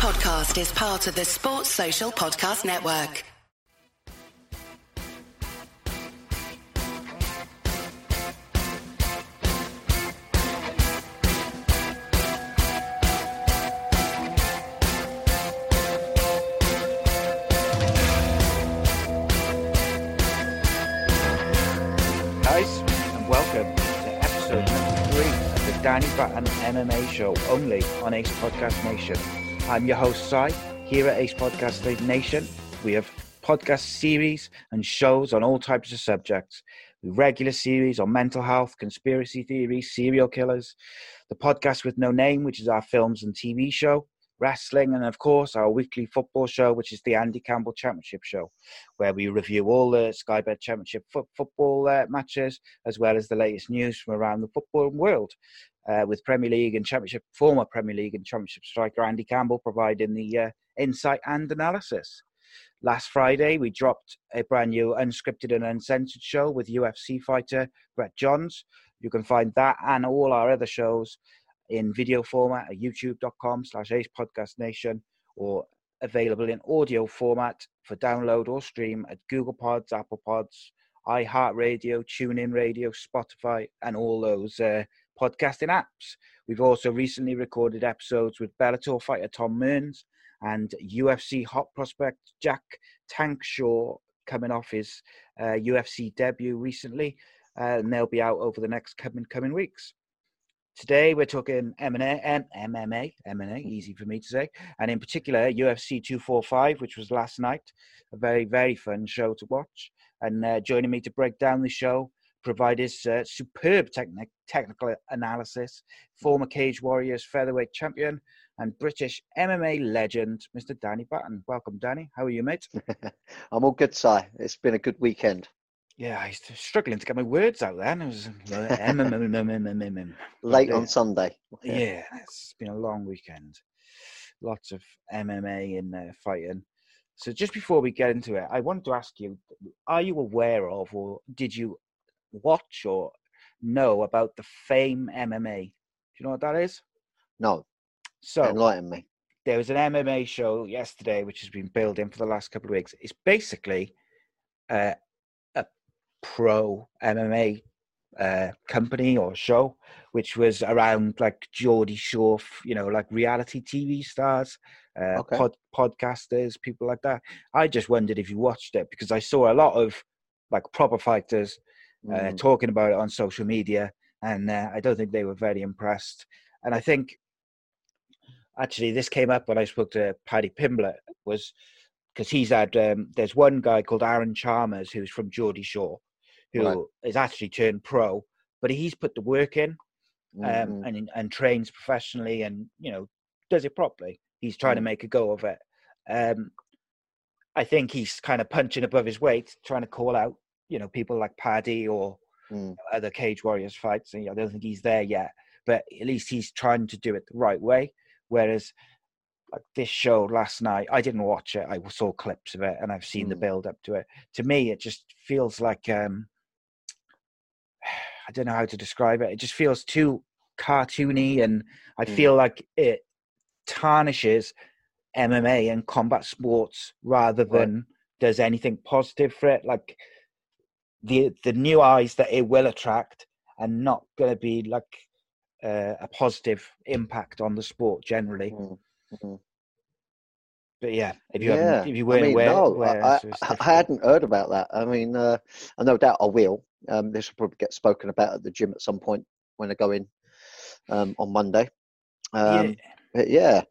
podcast is part of the Sports Social Podcast Network. guys, and welcome to episode number three of the Danny Batten MMA show, only on Ace Podcast Nation. I'm your host, Si. Here at Ace Podcast Nation, we have podcast series and shows on all types of subjects. We regular series on mental health, conspiracy theories, serial killers, the podcast with no name, which is our films and TV show, wrestling, and of course our weekly football show, which is the Andy Campbell Championship Show, where we review all the Sky Bet Championship fo- football uh, matches as well as the latest news from around the football world. Uh, with Premier League and Championship, former Premier League and Championship striker Andy Campbell providing the uh, insight and analysis. Last Friday, we dropped a brand new unscripted and uncensored show with UFC fighter Brett Johns. You can find that and all our other shows in video format at youtube.com slash ace podcast nation or available in audio format for download or stream at Google Pods, Apple Pods, iHeartRadio, TuneIn Radio, Spotify, and all those uh, podcasting apps. We've also recently recorded episodes with Bellator fighter Tom Mearns and UFC hot prospect Jack Tankshaw coming off his uh, UFC debut recently, uh, and they'll be out over the next coming coming weeks. Today we're talking M&A, M- MMA, M&A, easy for me to say, and in particular UFC 245, which was last night, a very very fun show to watch. And uh, joining me to break down the show, provide his uh, superb technic- technical analysis, former Cage Warriors featherweight champion and British MMA legend, Mr. Danny Batten. Welcome, Danny. How are you, mate? I'm all good, Si. It's been a good weekend. Yeah, I was struggling to get my words out then. It was uh. Late on Sunday. Yeah, it's been a long weekend. Lots of MMA and uh, fighting. So just before we get into it, I wanted to ask you: Are you aware of, or did you watch or know about the Fame MMA? Do you know what that is? No, So enlighten me. there was an MMA show yesterday, which has been building for the last couple of weeks. It's basically uh, pro MMA uh, company or show, which was around like Geordie Shore, you know, like reality TV stars, uh, Okay. pod, podcasters, people like that. I just wondered if you watched it because I saw a lot of like proper fighters uh, Mm, talking about it on social media, and uh, I don't think they were very impressed. And I think actually this came up when I spoke to Paddy Pimblett was because he's had um, there's one guy called Aaron Chalmers who's from Geordie Shore who is Right. actually turned pro, but he's put the work in um, mm, and and trains professionally and you know does it properly. He's trying to Mm. make a go of it. Um, I think he's kind of punching above his weight, trying to call out you know people like Paddy or mm, other Cage Warriors fights. And I don't think he's there yet, but at least he's trying to do it the right way. Whereas, like this show last night, I didn't watch it. I saw clips of it, and I've seen the Mm. build up to it. To me, it just feels like um, I don't know how to describe it. It just feels too cartoony, and I Mm. feel like it tarnishes MMA and combat sports rather Right. than does anything positive for it. Like the the new eyes that it will attract are not going to be like uh, a positive impact on the sport generally. mm, mm. But yeah, if you Yeah, haven't, if you weren't mean, aware, no, aware, I, I, I hadn't heard about that. I mean, uh, I no doubt I will. Um, this will probably get spoken about at the gym at some point when I go in um, on Monday. Um, yeah, but yeah,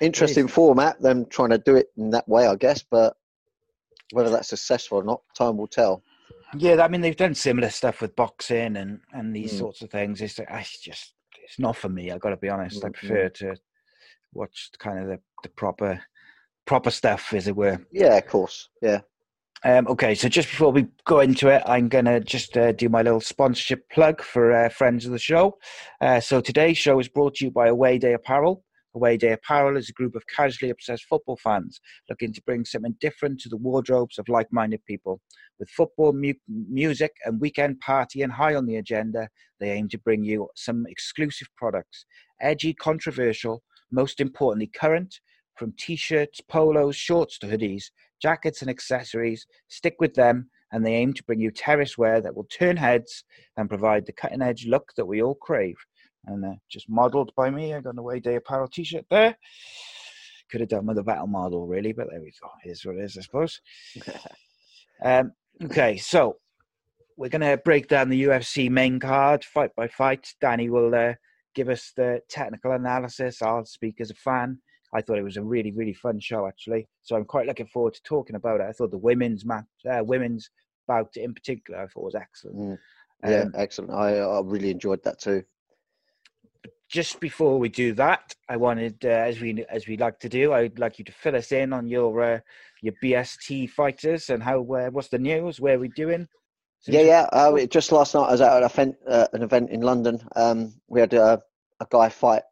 interesting format. Them trying to do it in that way, I guess. But whether that's successful or not, time will tell. yeah, I mean they've done similar stuff with boxing and and these Mm. sorts of things. It's, it's just it's not for me. I've got to be honest. I Mm, mm. prefer to watch kind of the, the proper proper stuff, as it were. Yeah, of course. Yeah. Um, okay, so just before we go into it, I'm going to just uh, do my little sponsorship plug for uh, friends of the show. Uh, so today's show is brought to you by Away Day Apparel. Away Day Apparel is a group of casually obsessed football fans looking to bring something different to the wardrobes of like minded people. With football, mu- music, and weekend partying high on the agenda, they aim to bring you some exclusive products. Edgy, controversial, most importantly, current, from t shirts, polos, shorts to hoodies, jackets, and accessories. Stick with them, and they aim to bring you terrace wear that will turn heads and provide the cutting edge look that we all crave. And uh, just modelled by me, I got an away day apparel t shirt there. Could have done with a battle model, really, but there we go. Here's what it is, I suppose. um, okay, so we're going to break down the UFC main card fight by fight. Danny will uh, give us the technical analysis. I'll speak as a fan. I thought it was a really, really fun show, actually. So I'm quite looking forward to talking about it. I thought the women's match, uh, women's bout in particular, I thought was excellent. Mm. Yeah, um, excellent. I, I really enjoyed that too. Just before we do that, I wanted, uh, as we as we like to do, I'd like you to fill us in on your uh, your BST fighters and how uh, what's the news, where we doing. yeah, yeah. Uh, just last night I was at an event, uh, an event in London. Um, we had a guy fight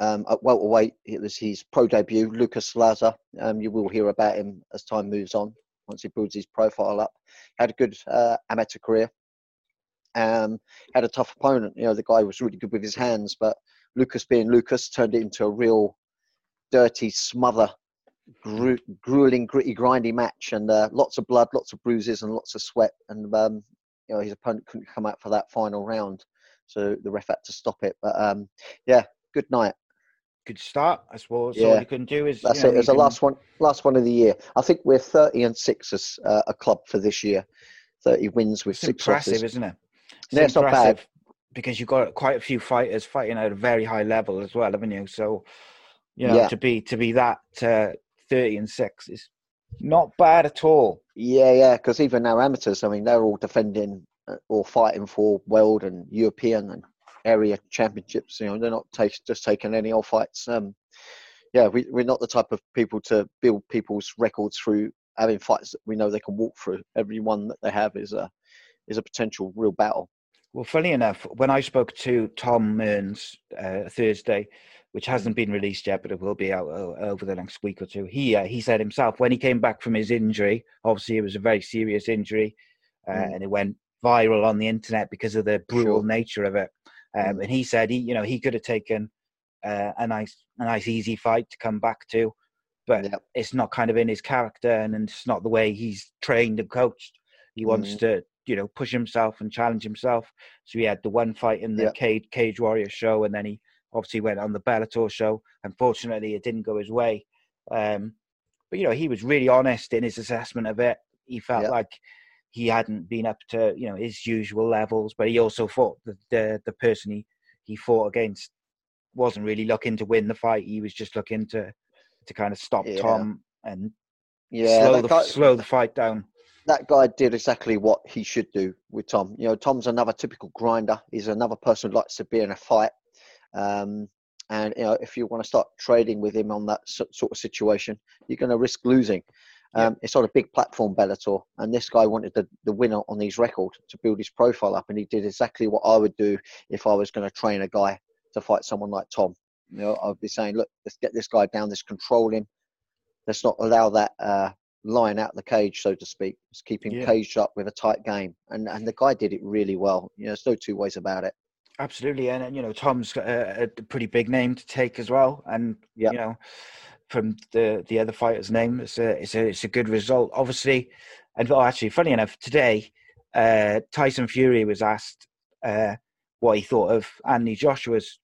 um, at welterweight. It was his pro debut, Lucas Laza. Um, you will hear about him as time moves on once he builds his profile up. Had a good uh, amateur career. Um, had a tough opponent. You know, the guy was really good with his hands, but Lucas, being Lucas, turned it into a real dirty smother, gru- grueling, gritty, grindy match, and uh, lots of blood, lots of bruises, and lots of sweat. And um, you know, his opponent couldn't come out for that final round, so the ref had to stop it. But um, yeah, good night good start, I suppose. Yeah. all you can do is that's you know, it. It's the last one, last one of the year. I think we're thirty and six as uh, a club for this year. Thirty wins with it's six. Impressive, losses. isn't it? It's, yeah, it's not bad because you've got quite a few fighters fighting at a very high level as well, haven't you? So, you know, yeah. to be to be that uh, thirty and six is not bad at all. Yeah, yeah. Because even now amateurs, I mean, they're all defending uh, or fighting for world and European and area championships. You know, they're not take, just taking any old fights. Um, yeah, we, we're not the type of people to build people's records through having fights that we know they can walk through. Every one that they have is a is a potential real battle. Well, funny enough, when I spoke to Tom Mearns uh, Thursday, which hasn't been released yet, but it will be out over the next week or two, he uh, he said himself when he came back from his injury, obviously it was a very serious injury, uh, mm. and it went viral on the internet because of the brutal sure. nature of it. Um, and he said he, you know, he could have taken uh, a nice, a nice easy fight to come back to, but yep. it's not kind of in his character, and, and, it's not the way he's trained and coached. He wants mm. to, you know, push himself and challenge himself. So he had the one fight in the yep. Cage, Cage Warrior show, and then he obviously went on the Bellator show. Unfortunately, it didn't go his way. Um, but you know, he was really honest in his assessment of it. He felt yep. like he hadn't been up to you know his usual levels, but he also thought that the the person he he fought against wasn't really looking to win the fight. He was just looking to to kind of stop yeah. Tom and yeah, slow the, guy, slow the fight down. That guy did exactly what he should do with Tom. You know, Tom's another typical grinder. He's another person who likes to be in a fight. Um, and you know, if you want to start trading with him on that sort of situation, you're going to risk losing. Um, It's on a big platform, Bellator, and this guy wanted the, the winner on his record to build his profile up, and he did exactly what I would do if I was going to train a guy to fight someone like Tom. You know, I'd be saying, look, let's get this guy down, let's control him, let's not allow that uh, line out of the cage, so to speak. Let's keep him yeah. caged up with a tight game, and and the guy did it really well. You know, there's no two ways about it. Absolutely, and, and you know, Tom's got a, a pretty big name to take as well, and yep. you know from the the other fighter's name. It's a it's a it's a good result, obviously. And oh, actually, funny enough, today uh, Tyson Fury was asked uh, what he thought of Anthony Joshua's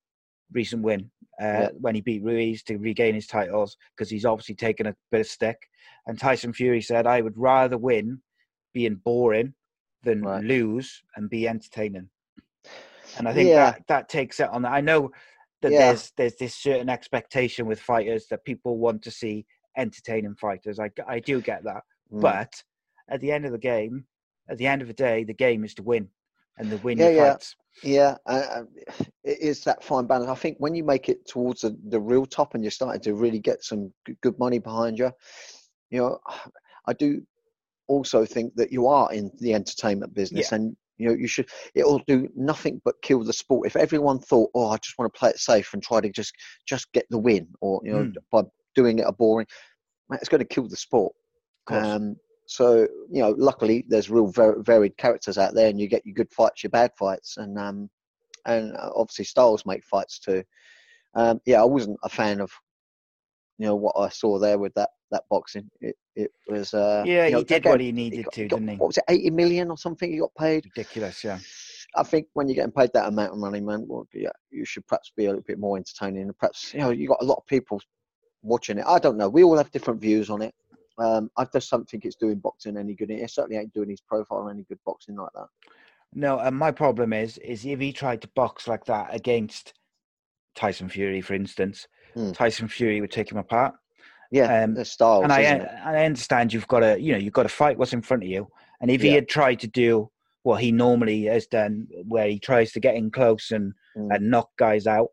recent win uh, yeah. when he beat Ruiz to regain his titles because he's obviously taken a bit of stick. And Tyson Fury said, "I would rather win being boring than right. lose and be entertaining." And I think yeah. that that takes it on. I know that yeah. there's there's this certain expectation with fighters that people want to see entertaining fighters. I I do get that, mm. but at the end of the game, at the end of the day, the game is to win, and the win yeah, yeah. fights. Yeah, uh, it is that fine balance. I think when you make it towards the, the real top and you're starting to really get some good money behind you, you know, I do also think that you are in the entertainment business yeah. and you know, you should. It'll do nothing but kill the sport. If everyone thought, "Oh, I just want to play it safe and try to just just get the win," or you know, mm. by doing it a boring, it's going to kill the sport. Um, so you know, luckily there's real varied characters out there, and you get your good fights, your bad fights, and um, and uh, obviously styles make fights too. um, yeah, I wasn't a fan of you know what I saw there with that that boxing. It it was uh, yeah, you know, he did what he needed got- to, got- didn't he? What was it, eighty million or something? He got paid. Ridiculous, yeah. I think when you're getting paid that amount of money, man, well, yeah, you should perhaps be a little bit more entertaining. And perhaps you know you got a lot of people watching it. I don't know. We all have different views on it. Um, I just don't think it's doing boxing any good. It certainly ain't doing his profile any good boxing like that. No, and my problem is, is if he tried to box like that against Tyson Fury, for instance, Hmm. Tyson Fury would take him apart. Yeah, Um, the styles, and I, I understand you've got to, you know, you've got to fight what's in front of you. And if he had tried to do what he normally has done, where he tries to get in close and, Mm. and knock guys out,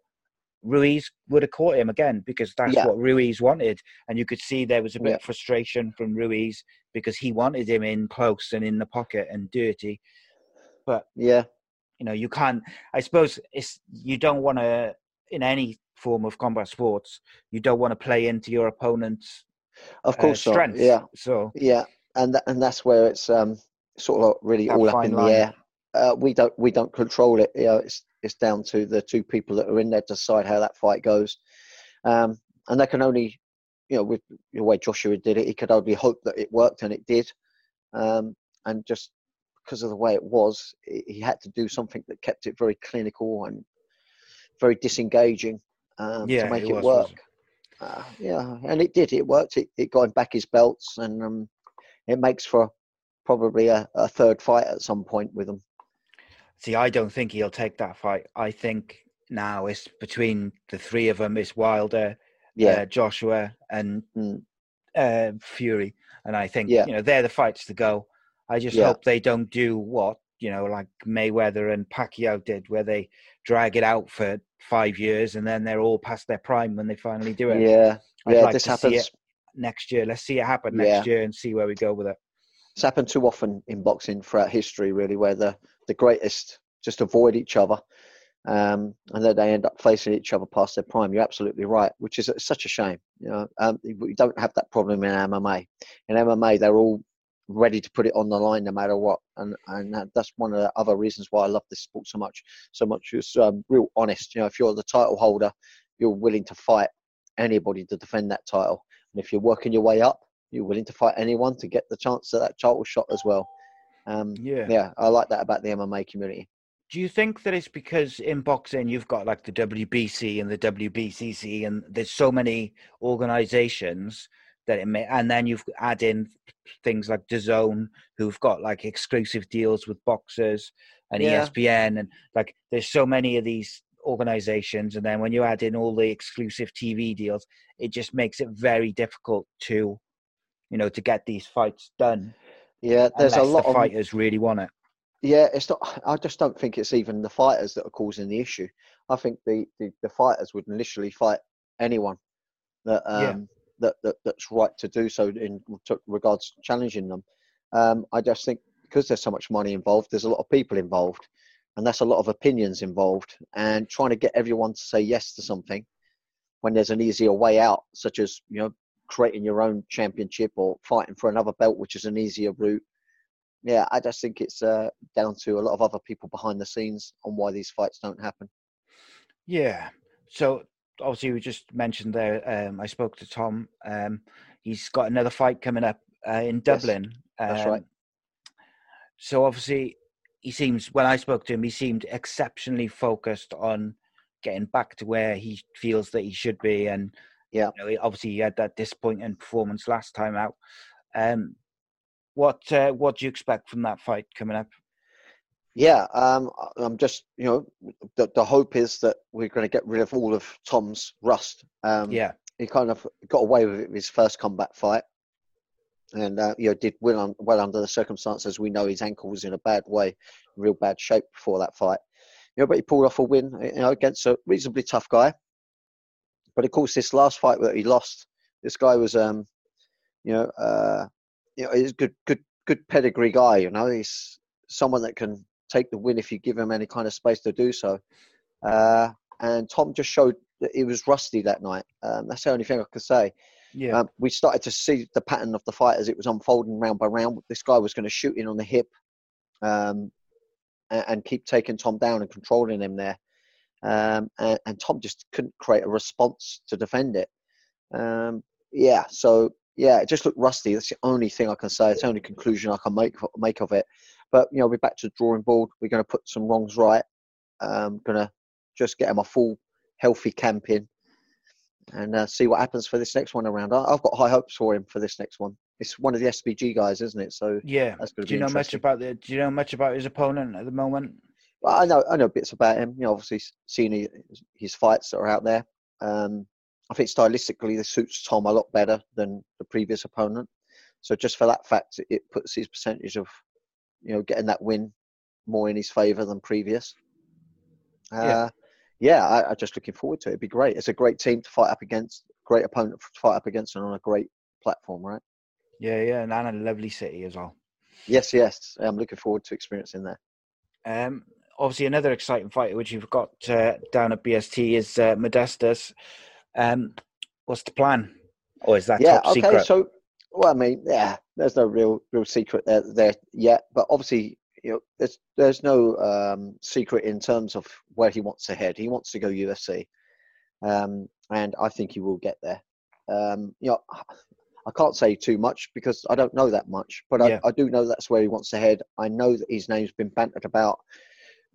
Ruiz would have caught him again because that's Yeah. what Ruiz wanted. And you could see there was a bit Yeah. of frustration from Ruiz because he wanted him in close and in the pocket and dirty. But Yeah, you know, you can't. I suppose it's you don't want to in any form of combat sports. You don't want to play into your opponent's of uh, course. not. Yeah, So yeah, and tha- and that's where it's um sort of really all up in line. the air. Uh, we don't we don't control it. You know, it's it's down to the two people that are in there to decide how that fight goes, um, and they can only, you know, with the way Joshua did it, he could only hope that it worked, and it did, um, and just because of the way it was, he had to do something that kept it very clinical and very disengaging um, Yeah, to make it was, work. Uh, yeah, and it did. It worked. It, it got him back his belts, and um, it makes for probably a, a third fight at some point with him. see, I don't think he'll take that fight. I think now it's between the three of them. It's Wilder, Yeah, uh, Joshua, and Mm. uh, Fury, and I think Yeah. you know they're the fights to go. I just Yeah. hope they don't do what you know, like Mayweather and Pacquiao did, where they drag it out for five years and then they're all past their prime when they finally do it. yeah, I'd yeah. like this to see happens. it next year. Let's see it happen Yeah. next year and see where we go with it. It's happened too often in boxing throughout history, really, where the the greatest just avoid each other, um, and then they end up facing each other past their prime. You're absolutely right, which is such a shame. You know, um, we don't have that problem in MMA. In MMA, they're all ready to put it on the line no matter what, and and that- that's one of the other reasons why I love this sport so much. So much is um, real honest. You know, if you're the title holder, you're willing to fight anybody to defend that title, and if you're working your way up, you're willing to fight anyone to get the chance at that title shot as well. Um, Yeah. yeah, I like that about the MMA community. Do you think that it's because in boxing you've got like the WBC and the WBCC and there's so many organizations that it may, and then you've add in things like DAZN who've got like exclusive deals with boxers and Yeah. ESPN and like there's so many of these organizations and then when you add in all the exclusive TV deals it just makes it very difficult to you know to get these fights done Yeah, there's a lot the of fighters really want it. Yeah, it's not. I just don't think it's even the fighters that are causing the issue. I think the the, the fighters would initially fight anyone that um that, that that's right to do so in regards to challenging them. Um, I just think because there's so much money involved, there's a lot of people involved, and that's a lot of opinions involved, and trying to get everyone to say yes to something when there's an easier way out, such as you know creating your own championship or fighting for another belt, which is an easier route yeah, I just think it's uh, down to a lot of other people behind the scenes on why these fights don't happen. Yeah. So obviously we just mentioned there. Um, I spoke to Tom. Um, he's got another fight coming up uh, in Dublin. that's um, right. So obviously he seems. When I spoke to him, he seemed exceptionally focused on getting back to where he feels that he should be. And Yeah. you know, he- obviously he had that disappointing performance last time out. Um, what uh, what do you expect from that fight coming up? Yeah, um, I'm just you know the the hope is that we're going to get rid of all of Tom's rust. Um, yeah. he kind of got away with it his first combat fight, and uh, you know did well, un- well under the circumstances. We know his ankle was in a bad way, real bad shape before that fight. You know, but he pulled off a win, you know, against a reasonably tough guy. But of course, this last fight that he lost, this guy was, um, you know, uh, you know, he's a good, good, good pedigree guy. You know, he's someone that can take the win if you give him any kind of space to do so. Uh, and Tom just showed that he was rusty that night. Um, that's the only thing I could say. Yeah. Um, we started to see the pattern of the fight as it was unfolding round by round. This guy was going to shoot in on the hip um, and, and keep taking Tom down and controlling him there. um, and, and, Tom just couldn't create a response to defend it. Um, yeah, so yeah, it just looked rusty. That's the only thing I can say. It's the only conclusion I can make make of it. But you know, we're back to the drawing board. We're going to put some wrongs right. Um, going to just get him a full healthy camp in and uh, see what happens for this next one around. I, have got high hopes for him for this next one. It's one of the SBG guys, isn't it? So yeah, that's going to do you know much about the? Do you know much about his opponent at the moment? Well, I know I know bits about him. You know, obviously seeing his fights that are out there. Um, I think stylistically, this suits Tom a lot better than the previous opponent. So just for that fact, it puts his percentage of, you know, getting that win more in his favour than previous. Uh, yeah, yeah I, am just looking forward to it. It'd be great. It's a great team to fight up against, great opponent to fight up against, and on a great platform, right? Yeah, yeah, and a lovely city as well. Yes, yes, I'm looking forward to experiencing that. Um, obviously, another exciting fight which you've got uh, down at BST is uh, Modestas. Um, what's the plan? Or is that yeah, okay, secret? So, well, I mean, yeah, there's no real real secret there, there yet, but obviously, you know, there's there's no um, secret in terms of where he wants to head. He wants to go UFC, um, and I think he will get there. Um, you know, I can't say too much because I don't know that much, but yeah. I, I, do know that's where he wants to head. I know that his name's been bantered about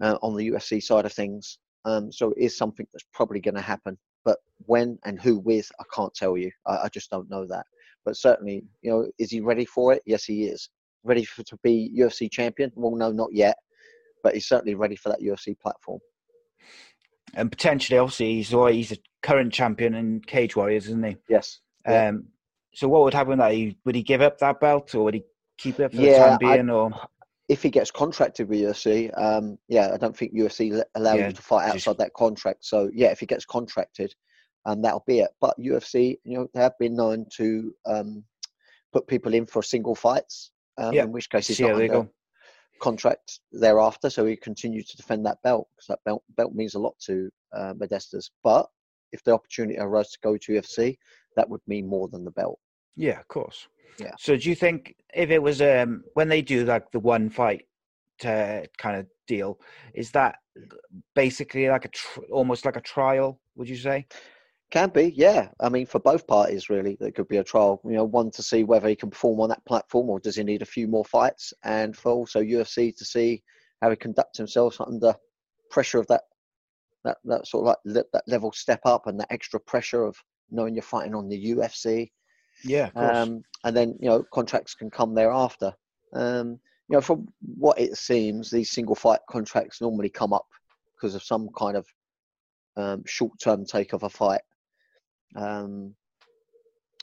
uh, on the UFC side of things, um, so it is something that's probably going to happen. But when and who with, I can't tell you. I, I, just don't know that. But certainly, you know, is he ready for it? Yes, he is. Ready for, to be UFC champion? Well, no, not yet. But he's certainly ready for that UFC platform. And potentially, obviously, he's he's a current champion in Cage Warriors, isn't he? Yes. Yeah. Um. So, what would happen? That he, would he give up that belt, or would he keep it for yeah, the time being? I, or if he gets contracted with UFC, um, yeah, I don't think UFC allows yeah, you to fight outside just... that contract. So yeah, if he gets contracted, um, that'll be it. But UFC, you know, they have been known to um, put people in for single fights, um, in which case he's not under contract thereafter. So he continues to defend that belt because that belt belt means a lot to uh, Modestas. But if the opportunity arose to go to UFC, that would mean more than the belt. Yeah, of course. Yeah. So do you think if it was um when they do like the one fight to kind of deal, is that basically like a tr- almost like a trial? Would you say? Can be, yeah. I mean, for both parties, really, there could be a trial. You know, one to see whether he can perform on that platform, or does he need a few more fights, and for also UFC to see how he conducts himself under pressure of that that that sort of like that level step up and that extra pressure of knowing you're fighting on the UFC yeah, um, and then you know contracts can come thereafter. Um, you know, from what it seems, these single fight contracts normally come up because of some kind of um, short-term take of a fight. Um,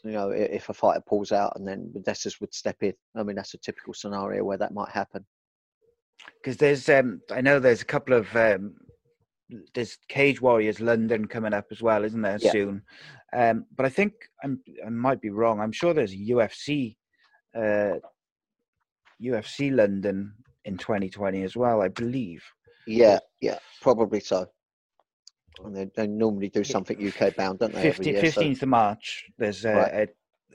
you know, if a fighter pulls out and then Modestas would step in. I mean, that's a typical scenario where that might happen. Because there's, um, I know there's a couple of um, there's Cage Warriors London coming up as well, isn't there yeah. soon? Um, but I think I'm, I might be wrong. I'm sure there's UFC, uh, UFC London in 2020 as well. I believe. Yeah, yeah, probably so. And they, they normally do something UK bound, don't they? 15, year, 15th so. of March, there's a, right.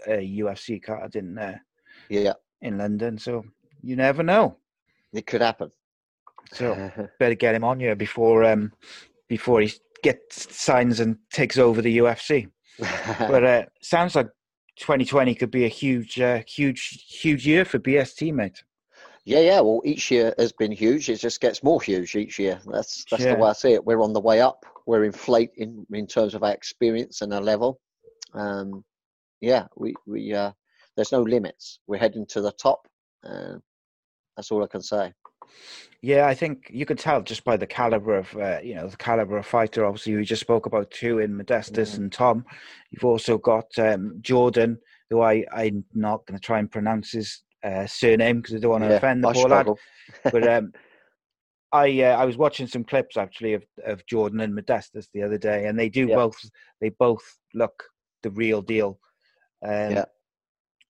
a, a, UFC card in there. Yeah. In London, so you never know. It could happen. So better get him on here before um before he gets signs and takes over the UFC. but uh, sounds like 2020 could be a huge, uh, huge, huge year for BST, mate. Yeah, yeah. Well, each year has been huge. It just gets more huge each year. That's that's yeah. the way I see it. We're on the way up. We're inflating in terms of our experience and our level. Um, yeah, we we uh, there's no limits. We're heading to the top. Uh, that's all I can say. Yeah, I think you could tell just by the caliber of uh, you know the caliber of fighter. Obviously, we just spoke about two in Modestas mm. and Tom. You've also got um, Jordan, who I I'm not going to try and pronounce his uh, surname because I don't want to yeah, offend the poor lad. but um, I uh, I was watching some clips actually of, of Jordan and Modestas the other day, and they do yeah. both they both look the real deal. Um, yeah.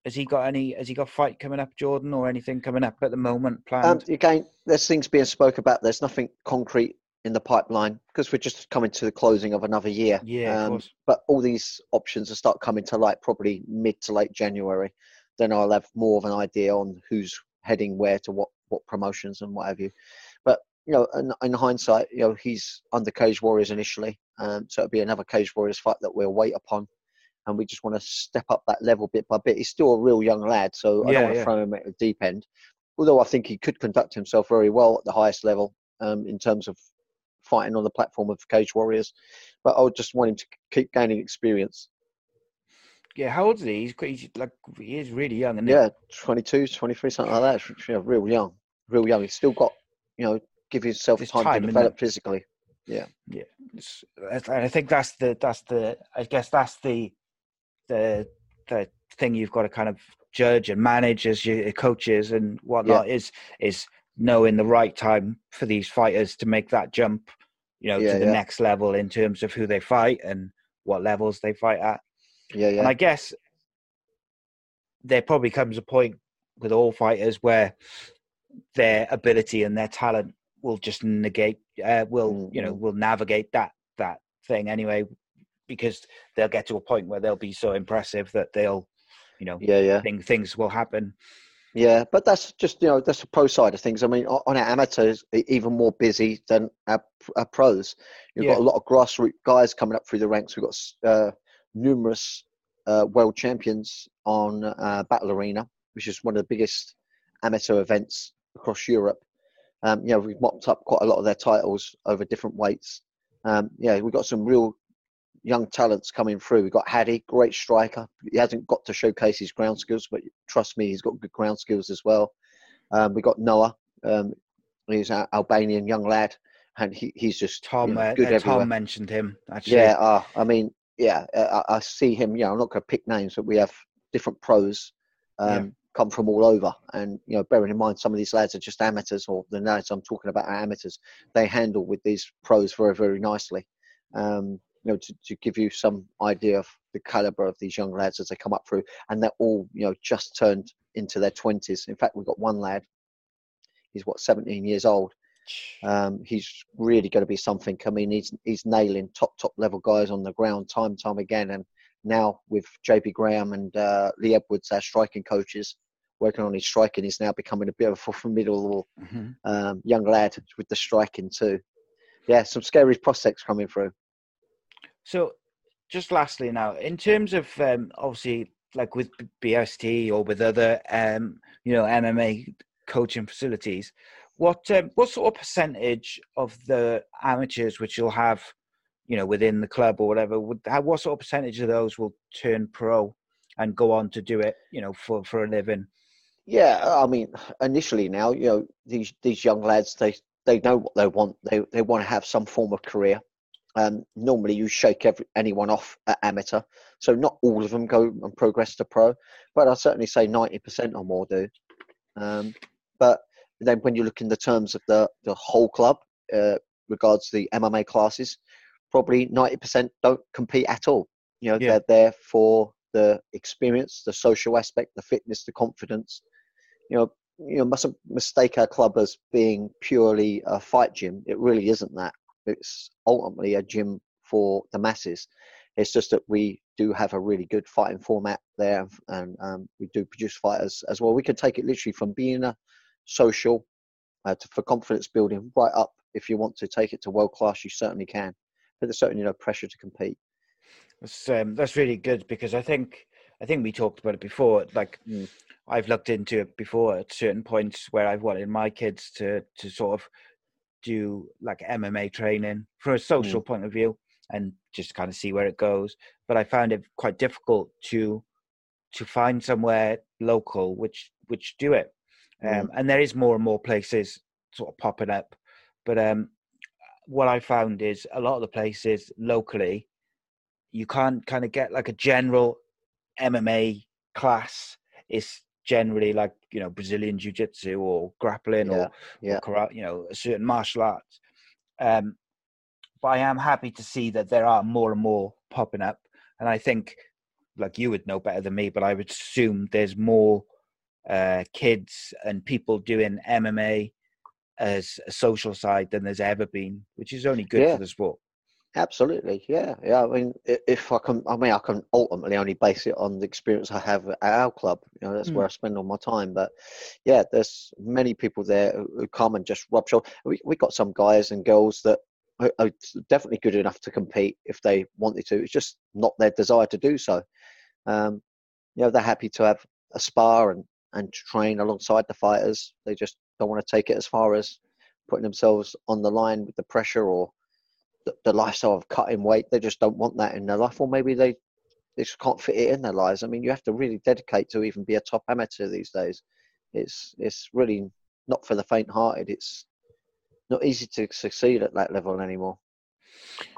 Has he got any? Has he got fight coming up, Jordan, or anything coming up at the moment planned? Um, again, there's things being spoke about. There's nothing concrete in the pipeline because we're just coming to the closing of another year. Yeah, um, but all these options will start coming to light probably mid to late January. Then I'll have more of an idea on who's heading where to what what promotions and what have you. You know, in, in, hindsight, you know, he's under Cage Warriors initially, um, so it'll be another Cage Warriors fight that we'll wait upon, and we just want to step up that level bit by bit. He's still a real young lad, so I don't want to yeah. throw him at the deep end. Although I think he could conduct himself very well at the highest level um, in terms of fighting on the platform of Cage Warriors, but I just want him to keep gaining experience. Yeah, how old is he? He's, he's like he is really young, and yeah, 22, 23, something like that. Yeah, real young, real young. He's still got you know give yourself time, time, to develop physically. Yeah, yeah. and I think that's the that's the I guess that's the the the thing you've got to kind of judge and manage as your coaches and whatnot yeah. is is knowing the right time for these fighters to make that jump, you know, yeah, to the yeah. next level in terms of who they fight and what levels they fight at. Yeah, yeah. And I guess there probably comes a point with all fighters where their ability and their talent will just negate uh, will you know mm-hmm. will navigate that that thing anyway because they'll get to a point where they'll be so impressive that they'll you know yeah yeah. thing, things will happen. Yeah but that's just you know that's the pro side of things. I mean on our amateurs even more busy than our, our pros. You've yeah. got a lot of grassroots guys coming up through the ranks. We've got uh, numerous uh, world champions on uh, battle arena which is one of the biggest amateur events across europe um, you know, we've mopped up quite a lot of their titles over different weights. Um, yeah, we've got some real young talents coming through. We've got Haddy, great striker. He hasn't got to showcase his ground skills, but trust me, he's got good ground skills as well. Um, we've got Noah. Um, he's an Albanian young lad, and he, he's just Tom. You know, good uh, Tom mentioned him. Actually. Yeah, uh, I mean, yeah, uh, I, I, see him. Yeah, I'm not going to pick names, but we have different pros. Um, come from all over. And you know, bearing in mind some of these lads are just amateurs, or the lads I'm talking about are amateurs. They handle with these pros very, very nicely. Um, you know, to, to give you some idea of the caliber of these young lads as they come up through, and they're all you know just turned into their twenties. In fact, we've got one lad. He's what 17 years old. Um, he's really going to be something. I mean, he's he's nailing top top level guys on the ground time time again, and now with JP Graham and uh, Lee Edwards, our striking coaches, working on his striking. He's now becoming a bit of a formidable mm-hmm. um, young lad with the striking too. Yeah, some scary prospects coming through. So, just lastly, now in terms of um, obviously like with BST or with other um, you know MMA coaching facilities, what um, what sort of percentage of the amateurs which you'll have, you know, within the club or whatever, would what sort of percentage of those will turn pro and go on to do it, you know, for for a living? Yeah, I mean, initially now, you know, these these young lads, they they know what they want. They they want to have some form of career. Um, normally, you shake every, anyone off at amateur, so not all of them go and progress to pro, but I'd certainly say ninety percent or more do. Um, but then, when you look in the terms of the the whole club, uh, regards the MMA classes, probably ninety percent don't compete at all. You know, yeah. they're there for the experience, the social aspect, the fitness, the confidence, you know, you know, mustn't mistake our club as being purely a fight gym. It really isn't that. It's ultimately a gym for the masses. It's just that we do have a really good fighting format there, and um, we do produce fighters as well. We can take it literally from being a social uh, to, for confidence building right up. If you want to take it to world class, you certainly can. But there's certainly no pressure to compete. That's um, that's really good because I think I think we talked about it before. Like mm. I've looked into it before at certain points where I've wanted my kids to to sort of do like MMA training from a social mm. point of view and just kind of see where it goes. But I found it quite difficult to to find somewhere local which which do it. Um, mm. And there is more and more places sort of popping up. But um, what I found is a lot of the places locally, you can't kind of get like a general MMA class. is generally like you know Brazilian Jiu Jitsu or grappling yeah, or, yeah. or karate, you know, a certain martial arts. Um, but I am happy to see that there are more and more popping up, and I think, like you would know better than me, but I would assume there's more uh, kids and people doing MMA as a social side than there's ever been, which is only good yeah. for the sport. Absolutely, yeah, yeah. I mean, if I can, I mean, I can ultimately only base it on the experience I have at our club. You know, that's mm. where I spend all my time. But yeah, there's many people there who come and just rub shoulders. We we got some guys and girls that are, are definitely good enough to compete if they wanted to. It's just not their desire to do so. Um, you know, they're happy to have a spar and and train alongside the fighters. They just don't want to take it as far as putting themselves on the line with the pressure or the, lifestyle of cutting weight. They just don't want that in their life, or maybe they they just can't fit it in their lives. I mean, you have to really dedicate to even be a top amateur these days. It's it's really not for the faint-hearted. It's not easy to succeed at that level anymore.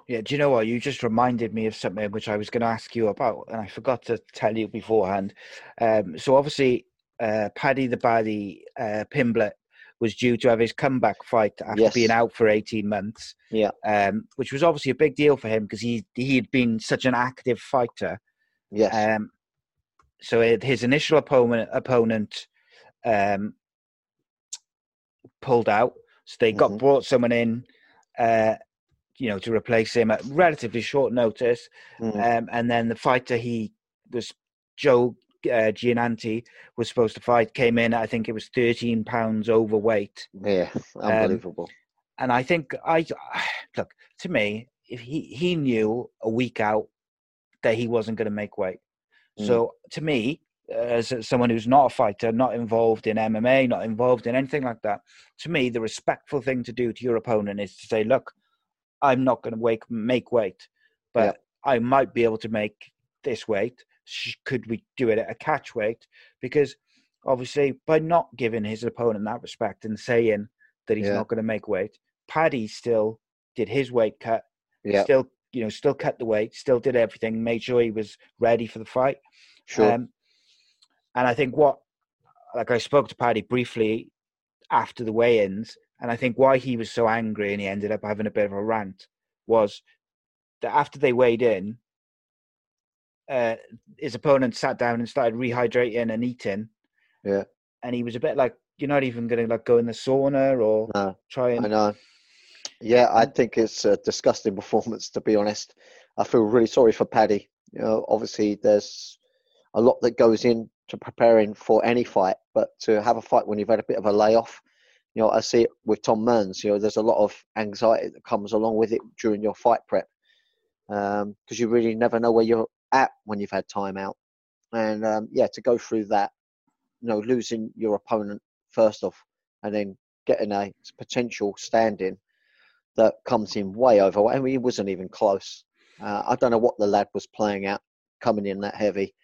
Yeah, do you know what? You just reminded me of something which I was going to ask you about, and I forgot to tell you beforehand. Um, so obviously, uh, Paddy the Baddy uh, Pimblett was due to have his comeback fight after yes. being out for 18 months. Yeah. Um, which was obviously a big deal for him because he he'd been such an active fighter. Yes. Um, so it, his initial opponent opponent um, pulled out. So they got mm-hmm. brought someone in, uh, you know, to replace him at relatively short notice. Mm-hmm. Um, and then the fighter he was Joe uh, Giannanti was supposed to fight came in. I think it was 13 pounds overweight. Yeah, um, unbelievable. Um, and I think I look to me if he he knew a week out that he wasn't going to make weight. Mm. So to me, as someone who's not a fighter, not involved in MMA, not involved in anything like that, to me the respectful thing to do to your opponent is to say, look, I'm not going to make weight, but yeah. I might be able to make this weight could we do it at a catch weight? Because obviously, by not giving his opponent that respect and saying that he's yeah. not going to make weight, Paddy still did his weight cut. Yeah. Still, you know, still cut the weight, still did everything, made sure he was ready for the fight. Sure. Um, and I think what, like, I spoke to Paddy briefly after the weigh-ins, and I think why he was so angry and he ended up having a bit of a rant was that after they weighed in, uh, his opponent sat down and started rehydrating and eating. Yeah. And he was a bit like, "You're not even going to like go in the sauna or no, try and." I know. Yeah, I think it's a disgusting performance. To be honest, I feel really sorry for Paddy. You know, obviously there's a lot that goes into preparing for any fight, but to have a fight when you've had a bit of a layoff, you know, I see it with Tom Mearns. You know, there's a lot of anxiety that comes along with it during your fight prep because um, you really never know where you're at when you've had time out. And um, yeah, to go through that, you know, losing your opponent first off, and then getting a potential stand-in that comes in way over. I mean, he wasn't even close. Uh, I don't know what the lad was playing at coming in that heavy.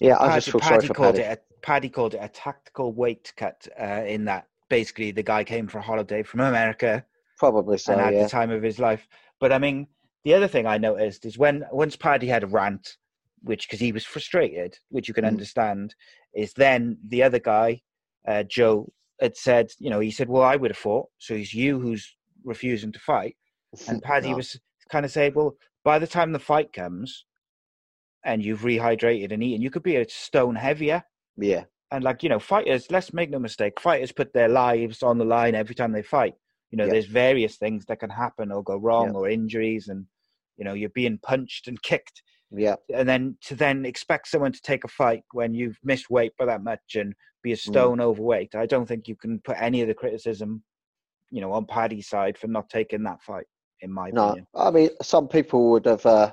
Yeah, I just feel Paddy sorry for called Paddy. It a, Paddy called it a tactical weight cut. Uh, in that, basically, the guy came for a holiday from America, probably so, and at yeah. the time of his life. But I mean, the other thing I noticed is when once Paddy had a rant, which because he was frustrated, which you can mm. understand, is then the other guy, uh, Joe, had said, you know, he said, "Well, I would have fought." So it's you who's refusing to fight, and Paddy no. was kind of saying, "Well, by the time the fight comes, and you've rehydrated and eaten, you could be a stone heavier." Yeah. And like you know, fighters, let's make no mistake, fighters put their lives on the line every time they fight. You know, there's various things that can happen or go wrong or injuries and you know you're being punched and kicked yeah and then to then expect someone to take a fight when you've missed weight by that much and be a mm. stone mm. overweight i don't think you can put any of the criticism you know on paddy's side for not taking that fight in my no, opinion i mean some people would have uh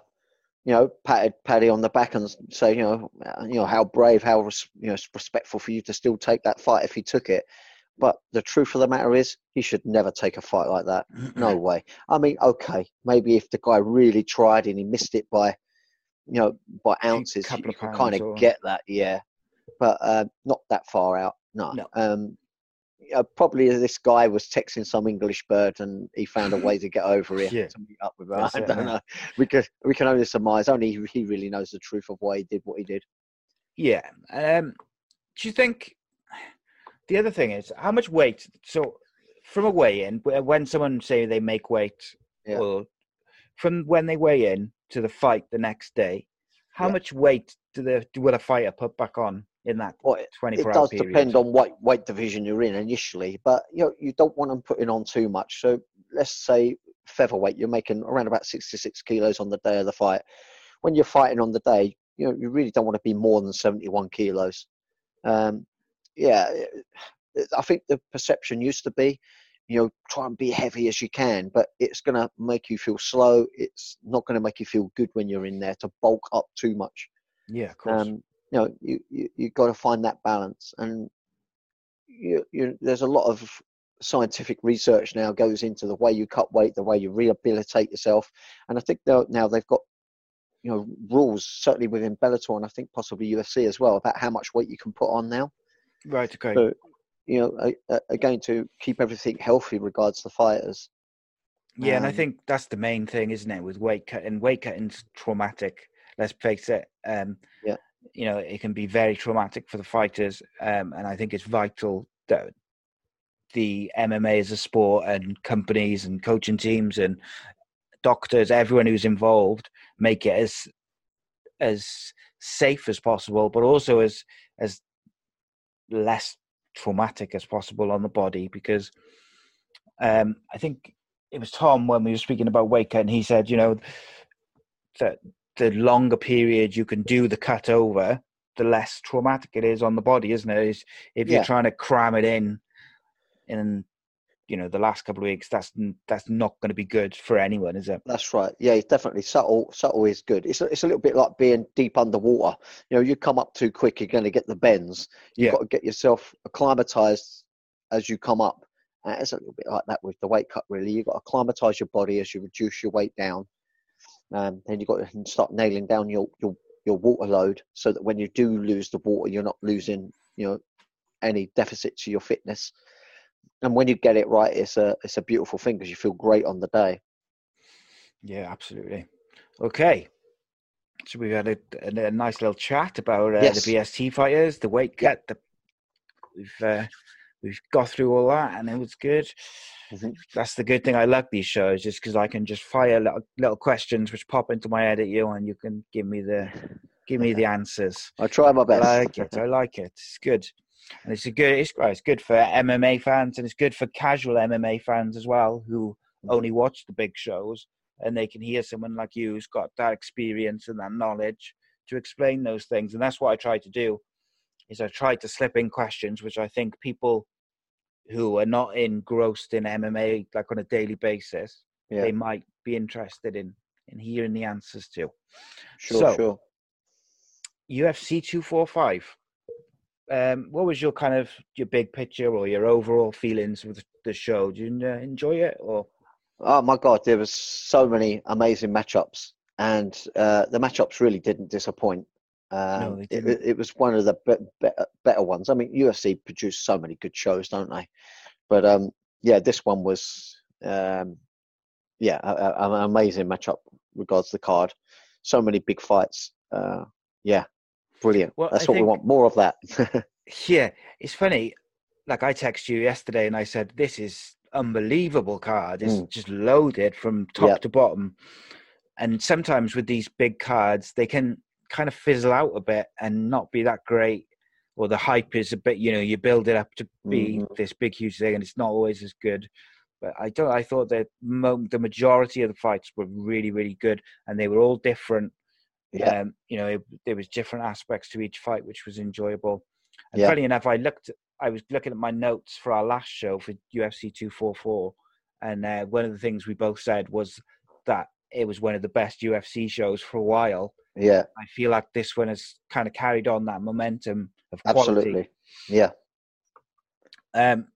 you know, patted Paddy on the back and say, you know, you know how brave, how you know respectful for you to still take that fight if he took it. But the truth of the matter is, he should never take a fight like that. No way. I mean, okay, maybe if the guy really tried and he missed it by, you know, by ounces, you can kind of or... get that, yeah. But uh, not that far out. No. no. Um, probably this guy was texting some English bird and he found a way to get over here yeah. to meet up with her. I don't it, know. We could we can only surmise. Only he really knows the truth of why he did what he did. Yeah. Um, do you think the other thing is how much weight. So from a weigh-in, when someone say they make weight, yeah. or from when they weigh in to the fight the next day, how yeah. much weight do the will a fighter put back on in that well, 24 it does period? depend on what weight division you're in initially but you know you don't want them putting on too much so let's say featherweight, you're making around about 66 kilos on the day of the fight. When you're fighting on the day, you know you really don't want to be more than 71 kilos. Um, yeah, I think the perception used to be, you know, try and be heavy as you can, but it's going to make you feel slow. It's not going to make you feel good when you're in there to bulk up too much. Yeah, of course. Um, you know, you you you got to find that balance, and you, you there's a lot of scientific research now goes into the way you cut weight, the way you rehabilitate yourself, and I think now they've got you know rules certainly within Bellator and I think possibly UFC as well about how much weight you can put on now. Right. Okay. So, you know, again to keep everything healthy regards the fighters. Yeah, um, and I um, think that's the main thing, isn't it? With weight cutting, weight cutting's traumatic. Let's face it. Um, yeah. You know, it can be very traumatic for the fighters, um, and I think it's vital that the MMA as a sport and companies and coaching teams and doctors, everyone who's involved, make it as as safe as possible, but also as as less traumatic as possible on the body because um, I think it was Tom when we were speaking about cut, and he said, you know, that the longer period you can do the cut over, the less traumatic it is on the body, isn't it? Is if you're trying to cram it in in you know the last couple of weeks that's that's not going to be good for anyone is it? That's right. Yeah it's definitely subtle subtle is good. It's a, it's a little bit like being deep underwater. You know you come up too quick you're going to get the bends. You've yeah. got to get yourself acclimatized as you come up. And it's a little bit like that with the weight cut really. You've got to acclimatize your body as you reduce your weight down. Um, then you've got to start nailing down your, your your water load so that when you do lose the water you're not losing you know any deficit to your fitness and when you get it right, it's a it's a beautiful thing because you feel great on the day. Yeah, absolutely. Okay, so we've had a, a, a nice little chat about uh, yes. the BST fighters, the weight cut. The, we've uh, we've got through all that, and it was good. Mm-hmm. That's the good thing. I like these shows, just because I can just fire little, little questions which pop into my head at you, and you can give me the give me the answers. I try my best. I like it. I like it. It's good and it's a good it's, it's good for MMA fans and it's good for casual MMA fans as well who mm-hmm. only watch the big shows and they can hear someone like you who's got that experience and that knowledge to explain those things and that's what I try to do is I try to slip in questions which I think people who are not engrossed in MMA like on a daily basis yeah. they might be interested in in hearing the answers to. Sure, so, sure. UFC 245 um, what was your kind of your big picture or your overall feelings with the show? Did you uh, enjoy it or? Oh my god, there was so many amazing matchups, and uh, the matchups really didn't disappoint. Um, no, it, it, was one of the be- be- better ones. I mean, UFC produced so many good shows, don't they? But um, yeah, this one was um, yeah an amazing matchup regards to the card. So many big fights. Uh, yeah, Brilliant. Well, That's I what think, we want. More of that. yeah, it's funny. Like I texted you yesterday and I said, "This is unbelievable card. It's mm. just loaded from top yep. to bottom." And sometimes with these big cards, they can kind of fizzle out a bit and not be that great. Or the hype is a bit, you know, you build it up to be mm-hmm. this big, huge thing, and it's not always as good. But I don't. I thought that mo- the majority of the fights were really, really good, and they were all different yeah. Um, you know, it, there was different aspects to each fight, which was enjoyable. And yeah. funny enough, I looked, I was looking at my notes for our last show for UFC 244, and uh, one of the things we both said was that it was one of the best UFC shows for a while. Yeah, I feel like this one has kind of carried on that momentum of quality. Absolutely. Yeah. Um.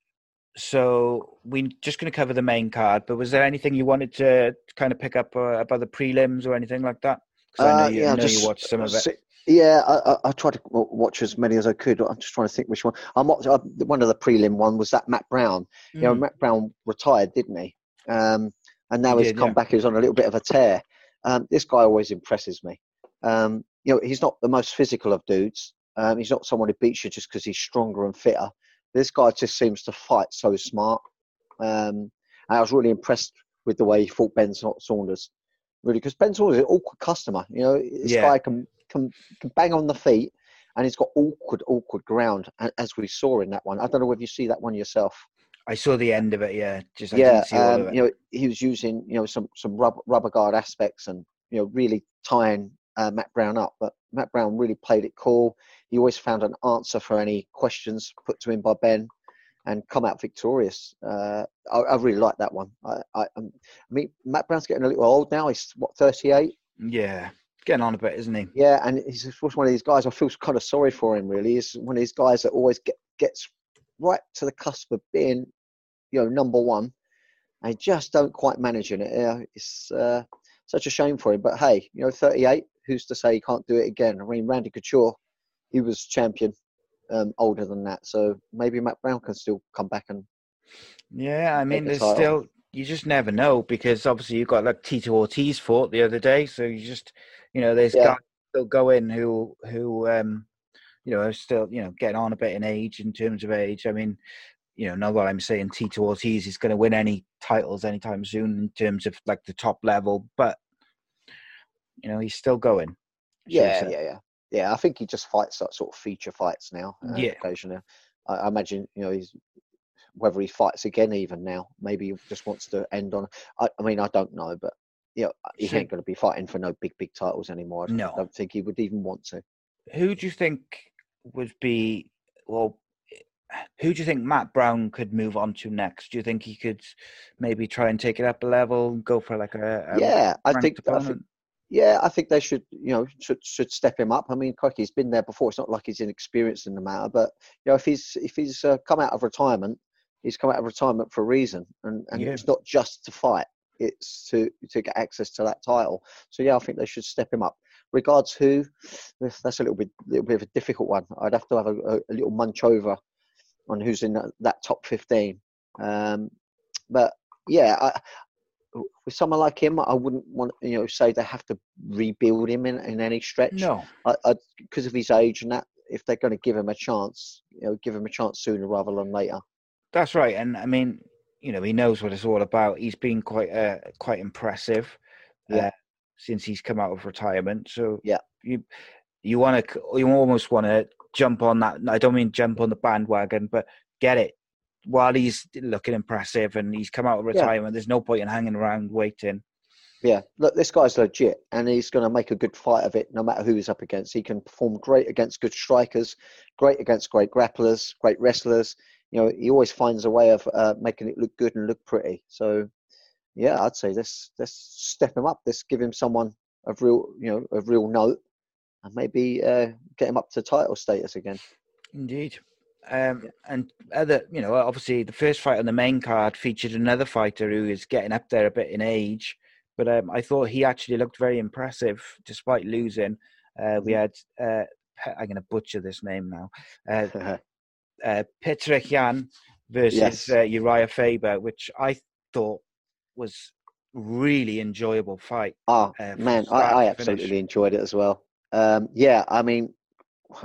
So we're just going to cover the main card, but was there anything you wanted to kind of pick up uh, about the prelims or anything like that? Because I know, uh, you, yeah, I know just, you watched some of it. Yeah, I, I, I, tried to watch as many as I could. I'm just trying to think which one. I'm uh, one of the prelim one was that Matt Brown. Mm. You know, mm. Matt Brown retired, didn't he? Um, and now he he's did, come yeah. back. He's on a little bit of a tear. Um, this guy always impresses me. Um, you know, he's not the most physical of dudes. Um, he's not someone who beats you just because he's stronger and fitter. This guy just seems to fight so smart. Um, I was really impressed with the way he fought Ben Saunders really, because Ben Saunders is an awkward customer. You know, this yeah. guy can, can can bang on the feet, and he's got awkward, awkward ground, as we saw in that one. I don't know whether you see that one yourself. I saw the end of it. Yeah, just I yeah, didn't see all um, of it. you know, he was using you know some some rubber, rubber guard aspects and you know really tying uh, Matt Brown up. But Matt Brown really played it cool. He always found an answer for any questions put to him by Ben, and come out victorious. Uh, I, I really like that one. I, I, um, I mean, Matt Brown's getting a little old now. He's what thirty eight. yeah, getting on a bit, isn't he? Yeah, and he's just one of these guys. I feel kind of sorry for him. Really, he's one of these guys that always get gets right to the cusp of being, you know, number one, and just don't quite manage it. Yeah, it's uh, such a shame for him. But hey, you know, 38. Who's to say he can't do it again? I mean, Randy Couture, he was champion um, older than that, so maybe Matt Brown can still come back and Yeah, I mean, the there's title. still you just never know because obviously you've got like Tito Ortiz fought the other day, so you just you know there's Yeah. guys still going who who um you know are still you know getting on a bit in age in terms of age. I mean, you know, not that I'm saying Tito Ortiz is going to win any titles anytime soon in terms of like the top level, but you know he's still going. Yeah, yeah, yeah, yeah. I think he just fights that sort of feature fights now. Uh, Yeah. occasionally. I, I imagine you know he's whether he fights again even now. Maybe he just wants to end on. I, I mean, I don't know, but you know, he ain't going to be fighting for no big, big titles anymore. I No. don't think he would even want to. Who do you think would be well? Who do you think Matt Brown could move on to next? Do you think he could maybe try and take it up a level, go for like a, a yeah, I think, I think? Yeah, I think they should, you know, should should step him up. I mean, he's been there before. It's not like he's inexperienced in the matter, but you know, if he's if he's uh, come out of retirement, he's come out of retirement for a reason, and and Yeah. it's not just to fight; it's to to get access to that title. So yeah, I think they should step him up. Regards who, that's that's a little bit little bit of a difficult one. I'd have to have a, a, a little munch over on who's in that, that top fifteen. Um, but yeah, I, with someone like him, I wouldn't want you know say they have to rebuild him in, in any stretch. No, because of his age and that, if they're going to give him a chance, you know, give him a chance sooner rather than later. that's right. And I mean, you know, he knows what it's all about. He's been quite uh, quite impressive Yeah. uh, since he's come out of retirement. So Yeah. you you want to you almost want to jump on that. I don't mean jump on the bandwagon, but get it while he's looking impressive and he's come out of Yeah. retirement. There's no point in hanging around waiting. Yeah, look, this guy's legit, and he's going to make a good fight of it, no matter who he's up against. He can perform great against good strikers, great against great grapplers, great wrestlers. You know, he always finds a way of uh, making it look good and look pretty. So, yeah, I'd say let's let's step him up. Let's give him someone of real, you know, of real note, and maybe uh, get him up to title status again. Indeed. Um, and other, you know, obviously the first fight on the main card featured another fighter who is getting up there a bit in age, but um, I thought he actually looked very impressive despite losing. Uh, we had, uh, I'm going to butcher this name now, uh, uh, Petrek Yan versus Yes. uh, Uriah Faber, which I thought was really enjoyable fight. Oh uh, man, I, I absolutely enjoyed it as well. Um, yeah, I mean,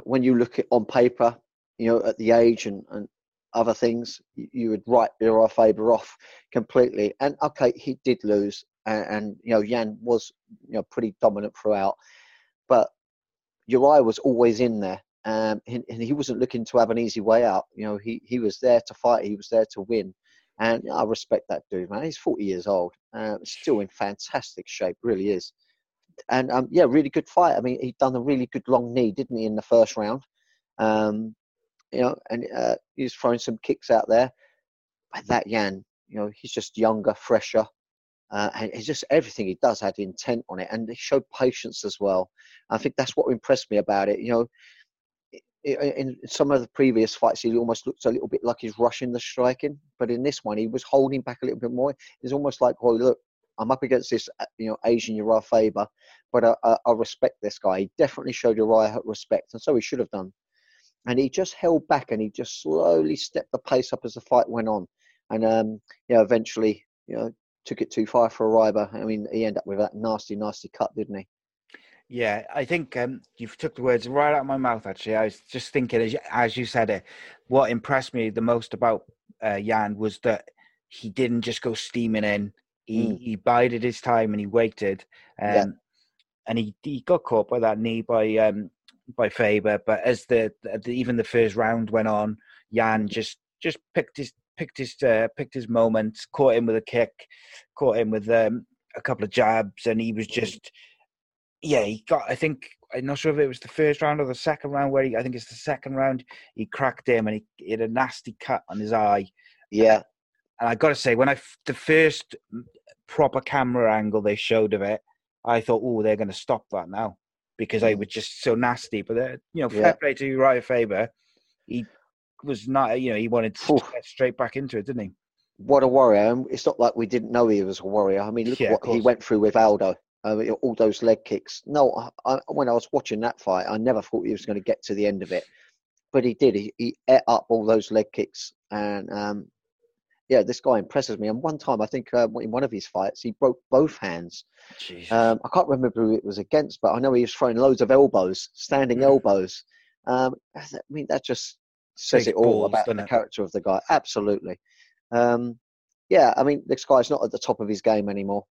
when you look at on paper, you know, at the age and, and other things, you, would write Uriah Faber off completely. And okay, he did lose, and, and you know, Yan was you know pretty dominant throughout, but Uriah was always in there. Um, and, and he wasn't looking to have an easy way out. You know, he, he was there to fight. He was there to win. And I respect that dude, man. He's 40 years old, uh, still in fantastic shape, really is. And um, yeah, really good fight. I mean, he'd done a really good long knee, didn't he, in the first round? Um, you know, and uh, he was throwing some kicks out there. But that Yan, you know, he's just younger, fresher, uh, and it's just everything he does had intent on it, and he showed patience as well. I think that's what impressed me about it. You know, in some of the previous fights, he almost looked a little bit like he's rushing the striking, but in this one, he was holding back a little bit more. It's almost like, well, look, I'm up against this, uh, you know, Asian Uriah Faber, but I, I, I respect this guy. He definitely showed Uriah respect, and so he should have done. And he just held back, and he just slowly stepped the pace up as the fight went on, and um, yeah, eventually, you know, took it too far for Uriah. I mean, he ended up with that nasty, nasty cut, didn't he? Yeah, I think um, you've took the words right out of my mouth. Actually, I was just thinking as you, as you said it. What impressed me the most about uh, Yan was that he didn't just go steaming in. He Mm. he bided his time and he waited. Um, Yeah. And he he got caught by that knee by um by Faber. But as the, the even the first round went on, Yan just just picked his picked his uh, picked his moments, caught him with a kick, caught him with um, a couple of jabs, and he was just yeah. He got I think I'm not sure if it was the first round or the second round where he I think it's the second round he cracked him and he, he had a nasty cut on his eye. Yeah, And I got to say, when I the first proper camera angle they showed of it, I thought, oh, they're going to stop that now because they Mm. were just so nasty. But uh, you know, fair Yeah. play to Uriah Faber. He was not, you know, he wanted to Oof. get straight back into it, didn't he? what a warrior! And It's not like we didn't know he was a warrior. I mean, look Yeah, what he went through with Aldo. I all those leg kicks. No, I, I, when I was watching that fight, I never thought he was going to get to the end of it, but he did. He, he ate up all those leg kicks, and um, yeah, this guy impresses me. And one time, I think uh, in one of his fights, he broke both hands. Um, I can't remember who it was against, but I know he was throwing loads of elbows, standing Mm. elbows. Um, I mean, that just says Big it all balls, about the it? character of the guy. Absolutely. Um, yeah, I mean, this guy's not at the top of his game anymore,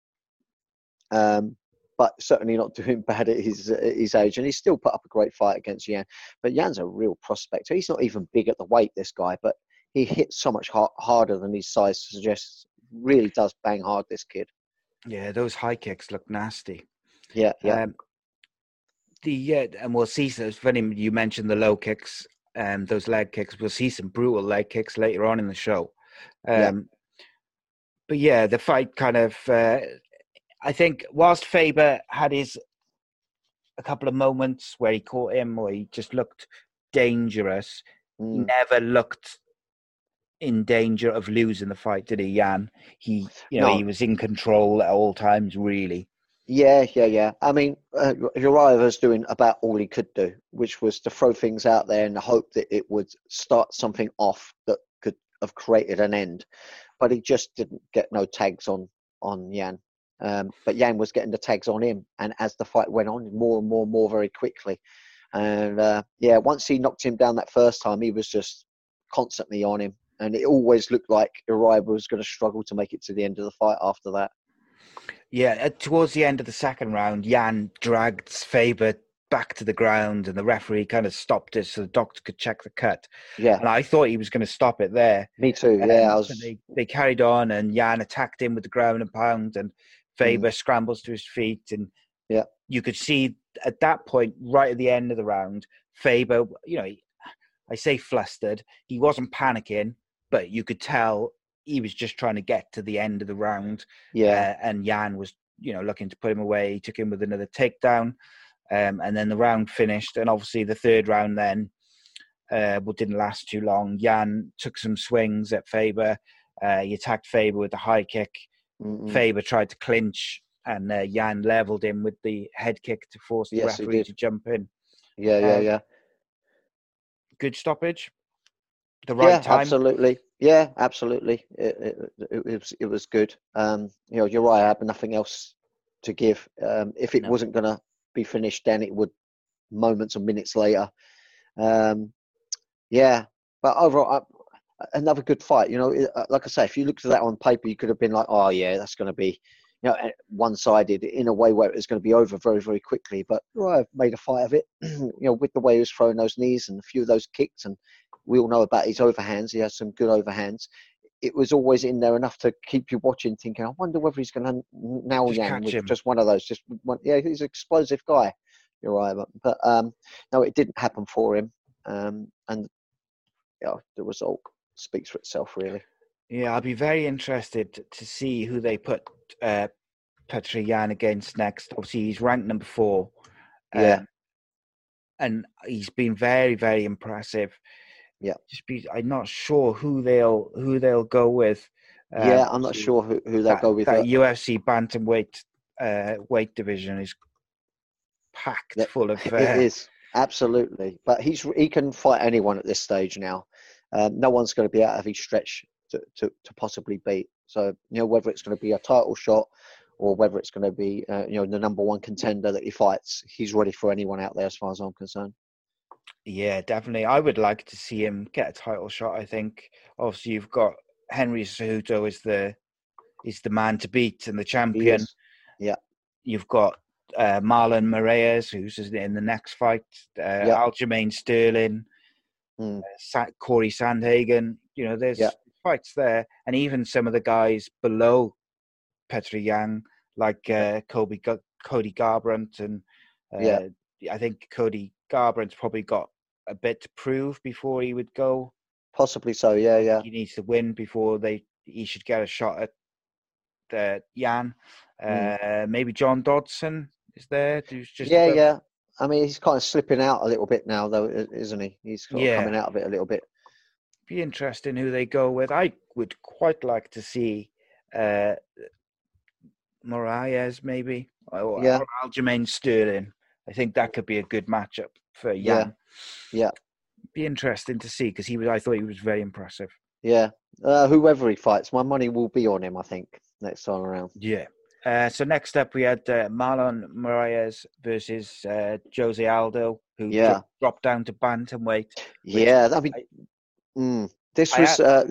um, but certainly not doing bad at his at his age, and he's still put up a great fight against Yan. But Yan's a real prospect. He's not even big at the weight, this guy, but he hits so much har- harder than his size suggests. Really does bang hard, this kid. yeah, those high kicks look nasty. Yeah, yeah, Um, the yeah, and we'll see. So it's funny you mentioned the low kicks and those leg kicks. We'll see some brutal leg kicks later on in the show. Um, Yeah. But yeah, the fight kind of. Uh, I think whilst Faber had his a couple of moments where he caught him, or he just looked dangerous, he Mm. never looked in danger of losing the fight, did he, Yan? He, you know, No. he was in control at all times, really. Yeah, yeah, yeah. I mean, uh, Uriah was doing about all he could do, which was to throw things out there in the hope that it would start something off that could have created an end. But he just didn't get no tags on on Yan. Um, but Yan was getting the tags on him, and as the fight went on, more and more and more very quickly. And uh, yeah, once he knocked him down that first time, he was just constantly on him, and it always looked like Uriah was going to struggle to make it to the end of the fight after that. Yeah, uh, towards the end of the second round, Yan dragged Faber back to the ground, and the referee kind of stopped it so the doctor could check the cut. Yeah, And I thought he was going to stop it there. me too. Um, Yeah, I was. they, they carried on, and Yan attacked him with the ground and pound, and Faber scrambles to his feet. And Mm. Yeah. you could see at that point, right at the end of the round, Faber, you know, he- I say flustered. He wasn't panicking, but you could tell he was just trying to get to the end of the round. Yeah, Uh, and Yan was, you know, looking to put him away. He took him with another takedown. Um, and then the round finished. And obviously, the third round then uh, well, didn't last too long. Yan took some swings at Faber. Uh, he attacked Faber with the high kick. Mm-mm. Faber tried to clinch, and uh, Yan leveled him with the head kick to force the Yes, referee to jump in. yeah, yeah, um, yeah. Good stoppage. The right yeah, time. absolutely. Yeah, absolutely. It, it, it, it was it was good. Um, you know, you're right. I had nothing else to give. Um, if it No. wasn't going to be finished, then it would moments or minutes later. Um, yeah, but overall, I, another good fight. You know, uh, like I say, if you looked at that on paper, you could have been like, "Oh yeah, that's going to be." You know, one-sided in a way where it was going to be over very, very quickly. But right, made a fight of it. you know, with the way he was throwing those knees and a few of those kicks, and we all know about his overhands. He has some good overhands. It was always in there enough to keep you watching, thinking, "I wonder whether he's going to nail Yang with him. just one of those." Just one, yeah, he's an explosive guy. You're right, but, but um, no, it didn't happen for him, um, and yeah, the result speaks for itself, really. Yeah, I'll be very interested to see who they put uh, Petr Yan against next. Obviously, he's ranked number four. Yeah. um, and he's been very, very impressive. Yeah. Just be, I'm not sure who they'll who they'll go with. Um, yeah, I'm not sure who, who they'll that, go with. that UFC bantamweight uh, weight division is packed That- full of. Uh, It is absolutely, but he's he can fight anyone at this stage now. Um, no one's going to be out of his stretch to, to, to possibly beat. So you know whether it's going to be a title shot or whether it's going to be uh, you know the number one contender that he fights, he's ready for anyone out there as far as I'm concerned. Yeah, definitely. I would like to see him get a title shot. I think obviously you've got Henry Cejudo is the is the man to beat and the champion. Yeah, You've got uh, Marlon Moraes, who's in the next fight. Uh, Yeah. Aljamain Sterling, Mm. uh, Corey Sandhagen. You know, there's Yeah. fights there, and even some of the guys below Petr Yang, like uh, Kobe, Cody Garbrandt, and uh, Yeah. I think Cody Garbrandt's probably got a bit to prove before he would go. Possibly so. Yeah, yeah, He needs to win before they he should get a shot at uh, Yan. Uh, maybe John Dodson is there. Who's just yeah, yeah. I mean, he's kind of slipping out a little bit now, though, isn't he? He's Yeah. coming out of it a little bit. Be interesting who they go with. I would quite like to see uh, Moraes maybe or, Yeah. or Aljamain Sterling. I think that could be a good matchup for Yeah. Yeah. Be interesting to see because he was. I thought he was very impressive. Yeah, uh, whoever he fights, my money will be on him. I think next time around. Yeah. Uh, so next up, we had uh, Marlon Moraes versus uh, Jose Aldo, who Yeah. dropped down to bantamweight. Yeah, I mean, I- mm, this I was. had- uh,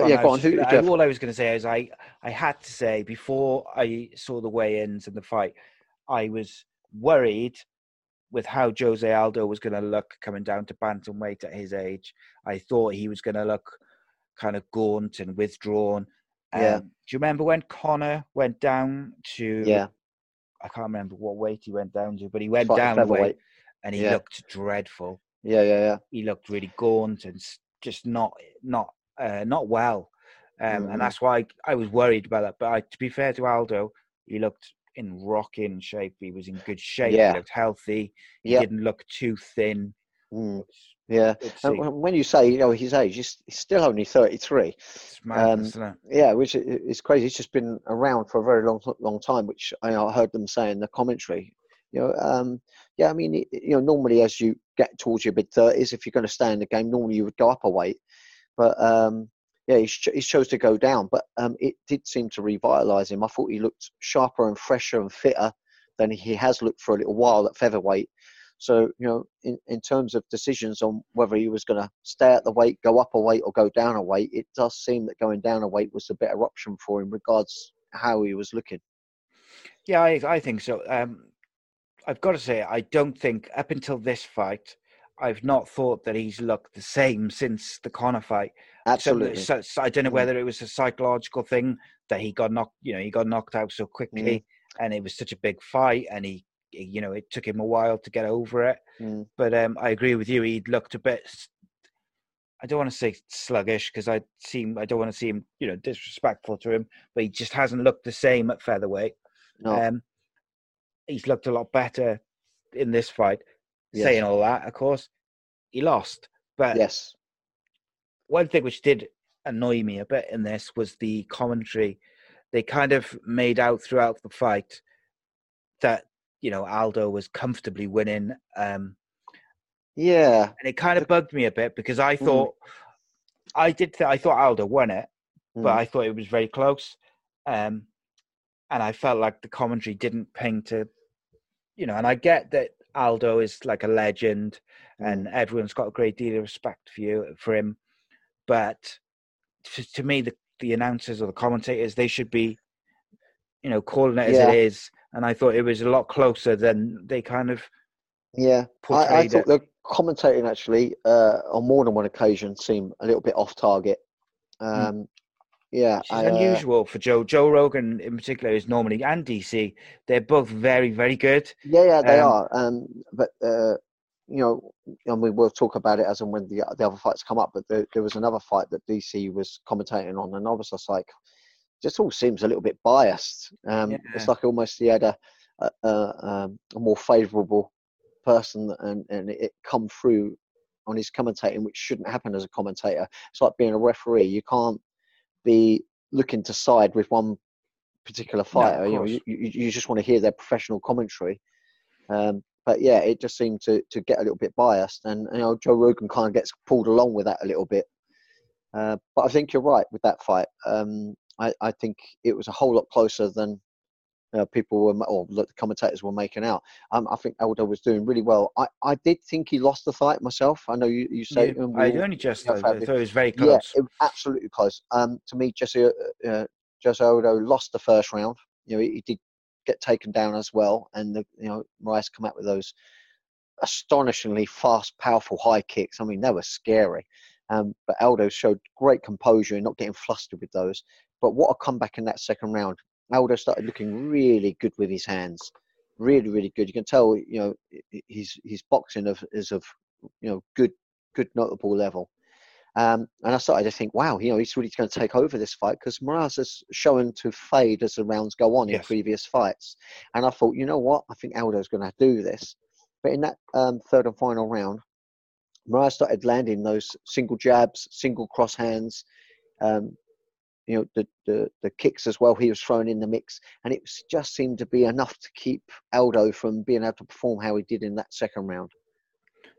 on, yeah, go on. Who, I- all I was going to say is I, I had to say before I saw the weigh-ins and the fight, I was worried with how Jose Aldo was going to look coming down to bantamweight at his age. I thought he was going to look kind of gaunt and withdrawn. Yeah. Um, do you remember when Conor went down to? Yeah, I can't remember what weight he went down to, but he went down a weight and he Yeah. looked dreadful. Yeah, yeah, yeah. He looked really gaunt and just not not uh, not well, um, Mhm. and that's why I was worried about that. But I, to be fair to Aldo, he looked in rocking shape. He was in good shape. Yeah. He looked healthy. He Yeah. didn't look too thin. Mm, yeah. And when- you say you know his age, he's, he's still only thirty-three. Madness, um? Yeah, which is crazy. He's just been around for a very long, long time. Which I, I heard them say in the commentary. You know, um, yeah. I mean, you know, normally as you get towards your mid thirties, if you're going to stay in the game, normally you would go up a weight. But um, yeah, he, he chose to go down. But um, it did seem to revitalise him. I thought he looked sharper and fresher and fitter than he has looked for a little while at featherweight. So you know, in, in terms of decisions on whether he was going to stay at the weight, go up a weight, or go down a weight, it does seem that going down a weight was the better option for him, regards how he was looking. Yeah, I, I think so. Um, I've got to say, I don't think up until this fight, I've not thought that he's looked the same since the Conor fight. So- Absolutely. So, so I don't know Mm. whether it was a psychological thing that he got knocked, you know, he got knocked out so quickly, and it was such a big fight, and he, you know, it took him a while to get over it. Mm. But um, I agree with you. He looked a bit. I don't want to say sluggish because I seem I don't want to seem you know, disrespectful to him. But he just hasn't looked the same at featherweight. No. Um, he's looked a lot better in this fight. Yes. Saying all that, of course, he lost. But yes. One thing which did annoy me a bit in this was the commentary. They kind of made out throughout the fight that you know Aldo was comfortably winning, um, Yeah. and it kind of bugged me a bit because I Mm. thought I did. Th- I thought Aldo won it, but Mm. I thought it was very close, um, and I felt like the commentary didn't ping to, you know. And I get that Aldo is like a legend, and Mm. everyone's got a great deal of respect for you for him, but to, to me, the the announcers or the commentators they should be, you know, calling it as Yeah. it is. And I thought it was a lot closer than they kind of Yeah. I, I thought it. the commentating actually uh, on more than one occasion seemed a little bit off target. Um, Yeah. Which is I, uh, unusual for Joe. Joe Rogan, in particular, is normally and DC. They're both very, very good. Yeah, yeah, they Um, are. Um, but uh, you know, and we'll talk about it as and when the the other fights come up. But there, there was another fight that DC was commentating on, and I was just like, just all seems a little bit biased. Um, Yeah. It's like almost he had a a, a, um, a more favourable person, and and it come through on his commentating, which shouldn't happen as a commentator. It's like being a referee. You can't be looking to side with one particular fighter. you know, you, you just want to hear their professional commentary. Um, but yeah, it just seemed to, to get a little bit biased, and you know Joe Rogan kind of gets pulled along with that a little bit. Uh, but I think you're right with that fight. Um, I, I think it was a whole lot closer than uh, people were, or the commentators were making out. Um, I think Aldo was doing really well. I, I did think he lost the fight myself. I know you, you say Yeah, I only just yeah, thought, I thought it was very yeah, close. it was absolutely close. Um, to me, Jesse uh, uh, Jose Aldo lost the first round. You know, he, he did get taken down as well, and the, you know Moraes come out with those astonishingly fast, powerful high kicks. I mean, they were scary. Um, but Aldo showed great composure and not getting flustered with those. But what a comeback in that second round. Aldo started looking really good with his hands, really, really good. You can tell, you know, his his boxing of, is of, you know, good, good notable level. Um, and I started to think, wow, you know, he's really going to take over this fight because Moraes has shown to fade as the rounds go on yes. in previous fights. And I thought, you know what, I think Aldo's going to do this. But in that um, third and final round, Moraes started landing those single jabs, single cross hands, um, you know, the, the, the kicks as well. He was thrown in the mix, and it just seemed to be enough to keep Aldo from being able to perform how he did in that second round.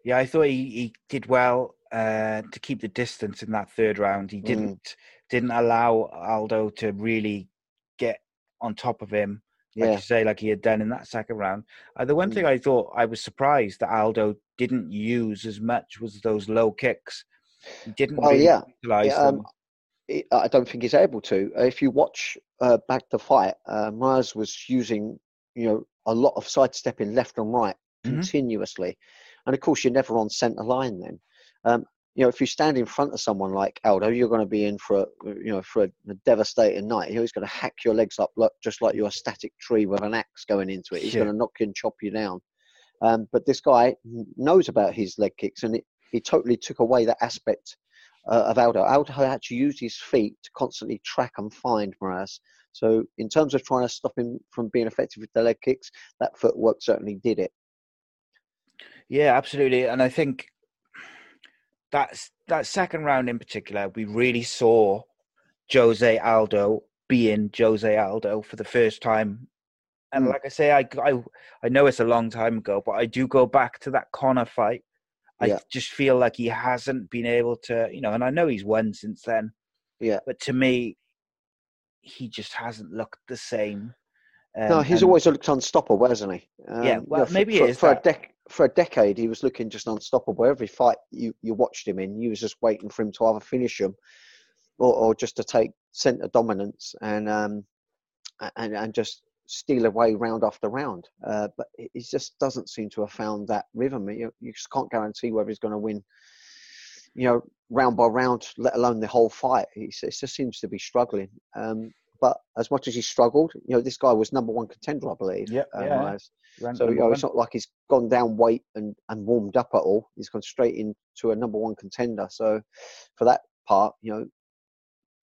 Yeah, I thought he, he did well uh, to keep the distance in that third round. He didn't mm. didn't allow Aldo to really get on top of him, like yeah. you say, like he had done in that second round. Uh, the one mm. thing I thought I was surprised that Aldo didn't use as much was those low kicks. He didn't. Well, really yeah. yeah um, I don't think he's able to. If you watch uh, back the fight, uh, Moraes was using, you know, a lot of sidestepping left and right mm-hmm. continuously, and of course you're never on centre line then. Um, you know, if you stand in front of someone like Aldo, you're going to be in for a, you know, for a, devastating night. He's going to hack your legs up like, just like you're a static tree with an axe going into it. He's yeah. going to knock you and chop you down. Um, but this guy knows about his leg kicks, and it, he totally took away that aspect uh, of Aldo. Aldo had to use his feet to constantly track and find Moraes. So, in terms of trying to stop him from being effective with the leg kicks, that footwork certainly did it. Yeah, absolutely. And I think that's that second round in particular, we really saw Jose Aldo being Jose Aldo for the first time. And mm. like I say, I, I I know it's a long time ago, but I do go back to that Conor fight. I yeah. just feel like he hasn't been able to, you know, and I know he's won since then. Yeah. But to me, he just hasn't looked the same. Um, no, he's and, always looked unstoppable, hasn't he? Um, yeah, well, you know, maybe for, it is for, a dec- for a decade. He was looking just unstoppable. Every fight you, you watched him in, you was just waiting for him to either finish him or, or just to take centre dominance and um and and just steal away round after round. Uh, but he just doesn't seem to have found that rhythm. You, you just can't guarantee whether he's going to win. You know, round by round, let alone the whole fight. He just seems to be struggling. Um, but as much as he struggled, you know, this guy was number one contender, I believe. Yep, um, yeah. So you know, it's not like he's gone down weight and, and warmed up at all. He's gone straight into a number one contender. So for that part, you know,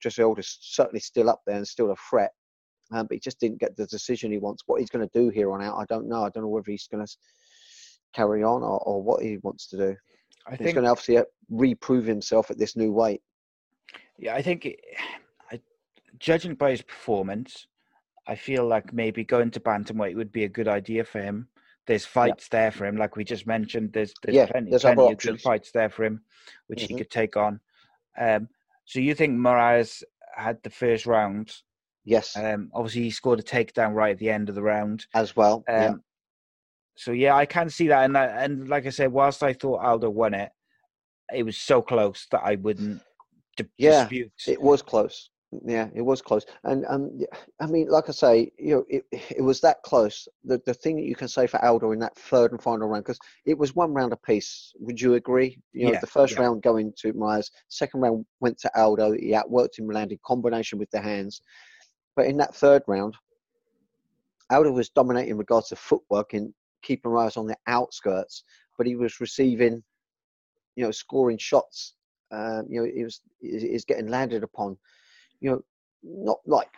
Jose Aldo's certainly still up there and still a threat. Um, but he just didn't get the decision he wants. What he's going to do here on out, I don't know. I don't know whether he's going to carry on or, or what he wants to do. I he's think he's going to obviously uh, reprove himself at this new weight. Yeah, I think judging by his performance, I feel like maybe going to bantamweight would be a good idea for him. There's fights yeah. there for him, like we just mentioned. There's there's yeah, plenty, there's plenty of good fights there for him, which mm-hmm. he could take on. Um, so you think Moraes had the first round? Yes. Um, obviously, he scored a takedown right at the end of the round as well. Um, yeah. So yeah, I can see that, and that, and like I said, whilst I thought Aldo won it, it was so close that I wouldn't d- yeah, dispute. It was close. Yeah, it was close, and um, I mean, like I say, you know, it, it was that close. The the thing that you can say for Aldo in that third and final round, because it was one round apiece. Would you agree? You know, yeah, the first yeah. round going to Moraes, second round went to Aldo. He outworked him, landed combination with the hands, but in that third round, Aldo was dominating in regards to footwork and keeping Moraes on the outskirts, but he was receiving, you know, scoring shots. Um, you know, he was is getting landed upon you know, not like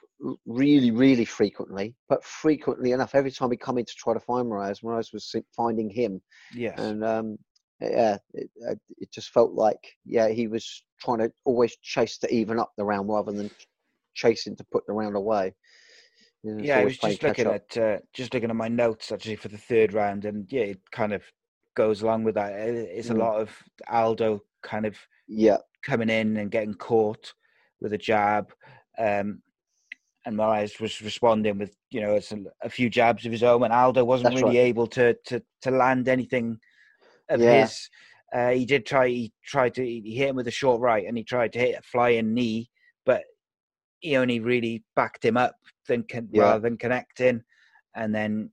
really, really frequently, but frequently enough. Every time he come in to try to find Moraes, Moraes was finding him. Yeah. And um, yeah, it, uh, it just felt like yeah he was trying to always chase to even up the round rather than chasing to put the round away. You know, yeah, I was just looking at uh, just looking at my notes actually for the third round, and yeah, it kind of goes along with that. It's a mm. lot of Aldo kind of yeah coming in and getting caught with a jab. Um, and Moraes was responding with, you know, a, a, few jabs of his own, and Aldo wasn't That's really right. able to, to to land anything of yeah. his. Uh, he did try. He tried to. He hit him with a short right, and he tried to hit a flying knee, but he only really backed him up than yeah. rather than connecting. And then,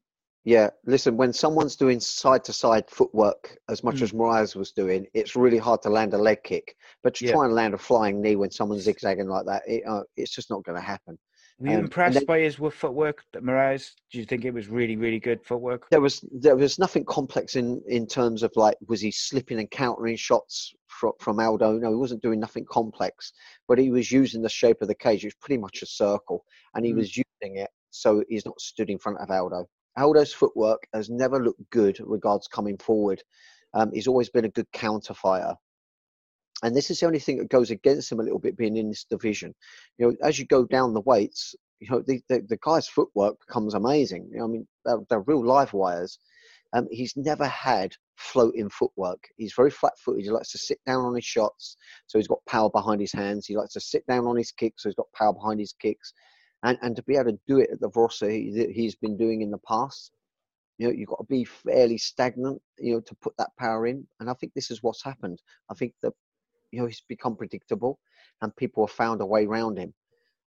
Yeah, listen, when someone's doing side to side footwork as much Mm. as Moraes was doing, it's really hard to land a leg kick. But to Yeah. try and land a flying knee when someone's zigzagging like that, it, uh, it's just not going to happen. Were you Um, impressed then- by his wo- footwork, Moraes? Do you think it was really, really good footwork? There was there was nothing complex in in terms of like was he slipping and countering shots from from Aldo? No, he wasn't doing nothing complex, but he was using the shape of the cage. It was pretty much a circle, and he Mm. was using it so he's not stood in front of Aldo. Aldo's footwork has never looked good regards coming forward. Um, he's always been a good counter fighter. And this is the only thing that goes against him a little bit being in this division. You know, as you go down the weights, you know, the, the, the guy's footwork becomes amazing. You know, I mean, they're, they're real live wires. Um, he's never had floating footwork. He's very flat footed. He likes to sit down on his shots, so he's got power behind his hands. He likes to sit down on his kicks, so he's got power behind his kicks. And, and to be able to do it at the velocity that he's been doing in the past, you know, you've got to be fairly stagnant, you know, to put that power in. And I think this is what's happened. I think that, you know, he's become predictable and people have found a way around him.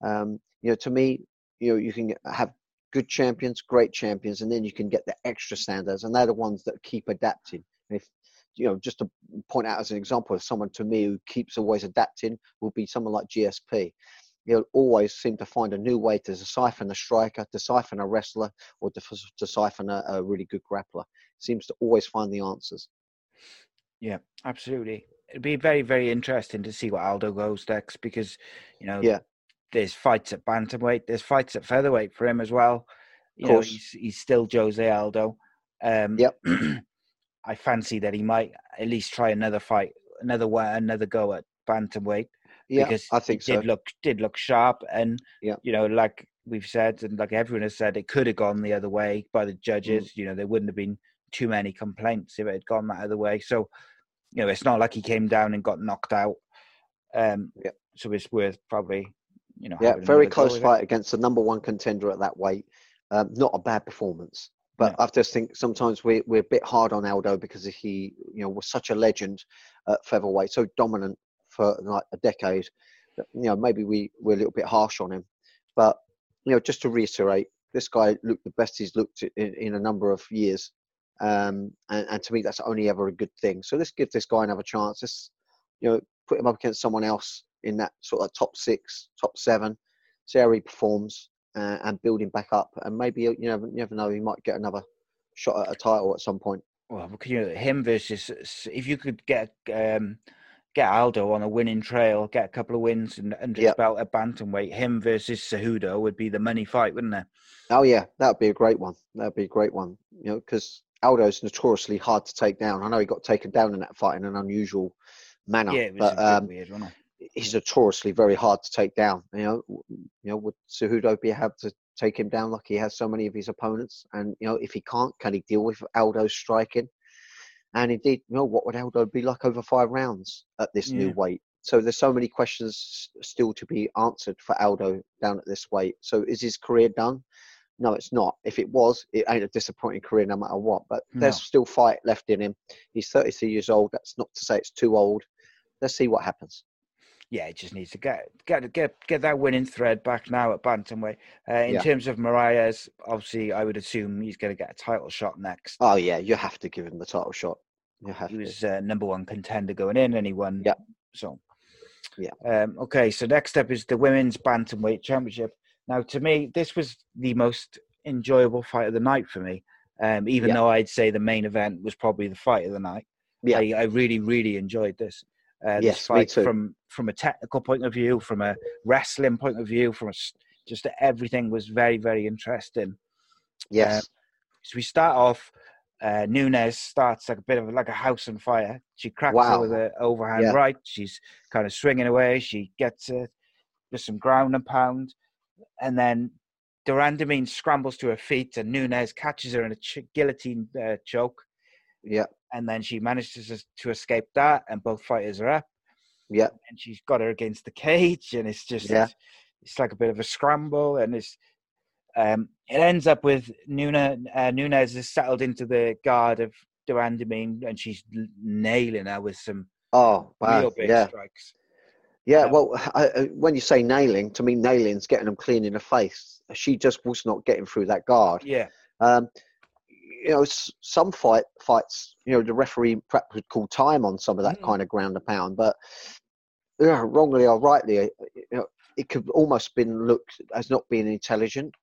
Um, you know, to me, you know, you can have good champions, great champions, and then you can get the extra standards, and they're the ones that keep adapting. And if you know, just to point out as an example someone to me who keeps always adapting, will be someone like GSP. He'll always seem to find a new way to siphon a striker, to siphon a wrestler, or to, to siphon a, a really good grappler. Seems to always find the answers. Yeah, absolutely. It'd be very, very interesting to see what Aldo goes next because, you know, Yeah. there's fights at bantamweight, there's fights at featherweight for him as well. You know, course. he's he's still Jose Aldo. Um, Yep. I fancy that he might at least try another fight, another another go at bantamweight Yeah, because I think it so. did look did look sharp and Yeah. you know like we've said and like everyone has said it could have gone the other way by the Mm. judges you know there wouldn't have been too many complaints if it had gone that other way so you know it's not like he came down and got knocked out um Yeah. so it's worth probably you know Yeah, very close with it. fight against the number one contender at that weight. Um, not a bad performance, but I just think sometimes we we're a bit hard on Aldo because he, you know, was such a legend at featherweight, so dominant for like a decade. You know, maybe we we're a little bit harsh on him, but you know, just to reiterate, this guy looked the best he's looked in, in a number of years, um, and, and to me that's only ever a good thing. So let's give this guy another chance. Let's, you know, put him up against someone else in that sort of top six, top seven, see how he performs, uh, and build him back up. And maybe you never, you never know, he might get another shot at a title at some point. well you know him versus if you could get um get Aldo on a winning trail get a couple of wins and under his Yep. belt at bantamweight him versus Cejudo would be the money fight wouldn't it Oh yeah, that'd be a great one. That'd be a great one. You know, because Aldo's notoriously hard to take down. I know he got taken down in that fight in an unusual manner, yeah it was but um, weird wasn't it he's notoriously very hard to take down. You know, you know, would Cejudo be able to take him down like he has so many of his opponents? And you know, if he can't, can he deal with Aldo's striking? And indeed, you know, what would Aldo be like over five rounds at this new weight? So there's so many questions still to be answered for Aldo down at this weight. So is his career done? No, it's not. If it was, it ain't a disappointing career no matter what. But there's No. still fight left in him. He's 33 years old. That's not to say it's too old. Let's see what happens. Yeah, it just needs to get get get get that winning thread back now at bantamweight. Uh, in Yeah. terms of Moraes, obviously, I would assume he's going to get a title shot next. Oh yeah, you have to give him the title shot. You have he to. was uh, number one contender going in, and he won. Yeah. So. Yeah. Um, okay, so next up is the women's bantamweight championship. Now, to me, this was the most enjoyable fight of the night for me. Um, even Yeah. though I'd say the main event was probably the fight of the night. Yeah. I, I really, really enjoyed this. Uh, this Yes, me fight too. from from a technical point of view, from a wrestling point of view, from a, just everything was very, very interesting. Yes. So we start off. Uh, Nunez starts like a bit of like a house on fire. She cracks Wow. her with an overhand Yeah. right. She's kind of swinging away. She gets it with some ground and pound, and then de Randamie scrambles to her feet, and Nunez catches her in a ch- guillotine uh, choke, yeah. and then she manages to escape that, and both fighters are up, Yeah. and she's got her against the cage, and it's just Yeah. it's like a bit of a scramble, and it's um, it ends up with Nuna, uh, Nunez is settled into the guard of de Randamie, and she's nailing her with some Oh, real big Yeah. strikes. Yeah. Well, I, I, when you say nailing, to me, nailing's getting them clean in the face. She just was not getting through that guard. Yeah, Um, you know, some fight fights, you know, the referee perhaps would call time on some of that mm. kind of ground and pound, but yeah, wrongly or rightly, uh, you know, it could almost been looked as not being intelligent,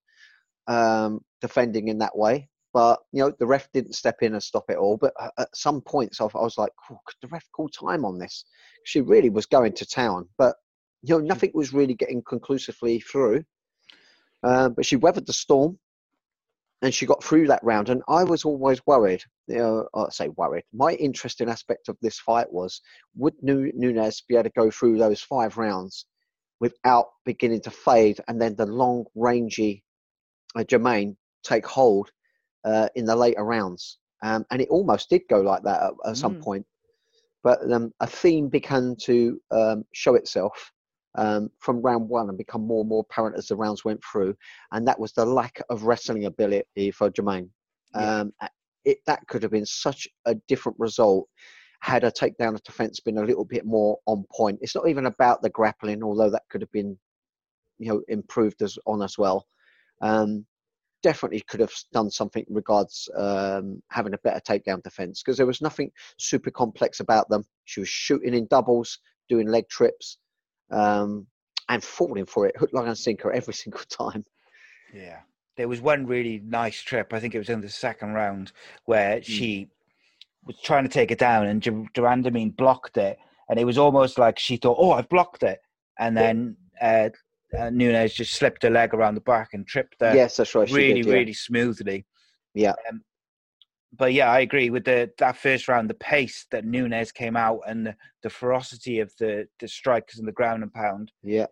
um, defending in that way. But you know, the ref didn't step in and stop it all. But at some points, I was like, oh, could the ref call time on this? She really was going to town, but you know, nothing was really getting conclusively through. Um, but she weathered the storm, and she got through that round. And I was always worried. You know, I say worried. My interesting aspect of this fight was: would Nunez be able to go through those five rounds without beginning to fade, and then the long, rangy uh, Germaine take hold uh, in the later rounds? Um, and it almost did go like that at, at some mm. point. But um, a theme began to um, show itself um, from round one and become more and more apparent as the rounds went through, and that was the lack of wrestling ability for Germaine. Yeah. Um, it, that could have been such a different result had a takedown of defence been a little bit more on point. It's not even about the grappling, although that could have been, you know, improved as on as well. Um, definitely could have done something regards um, having a better takedown defence because there was nothing super complex about them. She was shooting in doubles, doing leg trips, um, and falling for it hook, line, and sinker every single time. Yeah, there was one really nice trip. I think it was in the second round where mm. she was trying to take it down, and de Randamie blocked it, and it was almost like she thought, "Oh, I've blocked it," and then. Uh, uh, Nunes just slipped her leg around the back and tripped her. Yes, that's right. Really, did, yeah. really smoothly. Yeah. Um, but yeah, I agree with the that first round. The pace that Nunes came out and the, the ferocity of the the strikers and the ground and pound. Yeah,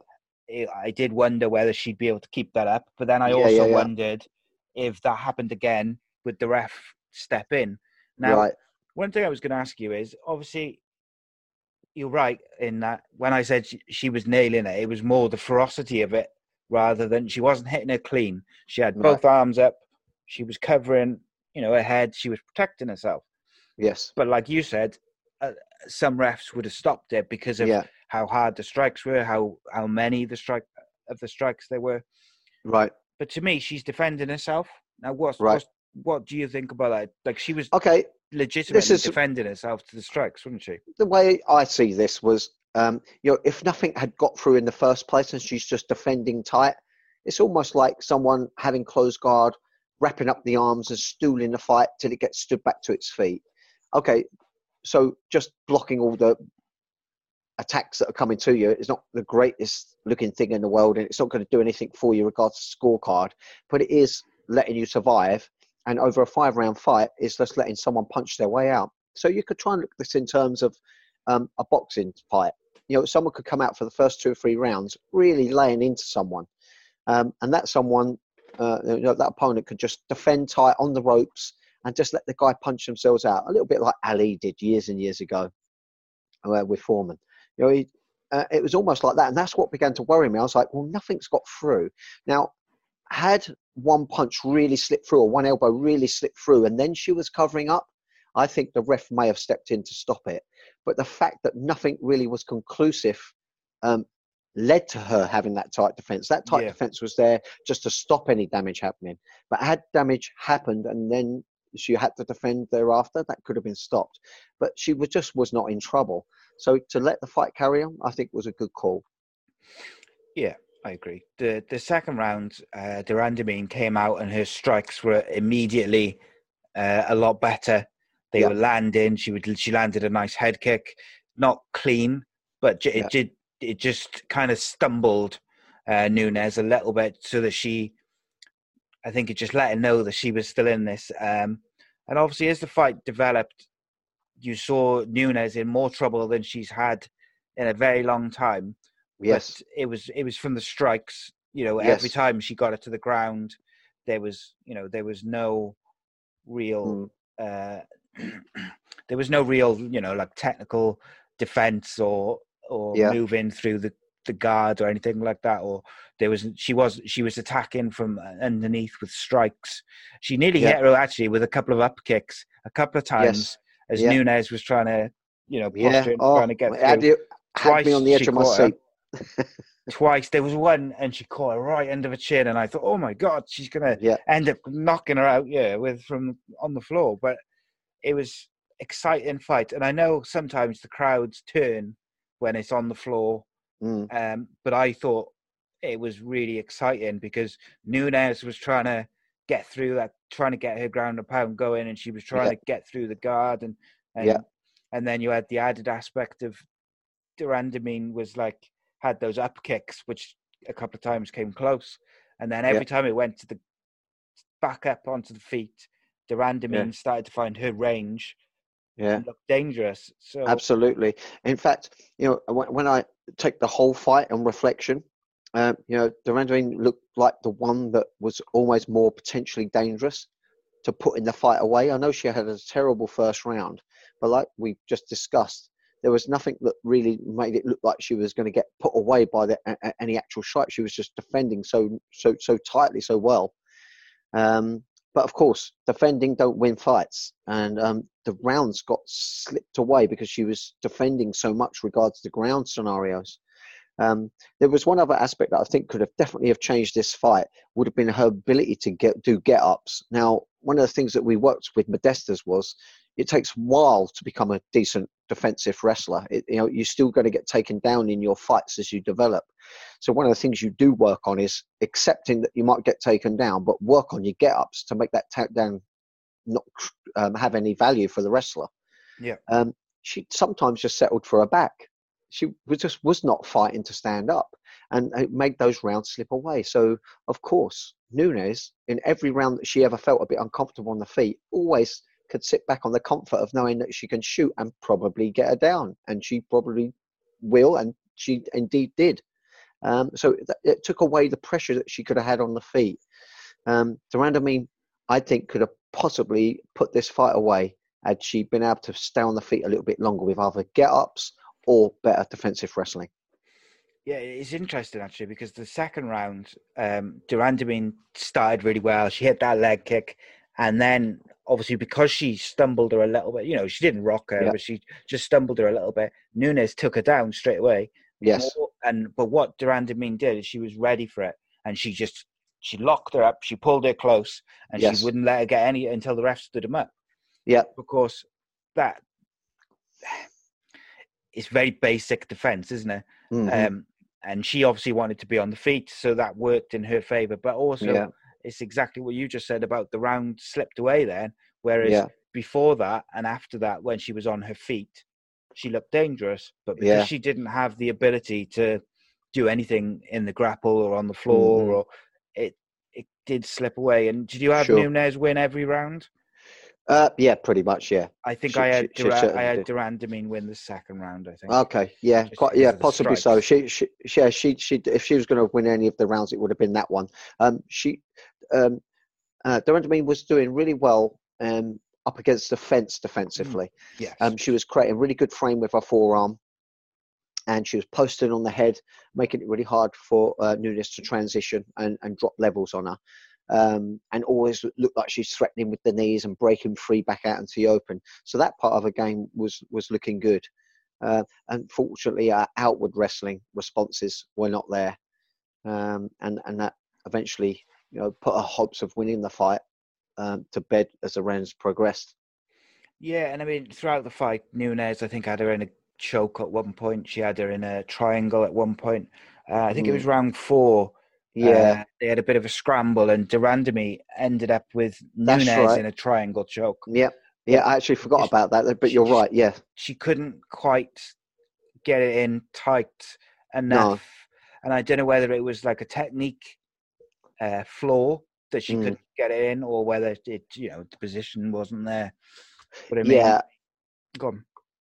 it, I did wonder whether she'd be able to keep that up. But then I yeah, also yeah, yeah. wondered if that happened again, would the ref step in? Now, right. one thing I was going to ask you is obviously you're right in that when I said she, she, was nailing it, it was more the ferocity of it rather than she wasn't hitting it clean. She had both right. arms up. She was covering you know, ahead. She was protecting herself. Yes. But like you said, uh, some refs would have stopped it because of yeah. how hard the strikes were, how how many the strike of the strikes there were. Right. But to me, she's defending herself. Now, what's, right. What's, what do you think about that? Like she was okay, legitimately this is, defending herself to the strikes, wasn't she? The way I see this was, um, you know, if nothing had got through in the first place and she's just defending tight, it's almost like someone having closed guard wrapping up the arms and stooling the fight till it gets stood back to its feet. Okay, so just blocking all the attacks that are coming to you is not the greatest looking thing in the world, and it's not going to do anything for you regards to scorecard, but it is letting you survive. And over a five round fight, is just letting someone punch their way out. So you could try and look this in terms of um, a boxing fight. You know, someone could come out for the first two or three rounds really laying into someone. Um, and that someone uh, you know, that opponent could just defend tight on the ropes and just let the guy punch themselves out. A little bit like Ali did years and years ago uh, with Foreman. You know, he, uh, it was almost like that, and that's what began to worry me. I was like, well, nothing's got through. Now, had one punch really slipped through or one elbow really slipped through, and then she was covering up, I think the ref may have stepped in to stop it. But the fact that nothing really was conclusive um, led to her having that tight defense. That tight yeah. defense was there just to stop any damage happening. But had damage happened and then she had to defend thereafter, that could have been stopped. But she was just was not in trouble. So to let the fight carry on, I think was a good call. Yeah, I agree. The the second round, uh, de Randamie came out and her strikes were immediately uh, a lot better. They were landing. She would she landed a nice head kick, not clean, but it did it just kind of stumbled uh, Nunes a little bit so that she, I think it just let her know that she was still in this. Um, and obviously, as the fight developed, you saw Nunes in more trouble than she's had in a very long time. Yes, but it was it was from the strikes. You know, yes. every time she got it to the ground, there was you know there was no real mm. uh, there was no real you know like technical defense or or yeah. move in through the the guard or anything like that or there was she was she was attacking from underneath with strikes she nearly yeah. hit her actually with a couple of up kicks a couple of times yes. as yeah. Nunes was trying to you know yeah. oh, trying to get had, you, had me on the edge of my seat twice. There was one, and she caught her right under the chin, and I thought, oh my god, she's gonna Yeah. end up knocking her out, yeah, with from on the floor. But it was exciting fight, and I know sometimes the crowds turn when it's on the floor, Mm. um, but I thought it was really exciting because Nunes was trying to get through that, trying to get her ground up and pound going, and she was trying Yeah. to get through the guard, and and, Yeah. and then you had the added aspect of de Randamie was like had those up kicks, which a couple of times came close, and then every Yeah. time it went to the back up onto the feet, de Randamie started to find her range Yeah. look dangerous. So Absolutely. In fact, you know, when, when I take the whole fight and reflection, um, you know, de Randamie looked like the one that was always more potentially dangerous to put in the fight away. I know she had a terrible first round, but like we just discussed, there was nothing that really made it look like she was going to get put away by the, a, a- any actual shot. She was just defending so so so tightly, so well. Um, but of course, defending don't win fights, and um, the rounds got slipped away because she was defending so much regards to ground scenarios. Um, there was one other aspect that I think could have definitely have changed this fight would have been her ability to get do get ups. Now, one of the things that we worked with Modestas was it takes a while to become a decent defensive wrestler. It, you know, you're still going to get taken down in your fights as you develop. So one of the things you do work on is accepting that you might get taken down, but work on your get ups to make that takedown not um, have any value for the wrestler. Yeah. Um, she sometimes just settled for a back. She was just was not fighting to stand up, and it made those rounds slip away. So of course, Nunes in every round that she ever felt a bit uncomfortable on the feet, always could sit back on the comfort of knowing that she can shoot and probably get her down, and she probably will, and she indeed did. Um, so th- it took away the pressure that she could have had on the feet. Um, de Randamie, I think, could have possibly put this fight away had she been able to stay on the feet a little bit longer with either get ups or better defensive wrestling. Yeah, it's interesting actually because the second round, um, de Randamie started really well. She hit that leg kick, and then obviously because she stumbled her a little bit, you know, she didn't rock her, Yeah. but she just stumbled her a little bit. Nunes took her down straight away. Yes. And but what de Randamie did is she was ready for it, and she just she locked her up. She pulled her close, and Yes. she wouldn't let her get any until the ref stood him up. Yeah. Of course, that it's very basic defense, isn't it? Mhm. um, and she obviously wanted to be on the feet, so that worked in her favor. But also, Yeah. it's exactly what you just said about the round slipped away then. Whereas Yeah. before that and after that, when she was on her feet, she looked dangerous. But because Yeah. she didn't have the ability to do anything in the grapple or on the floor, Mhm. or it it did slip away. And did you have Sure. Nunes win every round? Uh, yeah, pretty much. Yeah. I think She- I had she- she I had did. de Randamie win the second round. I think. Okay. Yeah. Quite. Yeah. Possibly so. She. She. Yeah. She. She. If she was going to win any of the rounds, it would have been that one. Um. She. Um. Uh, de Randamie was doing really well. Um. Up against the fence defensively. yes. Um, she was creating really good frame with her forearm, and she was posting on the head, making it really hard for uh, Nunes to transition and, and drop levels on her. Um, and always looked like she's threatening with the knees and breaking free back out into the open. So that part of the game was was looking good. Uh, unfortunately, our outward wrestling responses were not there, um, and and that eventually, you know, put her hopes of winning the fight um, to bed as the rounds progressed. Yeah, and I mean throughout the fight, Nunes I think had her in a choke at one point. She had her in a triangle at one point. Uh, I think it was round four. Yeah, uh, they had a bit of a scramble, and de Randamie ended up with That's Nunes right. in a triangle choke. yeah, yeah. I actually forgot Yes. about that, but you're She- right. Yeah, She couldn't quite get it in tight enough, and I don't know whether it was like a technique uh, flaw that she Mm. couldn't get it in, or whether it you know the position wasn't there. But I mean, yeah. go on.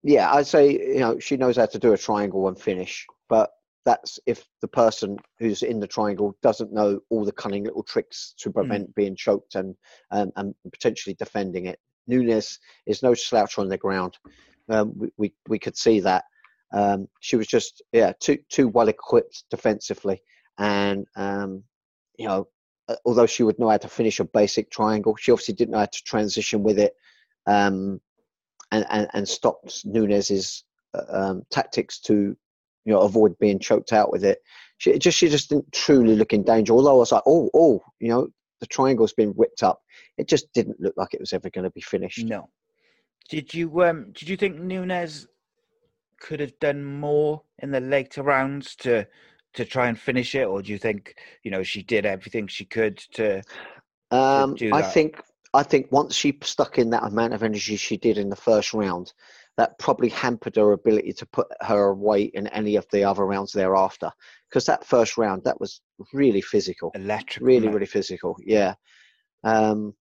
Yeah, I'd say you know she knows how to do a triangle and finish, but that's if the person who's in the triangle doesn't know all the cunning little tricks to prevent being choked and um, and potentially defending it. Nunes is no slouch on the ground. Um, we, we we could see that. Um, she was just yeah too too well equipped defensively, and um, you know uh, although she would know how to finish a basic triangle, she obviously didn't know how to transition with it. Um, and, and, and stopped Nunes's uh, um, tactics to you know avoid being choked out with it. she just she just didn't truly look in danger. Although I was like, oh, oh, you know, the triangle's been whipped up. It just didn't look like it was ever going to be finished. No. Did you um did you think Nunes could have done more in the later rounds to to try and finish it, or do you think you know she did everything she could to? Um, do I think I think once she stuck in that amount of energy she did in the first round, that probably hampered her ability to put her away in any of the other rounds thereafter. Because that first round, that was really physical, Electric, really, man. really physical. Yeah. Um,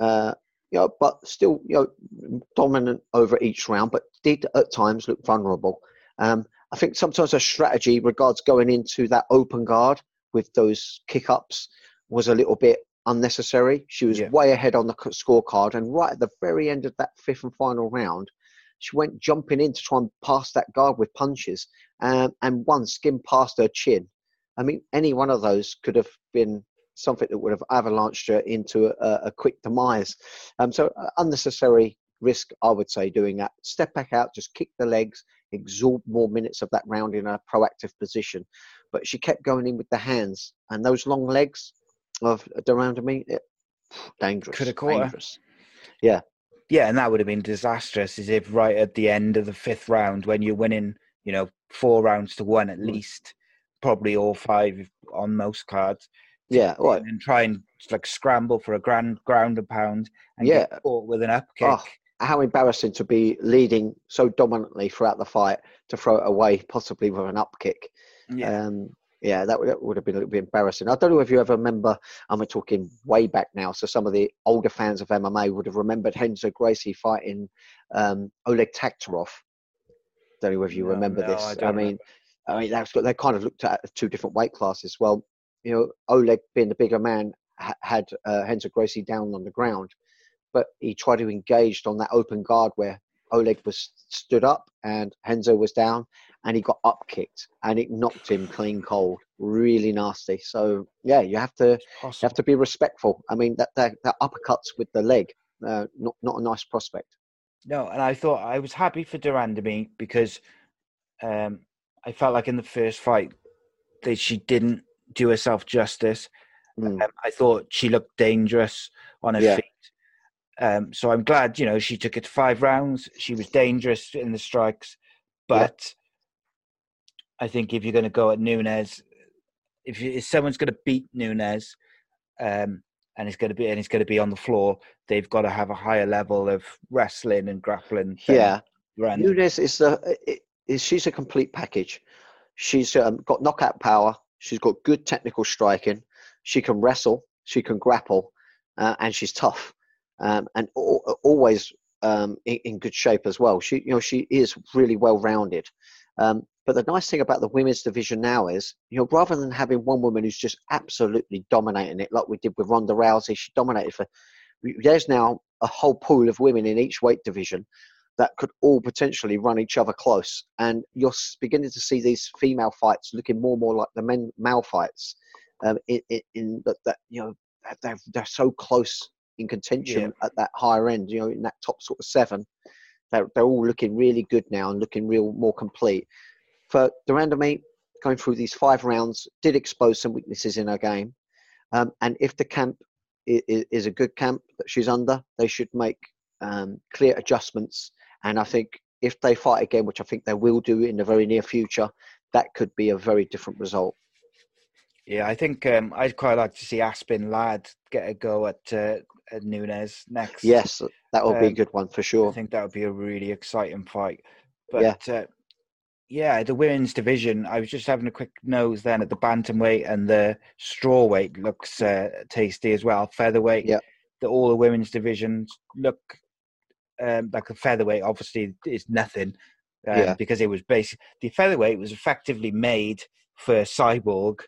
uh, you know, but still, you know, dominant over each round, but did at times look vulnerable. Um, I think sometimes her strategy regards going into that open guard with those kick ups was a little bit unnecessary. She was Yeah. way ahead on the scorecard, and right at the very end of that fifth and final round, she went jumping in to try and pass that guard with punches, um, and one skimmed past her chin. I mean, any one of those could have been something that would have avalanched her into a, a quick demise. Um, so uh, unnecessary risk, I would say, doing that. Step back out, just kick the legs, absorb more minutes of that round in a proactive position. But she kept going in with the hands, and those long legs of de Randamie, it, dangerous. Coulda caught her. dangerous. Yeah, Yeah, and that would have been disastrous. As if right at the end of the fifth round, when you're winning, you know, four rounds to one at Mm. least, probably all five on most cards, Yeah, right. and try and like scramble for a grand ground and pound and Yeah. get caught with an up kick. Oh, how embarrassing to be leading so dominantly throughout the fight to throw it away, possibly with an up kick. yeah, Um, yeah, that would, that would have been a little bit embarrassing. I don't know if you ever remember, and we're talking way back now, so some of the older fans of MMA would have remembered Renzo Gracie fighting um, Oleg Taktarov. Don't know if you No, remember no, this. I I, mean, I mean, that's got, they kind of looked at two different weight classes. Well, you know, Oleg being the bigger man ha- had uh, Renzo Gracie down on the ground, but he tried to engage on that open guard where Oleg was stood up and Renzo was down, and he got up kicked and it knocked him clean cold, really nasty. So yeah, you have to it's you have to be respectful. I mean that that, that uppercuts with the leg, uh, not not a nice prospect. No, and I thought I was happy for de Randamie because um, I felt like in the first fight that she didn't do herself justice. Mm. Um, I thought she looked dangerous on her Yeah. feet. Um, so I'm glad, you know, she took it to five rounds. She was dangerous in the strikes, but I think if you're going to go at Nunes, if, you, if someone's going to beat Nunes, um, and it's going to be and it's going to be on the floor, they've got to have a higher level of wrestling and grappling. Yeah, Durand. Nunes is a is she's a complete package. She's um, got knockout power. She's got good technical striking. She can wrestle. She can grapple, uh, and she's tough, um, and al- always um, in, in good shape as well. She, you know, she is really well rounded. Um, but the nice thing about the women's division now is, you know, rather than having one woman who's just absolutely dominating it, like we did with Ronda Rousey, she dominated for. There's now a whole pool of women in each weight division that could all potentially run each other close. And you're beginning to see these female fights looking more and more like the men male fights. Um, in, in, in that, that you know they're they're so close in contention at that higher end. You know, in that top sort of seven, they're they're all looking really good now and looking real more complete. For de Randamie, going through these five rounds, did expose some weaknesses in her game. Um, and if the camp is, is a good camp that she's under, they should make um, clear adjustments. And I think if they fight again, which I think they will do in the very near future, that could be a very different result. Yeah, I think um, I'd quite like to see Aspen Ladd get a go at, uh, at Nunes next. Yes, that will be a Um, good one for sure. I think that would be a really exciting fight. Yeah. But uh, yeah, the women's division. I was just having a quick nose then at the bantamweight and the strawweight looks uh, tasty as well. Featherweight. Yeah. The all the women's divisions look um, like the featherweight. Obviously, is nothing um, Yeah. because it was basically The featherweight was effectively made for Cyborg.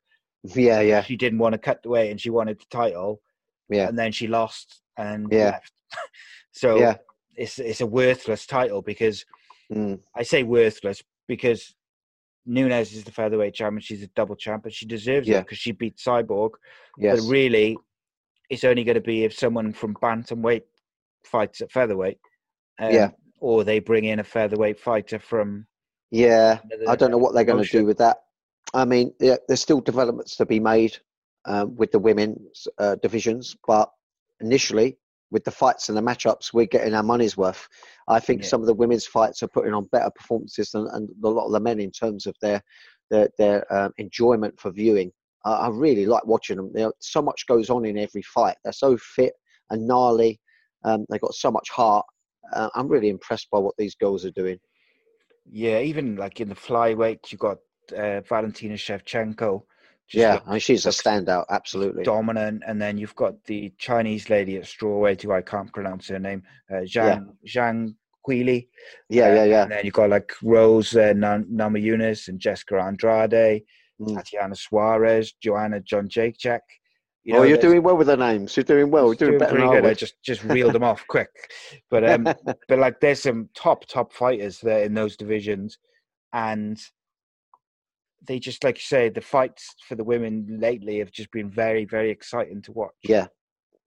Yeah, yeah, She didn't want to cut the weight and she wanted the title. Yeah. And then she lost and Yeah. left. so yeah. it's it's a worthless title because Mm, I say worthless because Nunes is the featherweight champion. She's a double champ, and she deserves Yeah. it because she beat Cyborg. yes. But really, it's only going to be if someone from bantamweight fights at featherweight. Um, Yeah. Or they bring in a featherweight fighter from. Yeah, I don't know what they're going to do with that. I mean, yeah, there's still developments to be made um, with the women's uh, divisions, but initially, with the fights and the matchups, we're getting our money's worth. I think Yeah. some of the women's fights are putting on better performances than and a lot of the men in terms of their their, their um, enjoyment for viewing. I, I really like watching them. There, so much goes on in every fight. They're so fit and gnarly. Um, they've got so much heart. Uh, I'm really impressed by what these girls are doing. Yeah, even like in the flyweight, you've got uh, Valentina Shevchenko. yeah, mean, she's a standout. Absolutely. dominant, and then you've got the Chinese lady at strawweight, who I can't pronounce her name, uh, Zhang Zhang Weili. Yeah, Uh, yeah, yeah. And then you've got like Rose uh, Nam- Namajunas and Jessica Andrade, Mm. Tatiana Suarez, Joanna Jędrzejczyk. You oh, you're doing well with the names. You're doing well. You're doing, better pretty good. I just just reeled them off quick, but um, but like there's some top top fighters there in those divisions, and they just like you say the fights for the women lately have just been very very exciting to watch. Yeah,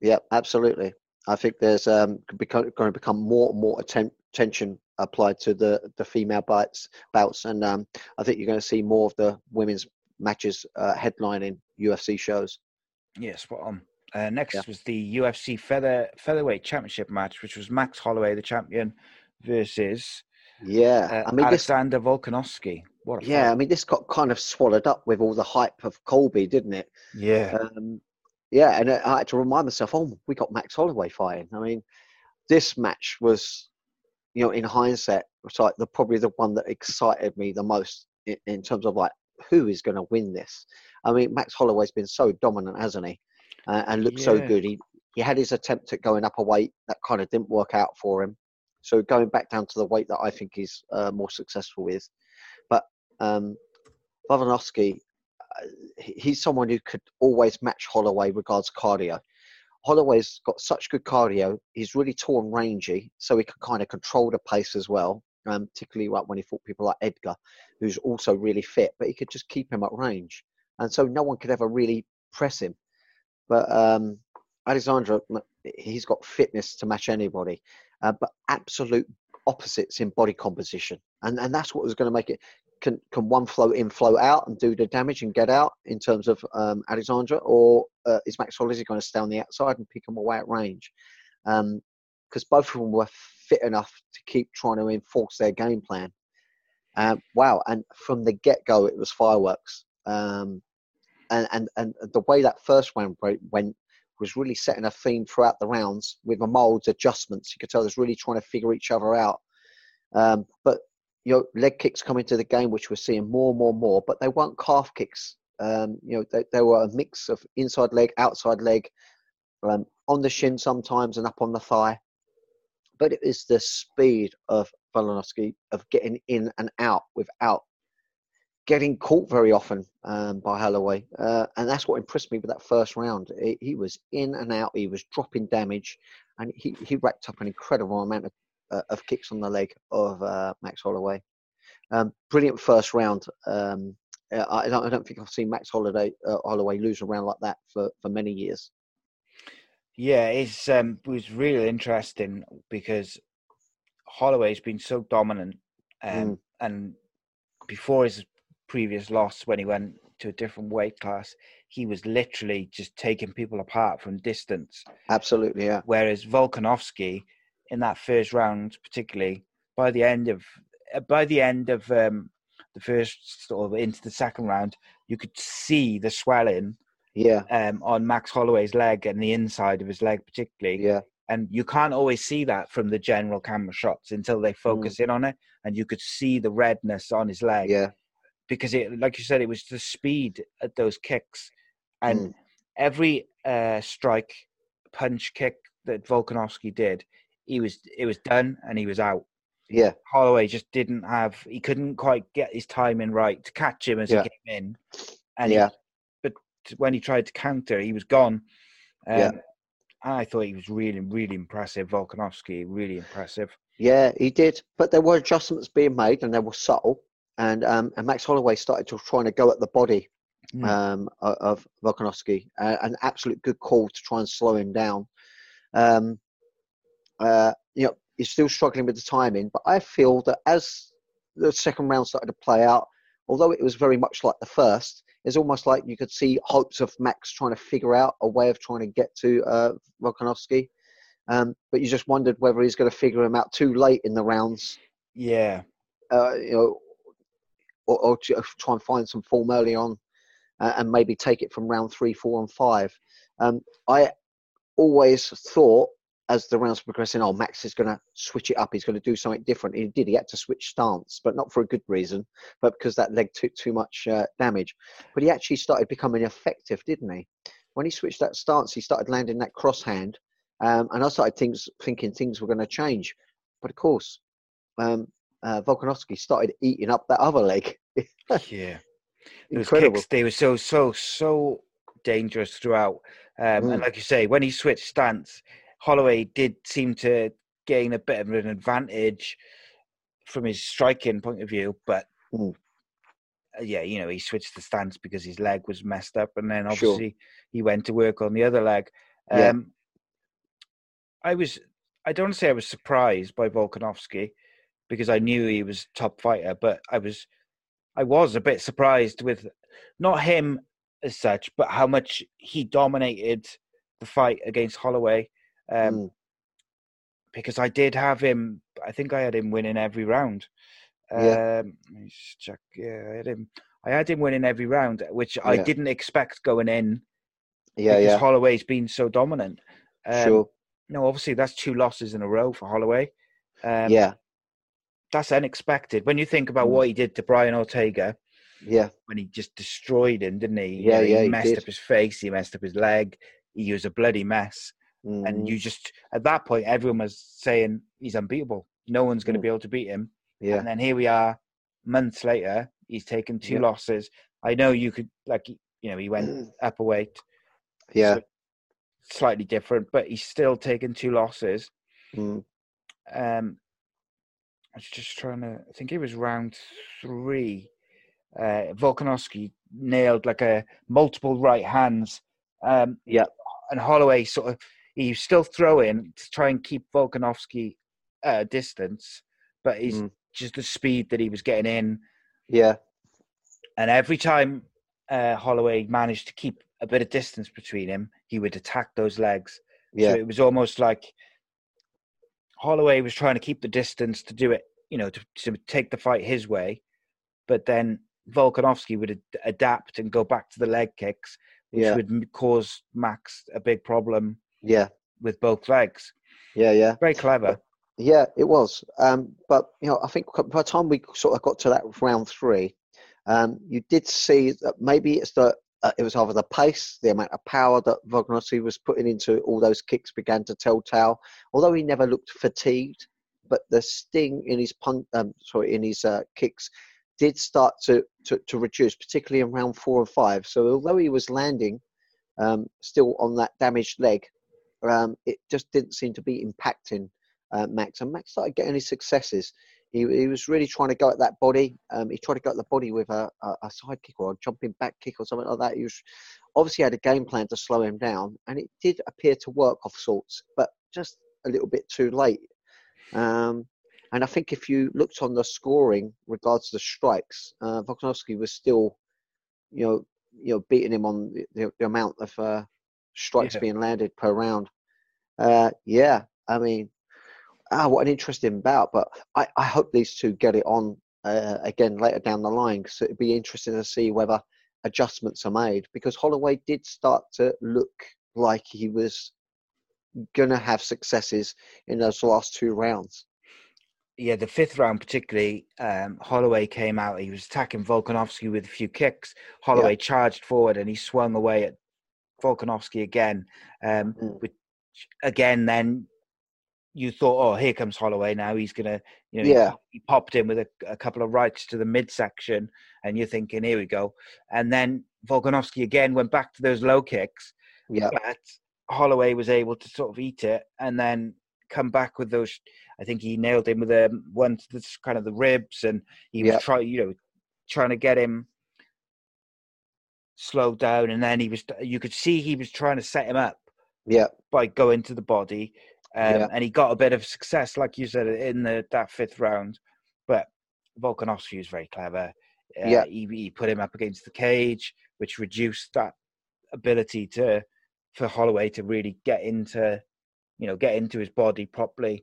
yeah, absolutely. I think there's um become, going to become more and more atten- attention applied to the the female bouts, bouts, and um, I think you're going to see more of the women's matches uh, headlining UFC shows. Yeah, spot on. Uh, next Yeah. was the UFC feather featherweight championship match, which was Max Holloway, the champion, versus Yeah, uh, I mean this. Alexander Volkanovski. Yeah, I mean this got kind of swallowed up with all the hype of Colby, didn't it? yeah, Um, yeah, and I had to remind myself, oh, we got Max Holloway fighting. I mean, this match was, you know, in hindsight, was like the probably the one that excited me the most in, in terms of like who is going to win this. I mean, Max Holloway's been so dominant, hasn't he? Uh, and looked so good. He he had his attempt at going up a weight that kind of didn't work out for him. So going back down to the weight that I think he's uh, more successful with, um, Volkanovski, uh, he's someone who could always match Holloway regards cardio. Holloway's got such good cardio. He's really tall and rangy, so he can kind of control the pace as well. Um, particularly when he fought people like Edgar, who's also really fit, but he could just keep him at range, and so no one could ever really press him. But um, Alexandra, he's got fitness to match anybody, uh, but absolute opposites in body composition, and and that's what was going to make it. Can can one float in, float out, and do the damage and get out in terms of um, Alexandra, or uh, is Max Holloway going to stay on the outside and pick him away at range? Because both of them were fit enough to keep trying to enforce their game plan. Um, wow! And from the get go, it was fireworks. Um, and, and and the way that first round went was really setting a theme throughout the rounds with the molds adjustments. You could tell they was really trying to figure each other out. Um, but you know, leg kicks come into the game, which we're seeing more and more and more. But they weren't calf kicks. Um, you know, they, they were a mix of inside leg, outside leg, um, on the shin sometimes, and up on the thigh. But it is the speed of Volkanovski of getting in and out without getting caught very often um, by Holloway, uh, and that's what impressed me with that first round. He, he was in and out. He was dropping damage, and he, he racked up an incredible amount of, uh, of kicks on the leg of uh, Max Holloway. Um, brilliant first round. Um, uh, I, don't, I don't think I've seen Max Holloway, uh, Holloway lose a round like that for, for many years. yeah, it's um, it was really interesting because Holloway's been so dominant, um, Mm. and before his previous loss when he went to a different weight class, he was literally just taking people apart from distance. Absolutely, yeah. Whereas Volkanovski, in that first round, particularly by the end of uh, by the end of um, the first sort of into the second round, you could see the swelling Yeah, um, on Max Holloway's leg and the inside of his leg, particularly. yeah, And you can't always see that from the general camera shots until they focus in on it, and you could see the redness on his leg. Yeah, because it, like you said, it was the speed at those kicks, and Mm. every uh, strike, punch, kick that Volkanovski did, he was it was done and he was out. yeah, Holloway just didn't have, he couldn't quite get his timing right to catch him as Yeah. he came in, and yeah. he, but when he tried to counter, he was gone. Um, Yeah. and I thought he was really, really impressive. Volkanovski, really impressive. Yeah, he did. But there were adjustments being made, and they were subtle. And um, and Max Holloway started to trying to go at the body Mm. um, of Volkanovski. Uh, an absolute good call to try and slow him down. Um, uh, you know, he's still struggling with the timing, but I feel that as the second round started to play out, although it was very much like the first, it's almost like you could see hopes of Max trying to figure out a way of trying to get to uh, Volkanovski. Um, but you just wondered whether he's going to figure him out too late in the rounds. Yeah. Uh, you know, or, or try and find some form early on, uh, and maybe take it from round three, four, and five. Um, I always thought as the rounds progressing, oh, Max is going to switch it up. He's going to do something different. He did. He had to switch stance, but not for a good reason, but because that leg took too much uh, damage. But he actually started becoming effective, didn't he? When he switched that stance, he started landing that cross hand, um, and I started things, thinking things were going to change. But of course, um, uh, Volkanovski started eating up that other leg. yeah, those kicks they were so so so dangerous throughout. Um, mm. And like you say, when he switched stance, Holloway did seem to gain a bit of an advantage from his striking point of view, but mm. yeah, you know, he switched the stance because his leg was messed up, and then obviously sure. he went to work on the other leg. Um, yeah. I was, I don't say I was surprised by Volkanovski because I knew he was top fighter, but I was, I was a bit surprised with not him as such, but how much he dominated the fight against Holloway. Um, mm. Because I did have him, I think I had him winning every round. Yeah. Um, let me just check. Yeah, I had him. I had him winning every round, which yeah. I didn't expect going in. Yeah, because yeah. Holloway's been so dominant. Um, sure. No, obviously that's two losses in a row for Holloway. Um, yeah. That's unexpected when you think about mm. what he did to Brian Ortega. Yeah. When he just destroyed him, didn't he? Yeah, you know, he, he messed up his face. He messed up his leg. He was a bloody mess. Mm. And you just at that point, everyone was saying he's unbeatable. No one's going to Mm. be able to beat him. yeah, And then here we are, months later. He's taken two Yeah. losses. I know you could like you know he went up a weight, yeah, so slightly different, but he's still taken two losses. mm. Um, I was just trying to. I think it was round three. Uh, Volkanovski nailed like a multiple right hands. Um, Yeah. and Holloway sort of he was still throwing to try and keep Volkanovski at a distance, but he's Mm. just the speed that he was getting in, yeah, and every time uh, Holloway managed to keep a bit of distance between him, he would attack those legs. yeah, So it was almost like Holloway was trying to keep the distance to do it, you know, to, to take the fight his way, but then Volkanovski would ad- adapt and go back to the leg kicks, which yeah, would cause Max a big problem yeah, with both legs. yeah, yeah. Very clever. Yeah, it was. Um, but you know, I think by the time we sort of got to that round three, um, you did see that maybe it's the uh, it was either the pace, the amount of power that Volkanovski was putting into all those kicks began to telltale. Although he never looked fatigued, but the sting in his pun- um, sorry, in his uh, kicks did start to, to to reduce, particularly in round four and five. So although he was landing um, still on that damaged leg, um, it just didn't seem to be impacting uh, Max. And Max started getting his successes. He, he was really trying to go at that body. Um, he tried to go at the body with a, a, a side kick or a jumping back kick or something like that. He was obviously had a game plan to slow him down, and it did appear to work of sorts, but just a little bit too late. Um, and I think if you looked on the scoring regards to the strikes, uh, Volkanovski was still, you know, you know, beating him on the, the, the amount of uh, strikes Yeah. being landed per round. Uh, yeah, I mean, ah, what an interesting bout. But I, I hope these two get it on uh, again later down the line because it'd be interesting to see whether adjustments are made because Holloway did start to look like he was going to have successes in those last two rounds. Yeah, the fifth round particularly, um, Holloway came out. He was attacking Volkanovski with a few kicks. Holloway charged forward and he swung away at Volkanovski again. Um, Mm. which again, then you thought, oh, here comes Holloway now. He's gonna, you know, Yeah. he, he popped in with a, a couple of rights to the midsection, and you're thinking, here we go. And then Volkanovski again went back to those low kicks, Yeah, but Holloway was able to sort of eat it and then come back with those. I think he nailed him with a one to the kind of the ribs, and he was Yeah. trying, you know, trying to get him slowed down, and then he was. You could see he was trying to set him up yeah, by going to the body, um, Yeah. and he got a bit of success, like you said, in the that fifth round. But Volkanovski was very clever. Uh, Yeah. he, he put him up against the cage, which reduced that ability to for Holloway to really get into, you know, get into his body properly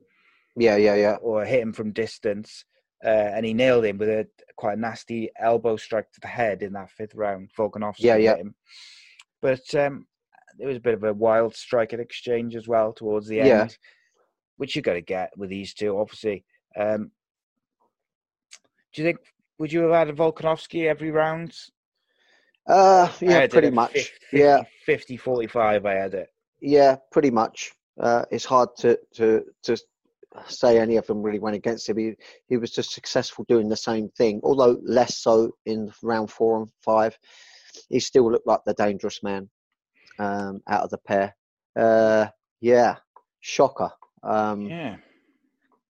Yeah, yeah, yeah. or hit him from distance. Uh, and he nailed him with a quite a nasty elbow strike to the head in that fifth round. Volkanovski Yeah, yeah. him. But um, there was a bit of a wild striking exchange as well towards the end, Yeah. which you got to get with these two, obviously. Um, do you think would you have had a Volkanovski every round? Uh, yeah, pretty much. 50, Yeah, 50 45 I had it. yeah, pretty much. Uh, it's hard to to to say any of them really went against him. He he was just successful doing the same thing, although less so in round four and five. He still looked like the dangerous man um, out of the pair. Uh, yeah, shocker. Um, Yeah.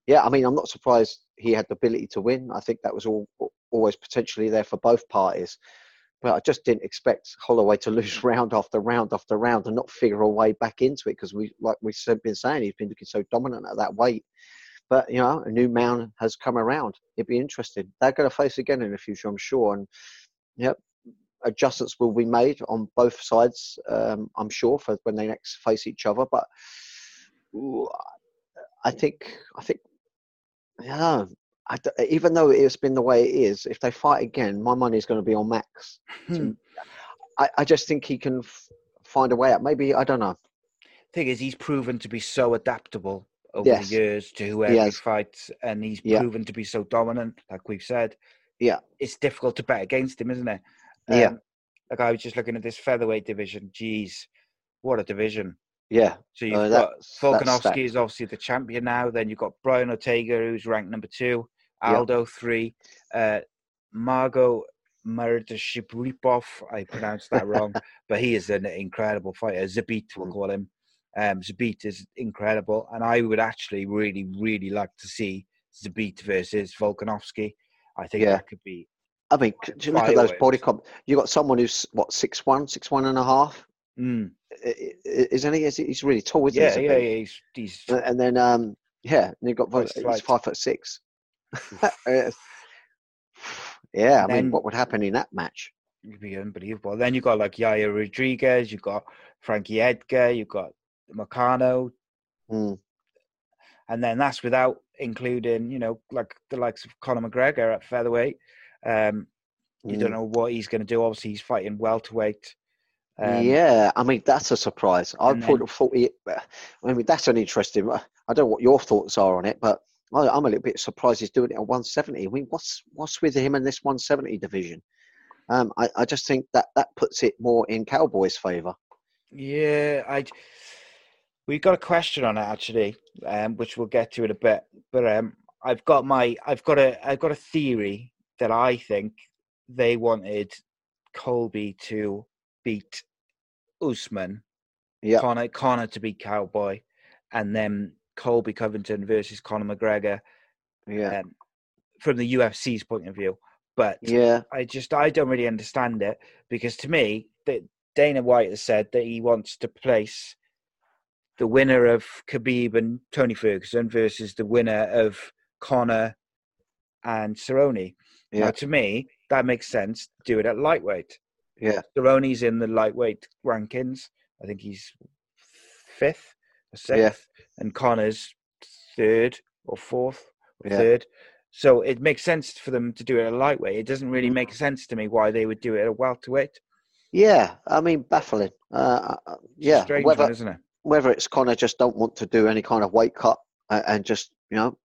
yeah, I mean, I'm not surprised he had the ability to win. I think that was all always potentially there for both parties. But I just didn't expect Holloway to lose round after round after round and not figure a way back into it because we, like we've been saying, he's been looking so dominant at that weight. But you know, a new man has come around. It'd be interesting. They're going to face again in the future, I'm sure. And yep, adjustments will be made on both sides. Um, I'm sure for when they next face each other. But ooh, I think I think yeah. Even though it's been the way it is, if they fight again, my money is going to be on Max. Hmm. I, I just think he can f- find a way out. Maybe I don't know. thing is, he's proven to be so adaptable over Yes. the years to whoever He he fights, and he's Yeah. proven to be so dominant, like we've said. Yeah. It's difficult to bet against him, isn't it? Yeah. Um, like I was just looking at this featherweight division. Jeez, what a division! Yeah, So you've uh, got Volkanovski is obviously the champion now. Then you've got Brian Ortega, who's ranked number two. Aldo three. Uh, Margot Murdashibripov, I pronounced that wrong, but he is an incredible fighter. Zabit, we'll Mm. call him. Um, Zabit is incredible, and I would actually really, really like to see Zabit versus Volkanovski. I think Yeah. that could be. I mean, do you look at those body comp? You got someone who's what six one, six one and a half. Mm, I- I- Isn't he? Is He's really tall, isn't yeah, he? yeah, yeah. He's, he's And then um, yeah, and you've got he's five foot six. Yeah, I And mean, what would happen in that match? It'd be unbelievable. Then you got like Yair Rodriguez, you got Frankie Edgar, you got Meccano, Mm, and then that's without including, you know, like the likes of Conor McGregor at featherweight. Um, you don't mm. know what he's going to do. Obviously, he's fighting welterweight. Um, yeah, I mean that's a surprise. I thought, then- thought he, I mean that's an interesting. I don't know what your thoughts are on it, but I'm a little bit surprised he's doing it at 170. I mean, what's what's with him in this 170 division? Um, I, I just think that that puts it more in Cowboys' favour. Yeah, I. We got a question on it actually, um, which we'll get to in a bit. But um, I've got my, I've got a, I've got a theory that I think they wanted Colby to beat Usman, Yeah, Conor, Conor to beat Cowboy, and then Colby Covington versus Conor McGregor, yeah, um, from the UFC's point of view. But yeah, I just I don't really understand it because to me that Dana White has said that he wants to place the winner of Khabib and Tony Ferguson versus the winner of Conor and Cerrone. Now yeah, to me that makes sense. Do it at lightweight. yeah, Cerrone's in the lightweight rankings. I think he's fifth or Yeah. sixth, and Conor's third or fourth or Yeah. third. So it makes sense for them to do it at lightweight. It doesn't really Mm. make sense to me why they would do it at welterweight. yeah. I mean, baffling. Uh, uh, a yeah, strange whether one, isn't it? whether it's Conor just don't want to do any kind of weight cut and just you know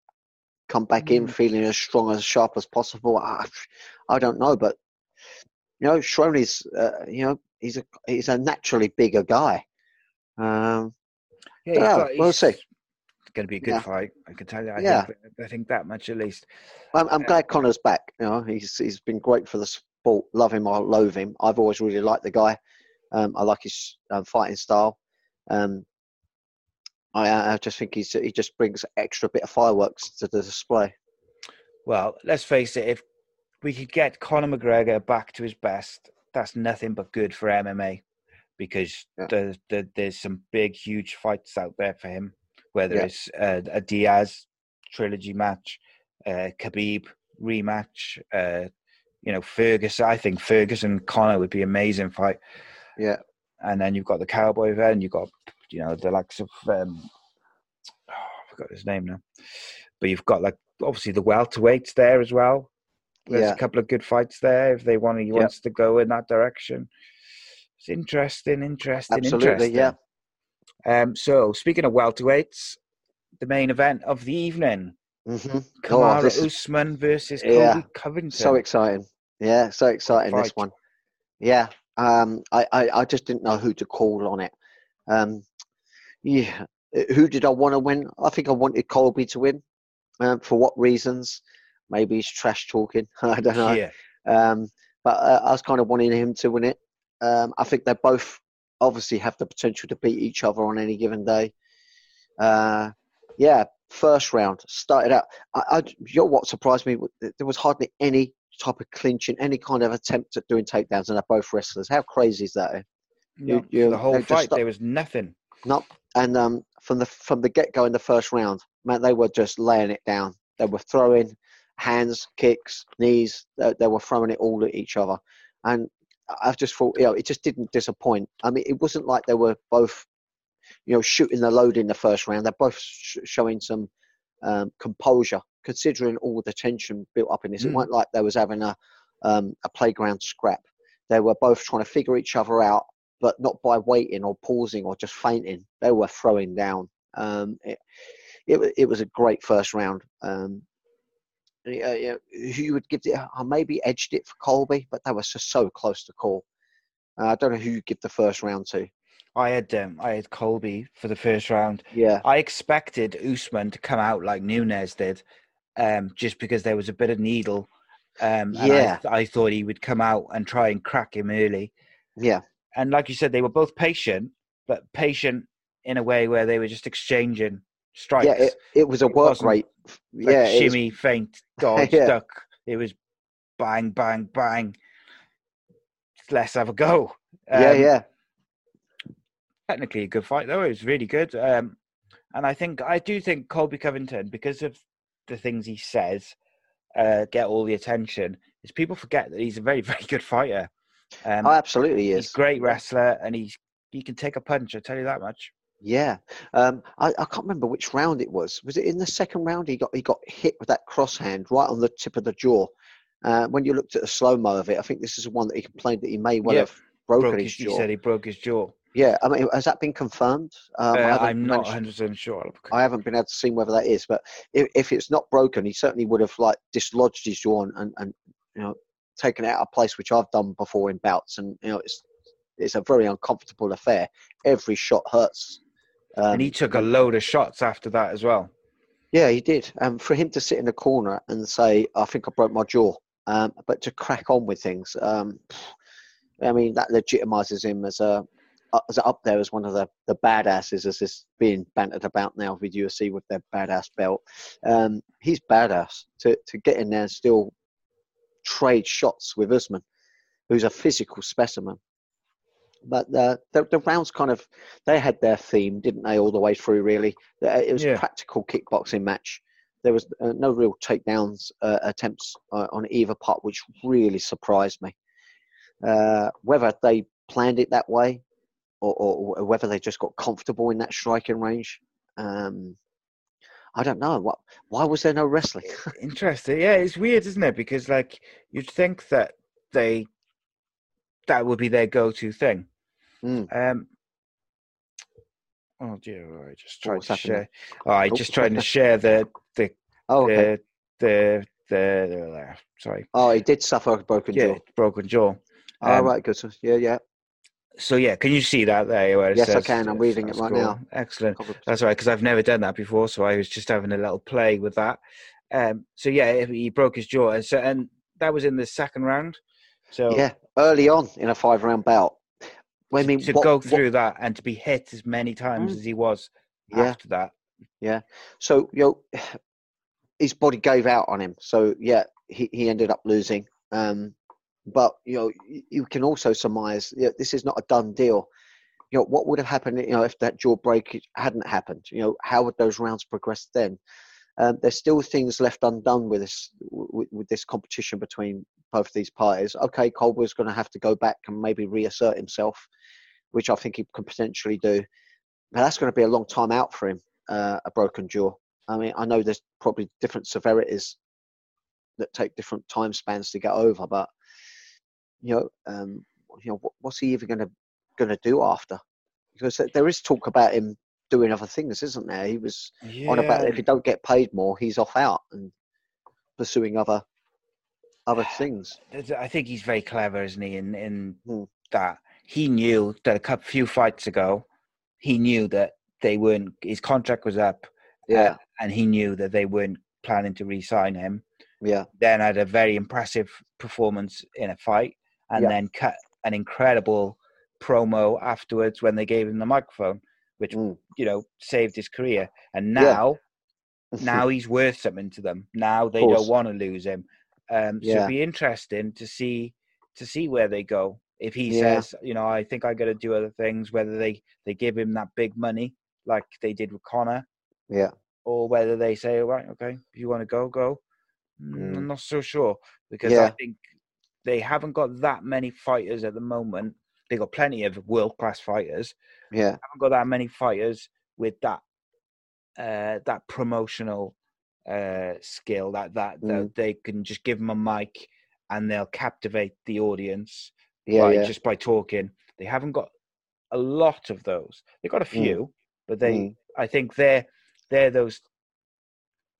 come back in Mm. feeling as strong as sharp as possible. I, I don't know, but you know, Cerrone's uh, you know he's a he's a naturally bigger guy. Um, Yeah, Dunno, got- we'll see. It's going to be a good Yeah. fight. I can tell you. I, Yeah. think, I think that much at least. I'm, I'm Yeah. glad Conor's back. You know, he's he's been great for the sport. Love him or loathe him. I've always really liked the guy. Um, I like his um, fighting style. Um, I, I just think he's he just brings extra bit of fireworks to the display. Well, let's face it. If we could get Conor McGregor back to his best, that's nothing but good for MMA because Yeah. there's there, there's some big, huge fights out there for him. Whether Yeah. it's uh, a Diaz trilogy match, uh, Khabib rematch, uh, you know, Ferguson. I think Ferguson Conor would be amazing fight. Yeah. And then you've got the Cowboy event. You've got you know the likes of um, oh, I forgot his name now, but you've got like obviously the welterweights there as well. There's Yeah. a couple of good fights there if they want he Yeah. wants to go in that direction. It's interesting, interesting, Absolutely, interesting. yeah. Um, so speaking of welterweights, the main event of the evening: Mm-hmm. Kamaru Oh, this Usman versus Yeah. Covington. so exciting. Yeah, so exciting this one. Yeah. Um, I, I, I just didn't know who to call on it. Um, yeah. Who did I want to win? I think I wanted Colby to win. Um, for what reasons? Maybe he's trash talking. I don't know. yeah, Um, but uh, I was kind of wanting him to win it. Um, I think they both obviously have the potential to beat each other on any given day. Uh, yeah, first round started out. I, I, you know what surprised me? There was hardly any type of clinching, any kind of attempt at doing takedowns, and they're both wrestlers. How crazy is that? No, for you- the whole fight there was nothing. Nope. And um, from the from the get go in the first round, man, they were just laying it down. They were throwing hands, kicks, knees. They, they were throwing it all at each other, and I just thought, you know, it just didn't disappoint. I mean, it wasn't like they were both, you know, shooting the load in the first round. They're both sh- showing some um, composure, considering all the tension built up in this. It Mm. wasn't like they was having a um, a playground scrap. They were both trying to figure each other out but not by waiting or pausing or just fainting. They were throwing down. Um, it, it, it was a great first round. Um, yeah, yeah, who you would give it? I maybe edged it for Colby, but that was just so close to call. Uh, I don't know who you give the first round to. I had um, I had Colby for the first round. Yeah, I expected Usman to come out like Nunes did, um, just because there was a bit of needle. Um, and I, Yeah. I thought he would come out and try and crack him early. yeah, And like you said, they were both patient, but patient in a way where they were just exchanging strikes. yeah. It, it was a It work rate. like Yeah, it was- shimmy, feint, dodge, Yeah. duck. It was bang, bang, bang. Let's have a go. yeah, Um, yeah. technically a good fight though. It was really good. Um, and I think I do think Colby Covington, because of the things he says, uh, get all the attention. Is people forget that he's a very, very good fighter. Um, Oh, absolutely, he he's is. a great wrestler, and he's he can take a punch. I tell you that much. Yeah, um, I, I can't remember which round it was. Was it in the second round? He got he got hit with that cross hand right on the tip of the jaw. Uh, when you looked at the slow mo of it, I think this is the one that he complained that he may well Yeah, have broken Broke his his, he jaw. said he broke his jaw. Yeah, I mean, has that been confirmed? Um, I Uh, I'm not 100 percent sure. I haven't been able to see whether that is, but if, if it's not broken, he certainly would have like dislodged his jaw and, and, and you know taken it out of place, which I've done before in bouts, and you know it's it's a very uncomfortable affair. Every shot hurts. Um, and he took a load of shots after that as well. Yeah, he did. Um, for him to sit in the corner and say, "I think I broke my jaw," um, but to crack on with things, um, I mean, that legitimizes him as a uh, as up there as one of the the badasses, as is being bantered about now with UFC with their badass belt. Um, he's badass to to get in there and still trade shots with Usman, who's a physical specimen. But uh, the, the rounds kind of they had their theme, didn't they, all the way through? Really, it was Yeah. a practical kickboxing match. There was uh, no real takedowns uh, attempts uh, on either part, which really surprised me. Uh, whether they planned it that way, or, or, or whether they just got comfortable in that striking range, um, I don't know. What? Why was there no wrestling? Interesting. Yeah, it's weird, isn't it? Because like you'd think that they that would be their go-to thing. Mm. Um. Oh dear! I just tried what's to happening share. Oh, I Oh. just tried to share the the Oh, okay. the, the the the sorry. oh, he did suffer a broken Yeah, jaw. broken jaw. Oh, Um, right, good. So, Yeah, yeah. So yeah, can you see that there? Yes, I can. I'm reading it right cool. now. Excellent. That's right, because I've never done that before, so I was just having a little play with that. Um, so yeah, he broke his jaw, and so and that was in the second round. So Yeah, early on in a five round bout. Well, I mean, to what- go what- through that and to be hit as many times Mm. as he was Yeah. after that. Yeah. So you know, his body gave out on him. So yeah, he, he ended up losing. Um, but you know, you, you can also surmise yeah, this is not a done deal. You know, what would have happened? You know, if that jaw break hadn't happened. You know, how would those rounds progress then? Um, there's still things left undone with this with, with this competition between both these parties. Okay, Colby's going to have to go back and maybe reassert himself, which I think he can potentially do. But that's going to be a long time out for him, uh, a broken jaw. I mean, I know there's probably different severities that take different time spans to get over, but you know, um, you know, what's he even going to going to do after? Because there is talk about him doing other things, isn't there? He was Yeah. on about if he don't get paid more, he's off out and pursuing other other things. I think he's very clever, isn't he? In in Hmm. that he knew that a couple few fights ago, he knew that they weren't. His contract was up, Yeah, and he knew that they weren't planning to re-sign him. yeah, Then had a very impressive performance in a fight, and Yeah. then cut an incredible promo afterwards when they gave him the microphone, which Mm. you know saved his career. And Yeah. now, now he's worth something to them. Now they don't want to lose him. Um, so Yeah. it'd be interesting to see to see where they go. If he Yeah. says, you know, I think I got to do other things, whether they they give him that big money like they did with Conor, yeah, or whether they say, right, okay, if you want to go, go. Mm, Mm. I'm not so sure because I think they haven't got that many fighters at the moment. They got plenty of world class fighters. Yeah, I Haven't got that many fighters with that uh, that promotional uh, skill that that, Mm. that they can just give them a mic and they'll captivate the audience yeah, by yeah. just by talking. They haven't got a lot of those. They've got a Mm. few, but they Mm. I think they're they're those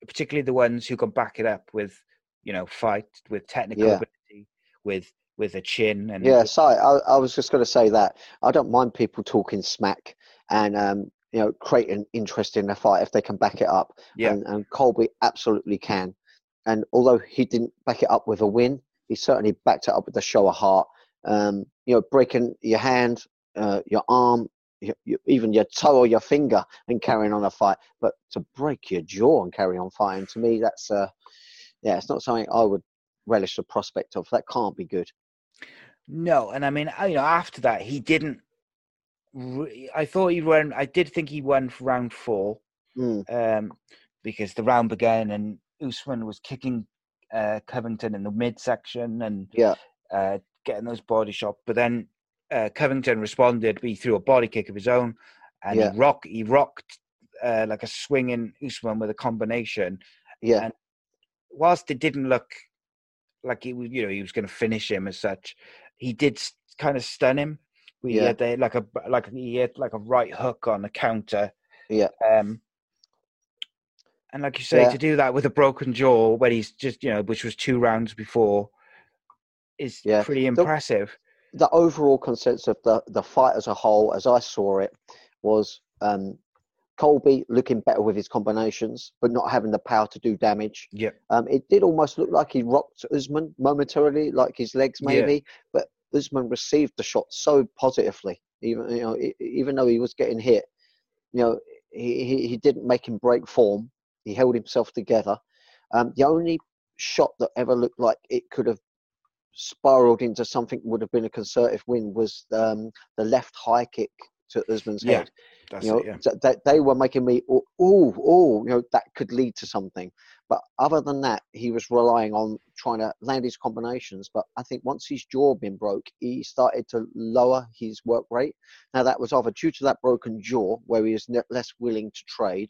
particularly the ones who can back it up with you know fight with technical Yeah. ability with with a chin and Yeah, so I, I was just going to say that I don't mind people talking smack and um, you know create an interest in the fight if they can back it up. Yeah. and, and Colby absolutely can. And although he didn't back it up with a win, he certainly backed it up with a show of heart. Um, you know, breaking your hand, uh, your arm, your, your, even your toe or your finger, and carrying on a fight. But to break your jaw and carry on fighting, to me, that's uh, yeah, it's not something I would relish the prospect of. That can't be good. No, and I mean, I- you know, after that, he didn't. Re- I thought he won. I did think he won for round four, Mm, um, because the round began and Usman was kicking uh, Covington in the midsection and Yeah. uh, getting those body shots. But then uh, Covington responded. He threw a body kick of his own, and Yeah. he rock he rocked uh, like a swinging Usman with a combination. yeah, And whilst it didn't look like he was, you know, he was going to finish him as such, he did kind of stun him. We Yeah. had a, like a like he had like a right hook on the counter. Yeah. Um, and like you say, Yeah. to do that with a broken jaw when he's just you know, which was two rounds before, is Yeah. pretty impressive. the overall consensus of the, the fight as a whole, as I saw it, was um, Colby looking better with his combinations, but not having the power to do damage. Yep. Um, it did almost look like he rocked Usman momentarily, like his legs Yeah. maybe, but Usman received the shot so positively, even you know, even though he was getting hit. You know, he, he, he didn't make him break form. He held himself together. Um, the only shot that ever looked like it could have spiraled into something would have been a conservative win was um, the left high kick to Usman's Yeah, head. That's You know, it. Yeah. th- they, they were making me, oh, oh, oh, you know, that could lead to something. But other than that, he was relying on trying to land his combinations. But I think once his jaw been broke, he started to lower his work rate. Now that was either due to that broken jaw, where he was less willing to trade,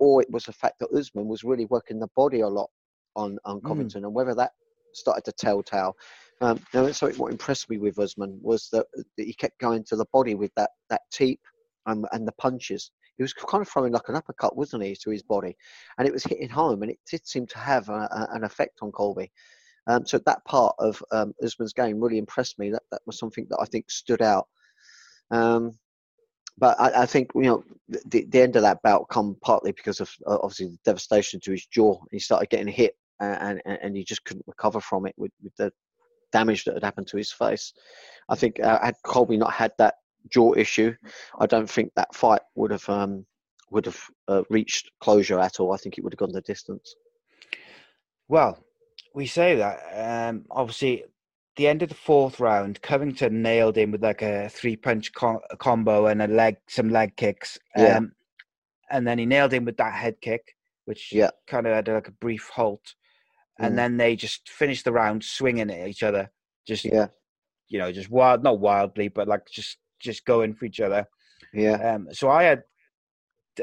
or it was the fact that Usman was really working the body a lot on on Mm. Covington, and whether that started to telltale. Um, now, so what impressed me with Usman was that, that he kept going to the body with that that teep and, and the punches. He was kind of throwing like an uppercut, wasn't he, to his body, and it was hitting home, and it did seem to have a, a, an effect on Colby. Um, so that part of um, Usman's game really impressed me. That that was something that I think stood out. Um, but I, I think you know the, the end of that bout come partly because of uh, obviously the devastation to his jaw. He started getting hit, and and, and he just couldn't recover from it with, with the damage that had happened to his face. I think uh, had Colby not had that jaw issue, I don't think that fight would have um, would have uh, reached closure at all. I think it would have gone the distance. Well, we say that. Um, obviously, the end of the fourth round, Covington nailed him with like a three punch co- combo and a leg, some leg kicks. Yeah. Um, and then he nailed him with that head kick. which Yeah. kind of had like a brief halt, and Mm. then they just finished the round swinging at each other, just Yeah, you know, just wild, not wildly, but like just just going for each other. yeah, Um, so I had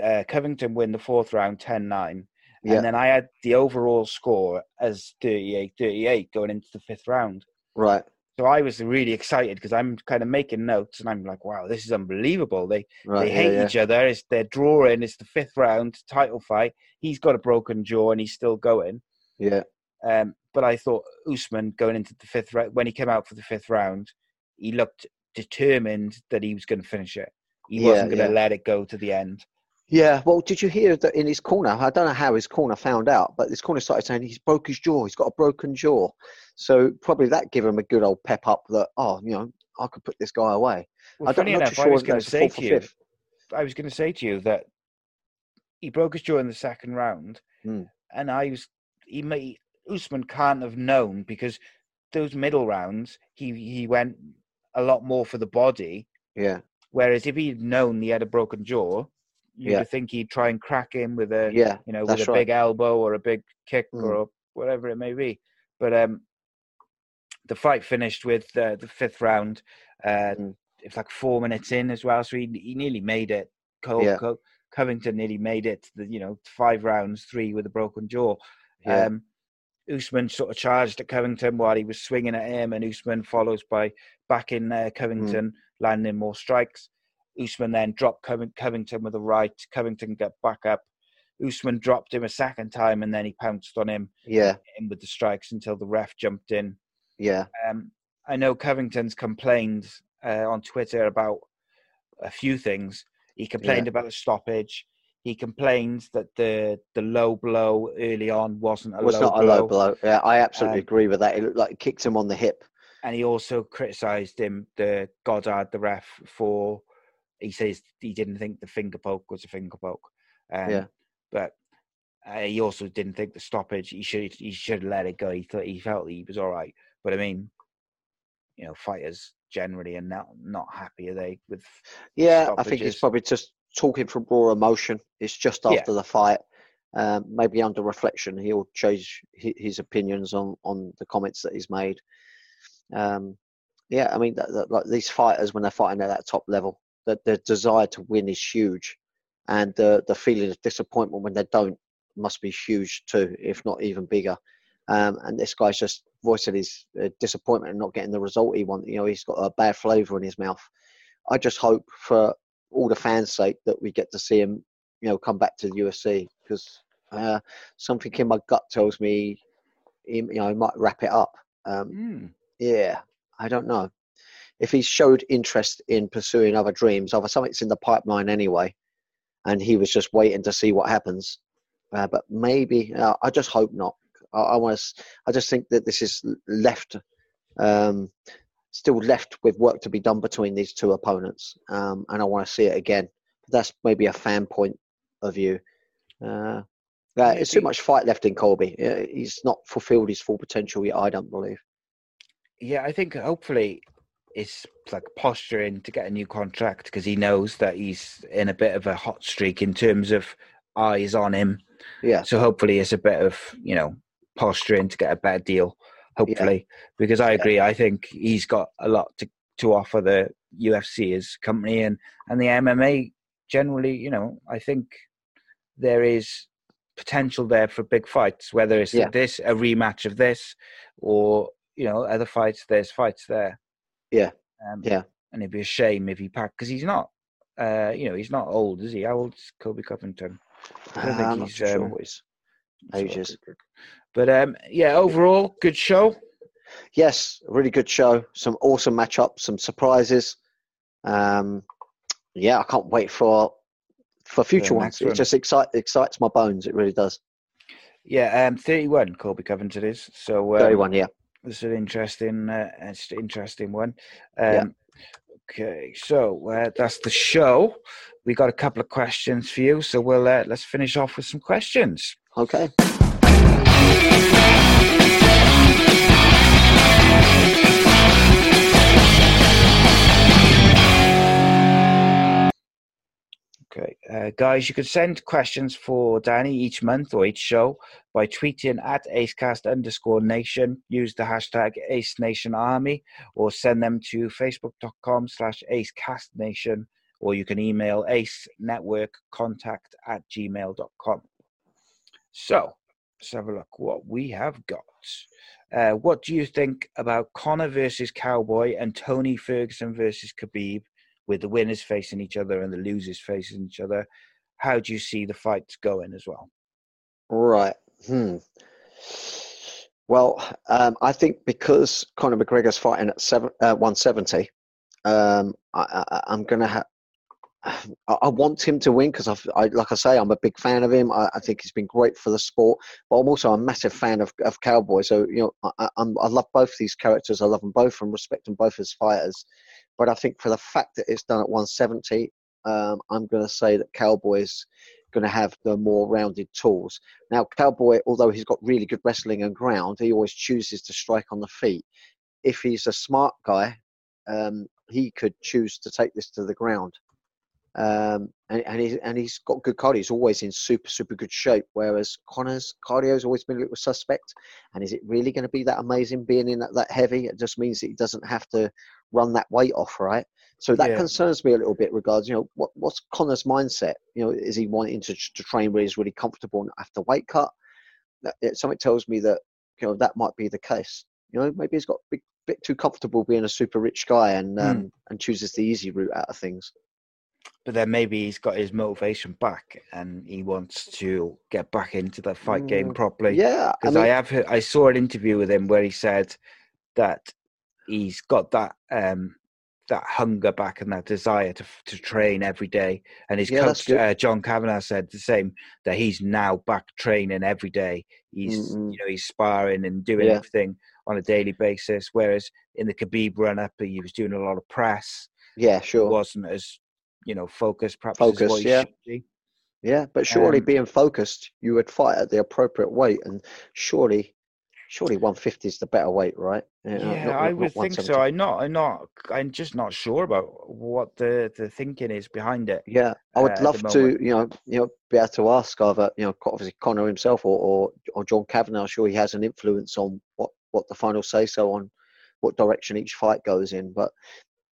uh, Covington win the fourth round 10-9, yeah. and then I had the overall score as 38-38 going into the fifth round. right, So I was really excited because I'm kind of making notes, and I'm like, "Wow, this is unbelievable!" They right. they yeah, hate yeah. each other. It's they're drawing. It's the fifth round title fight. He's got a broken jaw and he's still going. Yeah, Um, but I thought Usman going into the fifth round when he came out for the fifth round, he looked determined that he was going to finish it. He Yeah, wasn't going to yeah. let it go to the end. yeah. Well, did you hear that in his corner? I don't know how his corner found out, but his corner started saying he's broke his jaw. He's got a broken jaw. So probably that gave him a good old pep up that oh, you know, I could put this guy away. Well, I don't, funny enough, too I was going to say to you, fifth. I was going to say to you that he broke his jaw in the second round, Hmm. and I was he may Usman can't have known because those middle rounds he he went a lot more for the body. Yeah, Whereas if he'd known he had a broken jaw, you'd Yeah. think he'd try and crack him with a yeah, you know with a right. big elbow or a big kick Mm. or whatever it may be. But um, the fight finished with uh, the fifth round. Uh, Mm. It's like four minutes in as well, so he he nearly made it. Cole, Yeah. Co- Covington nearly made it. To the, you know, five rounds, three with a broken jaw. Yeah. Um, Usman sort of charged at Covington while he was swinging at him, and Usman follows by backing uh, Covington, landing more strikes. Usman then dropped Coving- Covington with a right. Covington got back up. Usman dropped him a second time, and then he pounced on him yeah, in with the strikes until the ref jumped in. yeah, Um, I know Covington's complained uh, on Twitter about a few things. He complained about the stoppage. He complained that the the low blow early on wasn't a was low not blow. a low blow. Yeah, I absolutely Um, agree with that. It looked like it kicked him on the hip. And he also criticised him, the Goddard, the ref, for he says he didn't think the finger poke was a finger poke. Um, Yeah. But uh, he also didn't think the stoppage. He should he should have let it go. He thought he felt he was all right. But I mean, you know, fighters generally are not not happy, are they? With Yeah, I think he's stoppages. probably just talking from raw emotion. It's just Yeah. after the fight. Um, maybe under reflection, he'll change his opinions on, on the comments that he's made. Um, yeah, I mean, that, that, like these fighters when they're fighting at that top level, that their desire to win is huge, and the the feeling of disappointment when they don't must be huge too, if not even bigger. Um, and this guy's just voicing his uh, disappointment and not getting the result he wants. You know, he's got a bad flavour in his mouth. I just hope for all the fans' sake that we get to see him, you know, come back to the UFC because uh, something in my gut tells me, he, you know, he might wrap it up. Um, Hmm. Yeah, I don't know. If he showed interest in pursuing other dreams, either something's in the pipeline anyway, and he was just waiting to see what happens. Uh, but maybe uh, I just hope not. I, I want to. I just think that this is left, um, still left with work to be done between these two opponents, um, and I want to see it again. That's maybe a fan point of view. Uh, it's too much fight left in Colby. Uh, He's not fulfilled his full potential yet. I don't believe. Yeah, I think hopefully it's like posturing to get a new contract because he knows that he's in a bit of a hot streak in terms of eyes on him. Yeah. So hopefully it's a bit of, you know, posturing to get a better deal, hopefully. Because I agree, I think he's got a lot to, to offer the UFC as company and, and the MMA generally, you know, I think there is potential there for big fights, whether it's Yeah. this, a rematch of this, or, you know, other fights, there's fights there. Yeah. Um, Yeah. And it'd be a shame if he packed, because he's not, uh, you know, he's not old, is he? How old's Colby Covington? I don't Uh, think I'm he's, sure um, what ages. But um, yeah, overall, good show. Yes, really good show. Some awesome matchups, some surprises. Um, yeah, I can't wait for for future ones. next It just excite, excites my bones. It really does. Yeah, um, 31, Colby Covington is. So um, Thirty-one, yeah. It's an interesting, uh, it's an interesting one. Um, Yeah. Okay, so uh, that's the show. We got a couple of questions for you, so we'll uh, let's finish off with some questions. Okay. Okay, Uh, guys, you can send questions for Danny each month or each show by tweeting at acecast underscore nation. Use the hashtag Ace Nation Army or send them to facebook.com slash acecastnation or you can email ace network contact at gmail.com. So let's have a look what we have got. Uh, what do you think about Conor versus Cowboy and Tony Ferguson versus Khabib, with the winners facing each other and the losers facing each other? How do you see the fights going as well? Right. Hmm. Well, um, I think because Conor McGregor's fighting at seven, uh, 170, um, I, am going to have. I want him to win because, I, like I say, I'm a big fan of him. I, I, think he's been great for the sport, but I'm also a massive fan of, of Cowboy. So you know, I, I'm, I love both these characters. I love them both and respect them both as fighters. But I think for the fact that it's done at 170, um, I'm going to say that Cowboy's going to have the more rounded tools. Now, Cowboy, although he's got really good wrestling and ground, he always chooses to strike on the feet. If he's a smart guy, um, he could choose to take this to the ground. Um, and, and, he, and he's got good cardio. He's always in super, super good shape. Whereas Conor's cardio has always been a little suspect. And is it really going to be that amazing being in that, that heavy? It just means that he doesn't have to run that weight off, right? So that yeah. concerns me a little bit regards, you know, what, what's Conor's mindset? You know, is he wanting to, to train where he's really comfortable and after weight cut? That, it, something tells me that, you know, that might be the case. You know, maybe he's got a bit, bit too comfortable being a super rich guy and, um, mm. and chooses the easy route out of things but then maybe he's got his motivation back and he wants to get back into the fight game mm, properly. Yeah, because I, mean, I, have I saw an interview with him where he said that he's got that um, that hunger back and that desire to to train every day. And his yeah, coach uh, John Kavanagh said the same that he's now back training every day. He's mm-hmm. you know he's sparring and doing yeah. everything on a daily basis. Whereas in the Khabib run up, he was doing a lot of press. Yeah, sure. He wasn't as you know, focused perhaps focused, yeah. Yeah, but surely um, being focused, you would fight at the appropriate weight, and surely, surely 150 is the better weight, right? You know, yeah, not, I would think so. I'm not. I'm not. I'm just not sure about what the the thinking is behind it. Yeah, I would uh, love to, you know, you know, be able to ask either, you know, obviously Conor himself or or, or John Kavanagh. I'm sure he has an influence on what what the final say so on what direction each fight goes in, but.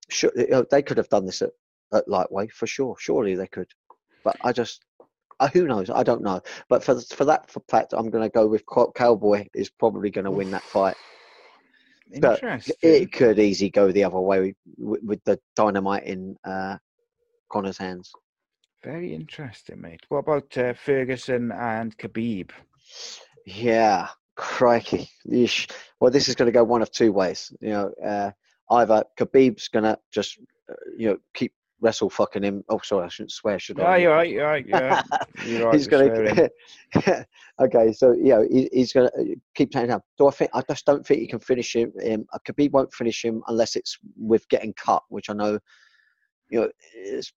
Sure, you know, they could have done this at at lightweight for sure. Surely they could, but I just uh, who knows? I don't know. But for for that for fact, I'm going to go with Cowboy is probably going to win that fight. But it could easily go the other way with, with the dynamite in uh, Conor's hands. Very interesting, mate. What about uh, Ferguson and Khabib? Yeah, crikey. Yeesh. Well, this is going to go one of two ways. You know, uh, either Khabib's going to just, uh, you know, keep wrestle fucking him. Oh, sorry, I shouldn't swear, should I? you're right. You're right. You're right. You're right he's gonna. okay, so you know he, he's gonna uh, keep taking down. Do I think? I just don't think he can finish him. Um, Khabib won't finish him unless it's with getting cut, which I know, you know, it's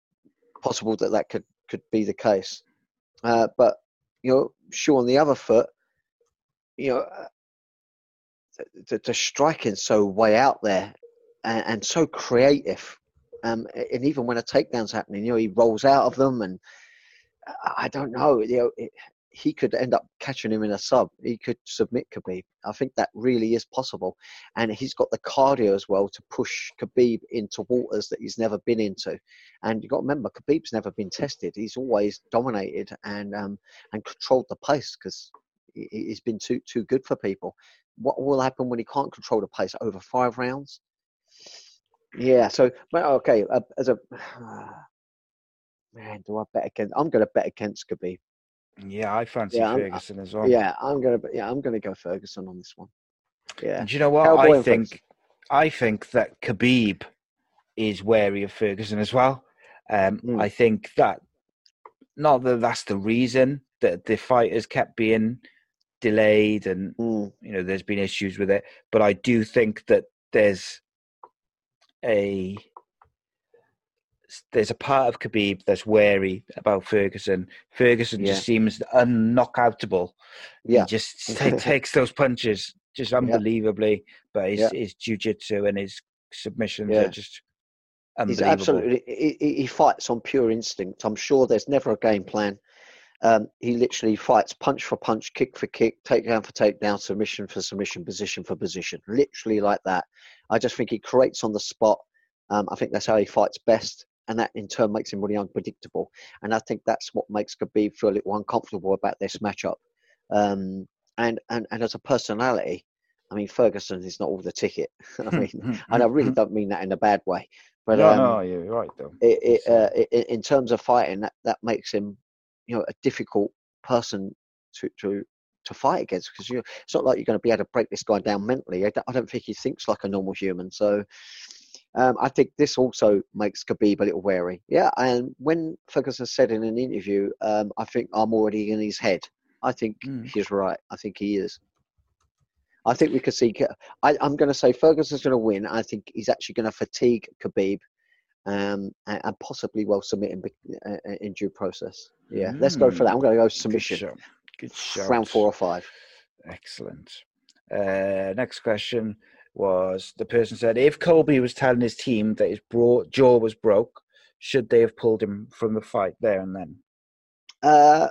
possible that that could could be the case. Uh, but you know, sure on the other foot, you know. Uh, the, the striking so way out there and, and so creative um, and even when a takedown's happening, you know, he rolls out of them, and I don't know, you know, it, he could end up catching him in a sub. He could submit Khabib. I think that really is possible, and he's got the cardio as well to push Khabib into waters that he's never been into. And you've got to remember, Khabib's never been tested. He's always dominated and um, and controlled the pace because he's been too too good for people. What will happen when he can't control the pace over five rounds? Yeah. So, okay. Uh, as a man, do I bet against? I'm going to bet against Khabib. Yeah, I fancy yeah, Ferguson as well. Yeah, I'm gonna. Yeah, I'm gonna go Ferguson on this one. Yeah. Do you know what I think? I think that Khabib is wary of Ferguson as well. Um, mm. I think that not that that's the reason that the fight has kept being delayed and mm. you know there's been issues with it, but I do think that there's a there's a part of Khabib that's wary about Ferguson. Ferguson yeah. just seems unknockoutable. Yeah, he just t- takes those punches just unbelievably. Yeah. But his yeah. his jiu-jitsu and his submissions yeah. are just He's absolutely. He he fights on pure instinct. I'm sure there's never a game plan. Um, he literally fights punch for punch, kick for kick, takedown for takedown, submission for submission, position for position. Literally like that. I just think he creates on the spot. Um, I think that's how he fights best, and that in turn makes him really unpredictable. And I think that's what makes Khabib feel a little uncomfortable about this matchup. Um, and and and as a personality, I mean Ferguson is not all the ticket. I mean, and I really don't mean that in a bad way. But no, um, no, you're right though. it, it, uh, i in terms of fighting, that, that makes him, you know, a difficult person to to to fight against because you it's not like you're going to be able to break this guy down mentally. I don't, I don't think he thinks like a normal human. So um, I think this also makes Khabib a little wary. Yeah, and when Ferguson said in an interview, um, I think I'm already in his head. I think Mm. he's right. I think he is. I think we could see. I, am going to say Ferguson's going to win. I think he's actually going to fatigue Khabib um, and, and possibly well submit him uh, uh, in due process. Yeah, let's go for that. I'm going to go Good submission. Good shout. round four or five. Excellent. Uh, next question was the person said if Colby was telling his team that his bro- jaw was broke, should they have pulled him from the fight there and then? Uh,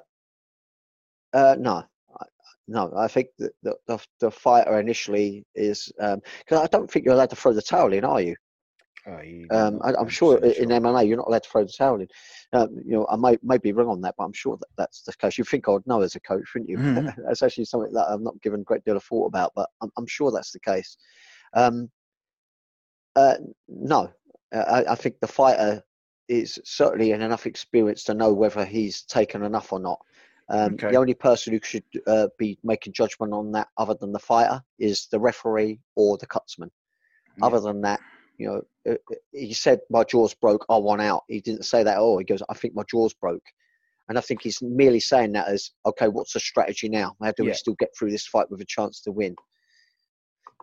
uh, no, I- no. I think the, the the fighter initially is because I don't think you're allowed to throw the towel in, are you? Oh, you- Um, I, I'm I'm sure in MMA you're not allowed to throw the towel in. Um, you know, I may, may be wrong on that, but I'm sure that that's the case. You think I'd know as a coach, wouldn't you? Mhm. that's actually something that I've not given a great deal of thought about, but I'm, I'm sure that's the case. Um, uh, no, Uh, I, I think the fighter is certainly in enough experience to know whether he's taken enough or not. Um, Okay. The only person who should uh, be making judgment on that, other than the fighter, is the referee or the cutsman. Yeah. Other than that, you know, uh, uh, he said my jaw's broke. I want out. He didn't say that. Oh, he goes. I think my jaw's broke, and I think he's merely saying that as okay. What's the strategy now? How do we still get through this fight with a chance to win?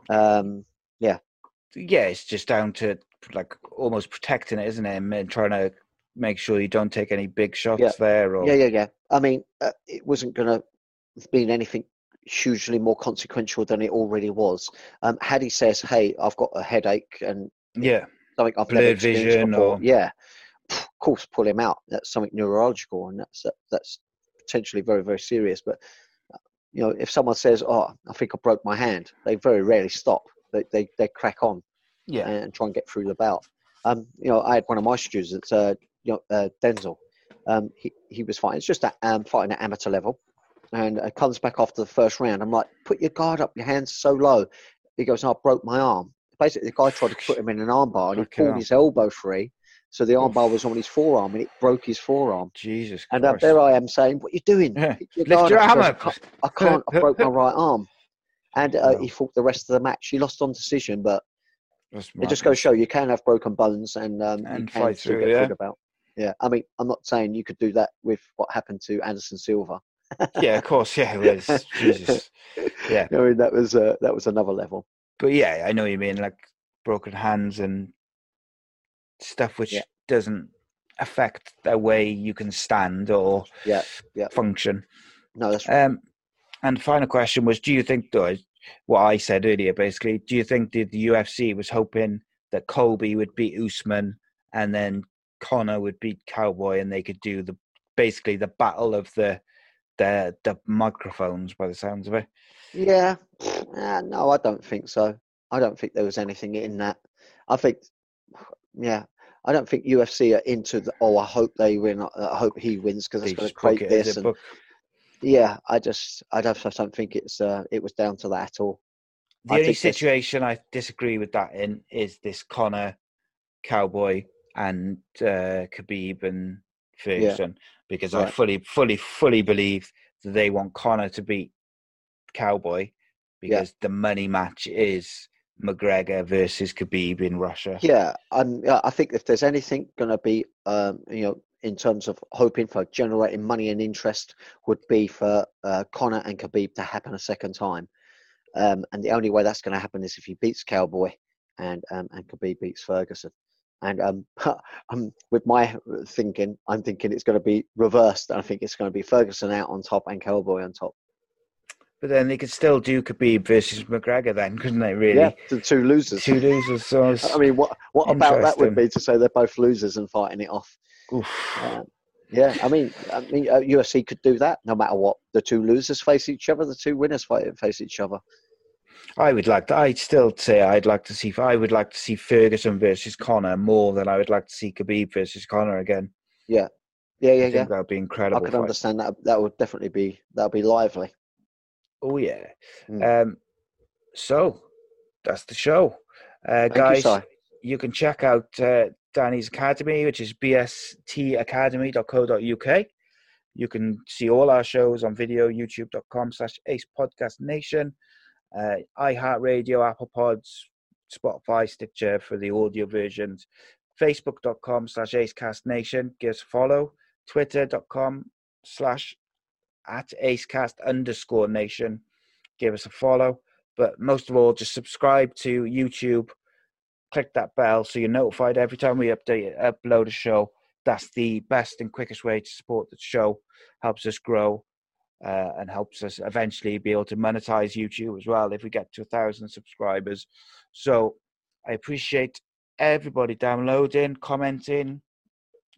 Um, yeah, yeah. it's just down to like almost protecting it, isn't it? And and trying to make sure you don't take any big shots Yeah. there. Or yeah, yeah, yeah. I mean, uh, it wasn't going to mean anything hugely more consequential than it already was. Um, had he says, "Hey, I've got a headache and yeah, something I've never vision or- Yeah, of course, pull him out. That's something neurological, and that's that's potentially very very serious. But you know, if someone says, "Oh, I think I broke my hand," they very rarely stop. They they, they crack on yeah, and try and get through the bout. Um, you know, I had one of my students, uh, you know, uh, Denzel. Um, he he was fighting. It's just that um, fighting at amateur level, and uh, comes back after the first round. I'm like, put your guard up, your hands so low. He goes, no, I broke my arm. Basically, the guy tried to put him in an armbar, and he Fucking pulled hell. his elbow free, so the armbar was on his forearm, and it broke his forearm. Jesus And uh, Christ. there I am saying, "What you doing? Yeah. Pick your Lift guard your up." He arm goes. I can't. I, broke my right arm. And uh, he fought the rest of the match. He lost on decision, but That's it just goes to show you can have broken bones and um, you And can fight still through, get yeah. the. Yeah, I mean, I'm not saying you could do that with what happened to Anderson Silva. yeah, of course, yeah, it was. Jesus. Yeah. I mean, that was uh, that was another level. But yeah, I know you mean, like broken hands and stuff which Yeah. doesn't affect the way you can stand or Yeah, yeah. function. No, that's right. Um, and the final question was: Do you think, though, what I said earlier, basically, do you think that the UFC was hoping that Colby would beat Usman and then Conor would beat Cowboy, and they could do the basically the battle of the the the microphones, by the sounds of it? Yeah. Uh, no, I don't think so. I don't think there was anything in that. I think, yeah, I don't think UFC are into the. Oh, I hope they win. I I hope he wins because it's going to create this. And, yeah, I just, I don't, I don't think it's. Uh, it was down to that at all. The I only think this- situation I disagree with that in is this Conor, Cowboy, and uh, Khabib and Ferguson, because I fully, fully, fully believe that they want Conor to beat Cowboy because the money match is McGregor versus Khabib in Russia. Yeah, I'm, I think if there's anything going to be, um, you know, in terms of hoping for generating money and interest, would be for uh, Conor and Khabib to happen a second time. Um, and the only way that's going to happen is if he beats Cowboy and um, and Khabib beats Ferguson. And um, um, with my thinking, I'm thinking it's going to be reversed. I think it's going to be Ferguson out on top and Cowboy on top. But then they could still do Khabib versus McGregor, then, couldn't they? Really? Yeah, the two losers. Two losers. So I mean, what what about that would be to say they're both losers and fighting it off? Um, yeah, I mean, I mean, uh, UFC could do that no matter what. The two losers face each other, the two winners fight and face each other. I would like to. I'd still say I'd like to see. I would like to see Ferguson versus Conor more than I would like to see Khabib versus Conor again. Yeah, yeah, I yeah, think yeah. that would be incredible. I could fight. understand that. That would definitely be that would be lively. Oh yeah. Mm. Um, so that's the show, uh, you, guys. Si. You, can check out uh, Danny's Academy, which is bstacademy.co.uk. You can see all our shows on video, youtube.com slash ace podcast nation, uh, iHeartRadio, Apple Pods, Spotify, Stitcher for the audio versions, facebook.com slash acecast nation. Give us a follow, twitter.com slash at acecast underscore nation. Give us a follow. But most of all, just subscribe to YouTube. Click that bell so you're notified every time we update upload a show. That's the best and quickest way to support the show. Helps us grow uh, and helps us eventually be able to monetize YouTube as well if we get to a thousand subscribers. So I appreciate everybody downloading, commenting,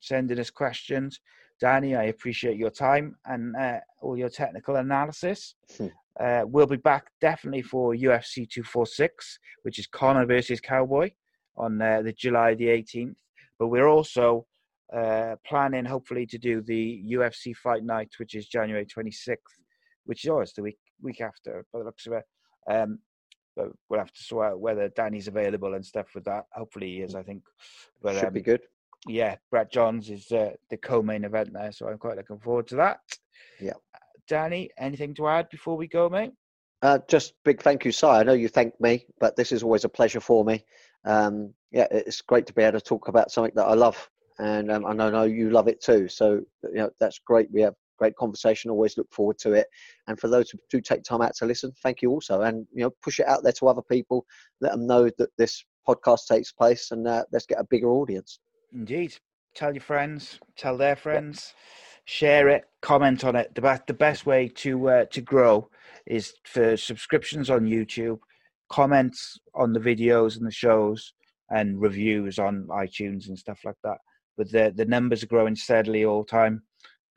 sending us questions. Danny, I appreciate your time and uh, all your technical analysis. Hmm. Uh, we'll be back definitely for UFC 246, which is Conor versus Cowboy on uh, the July the 18th. But we're also uh, planning, hopefully, to do the UFC Fight Night, which is January 26th, which is always the week week after, by the looks of it. Um, but we'll have to sort out whether Danny's available and stuff with that. Hopefully, he is. I think. But Should um, be good. Yeah, Brett Johns is uh, the co-main event there, so I'm quite looking forward to that. Yeah. Danny, anything to add before we go, mate? Uh, just big thank you, Si. I know you thanked me, but this is always a pleasure for me. Um, yeah, it's great to be able to talk about something that I love, and um, I know know you love it too. So you know that's great. We have great conversation. Always look forward to it. And for those who do take time out to listen, thank you also. And you know, push it out there to other people. Let them know that this podcast takes place, and uh, let's get a bigger audience. Indeed. Tell your friends, tell their friends, share it, comment on it. The best, the best way to uh, to grow is for subscriptions on YouTube, comments on the videos and the shows, and reviews on iTunes and stuff like that. But the the numbers are growing steadily all the time,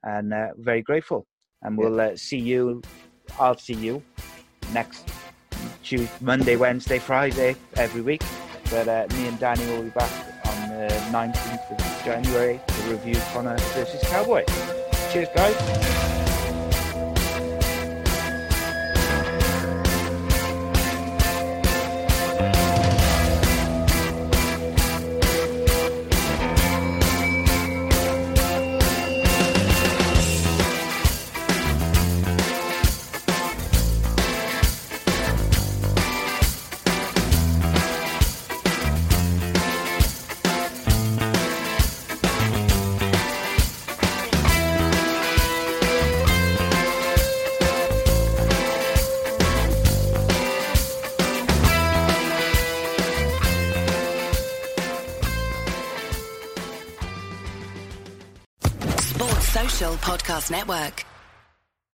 and uh, very grateful. And we'll uh, see you. I'll see you next Tuesday, Monday, Wednesday, Friday every week. But uh, me and Danny will be back 19th of January to review Conor versus Cowboy. Cheers, guys. Podcast Network.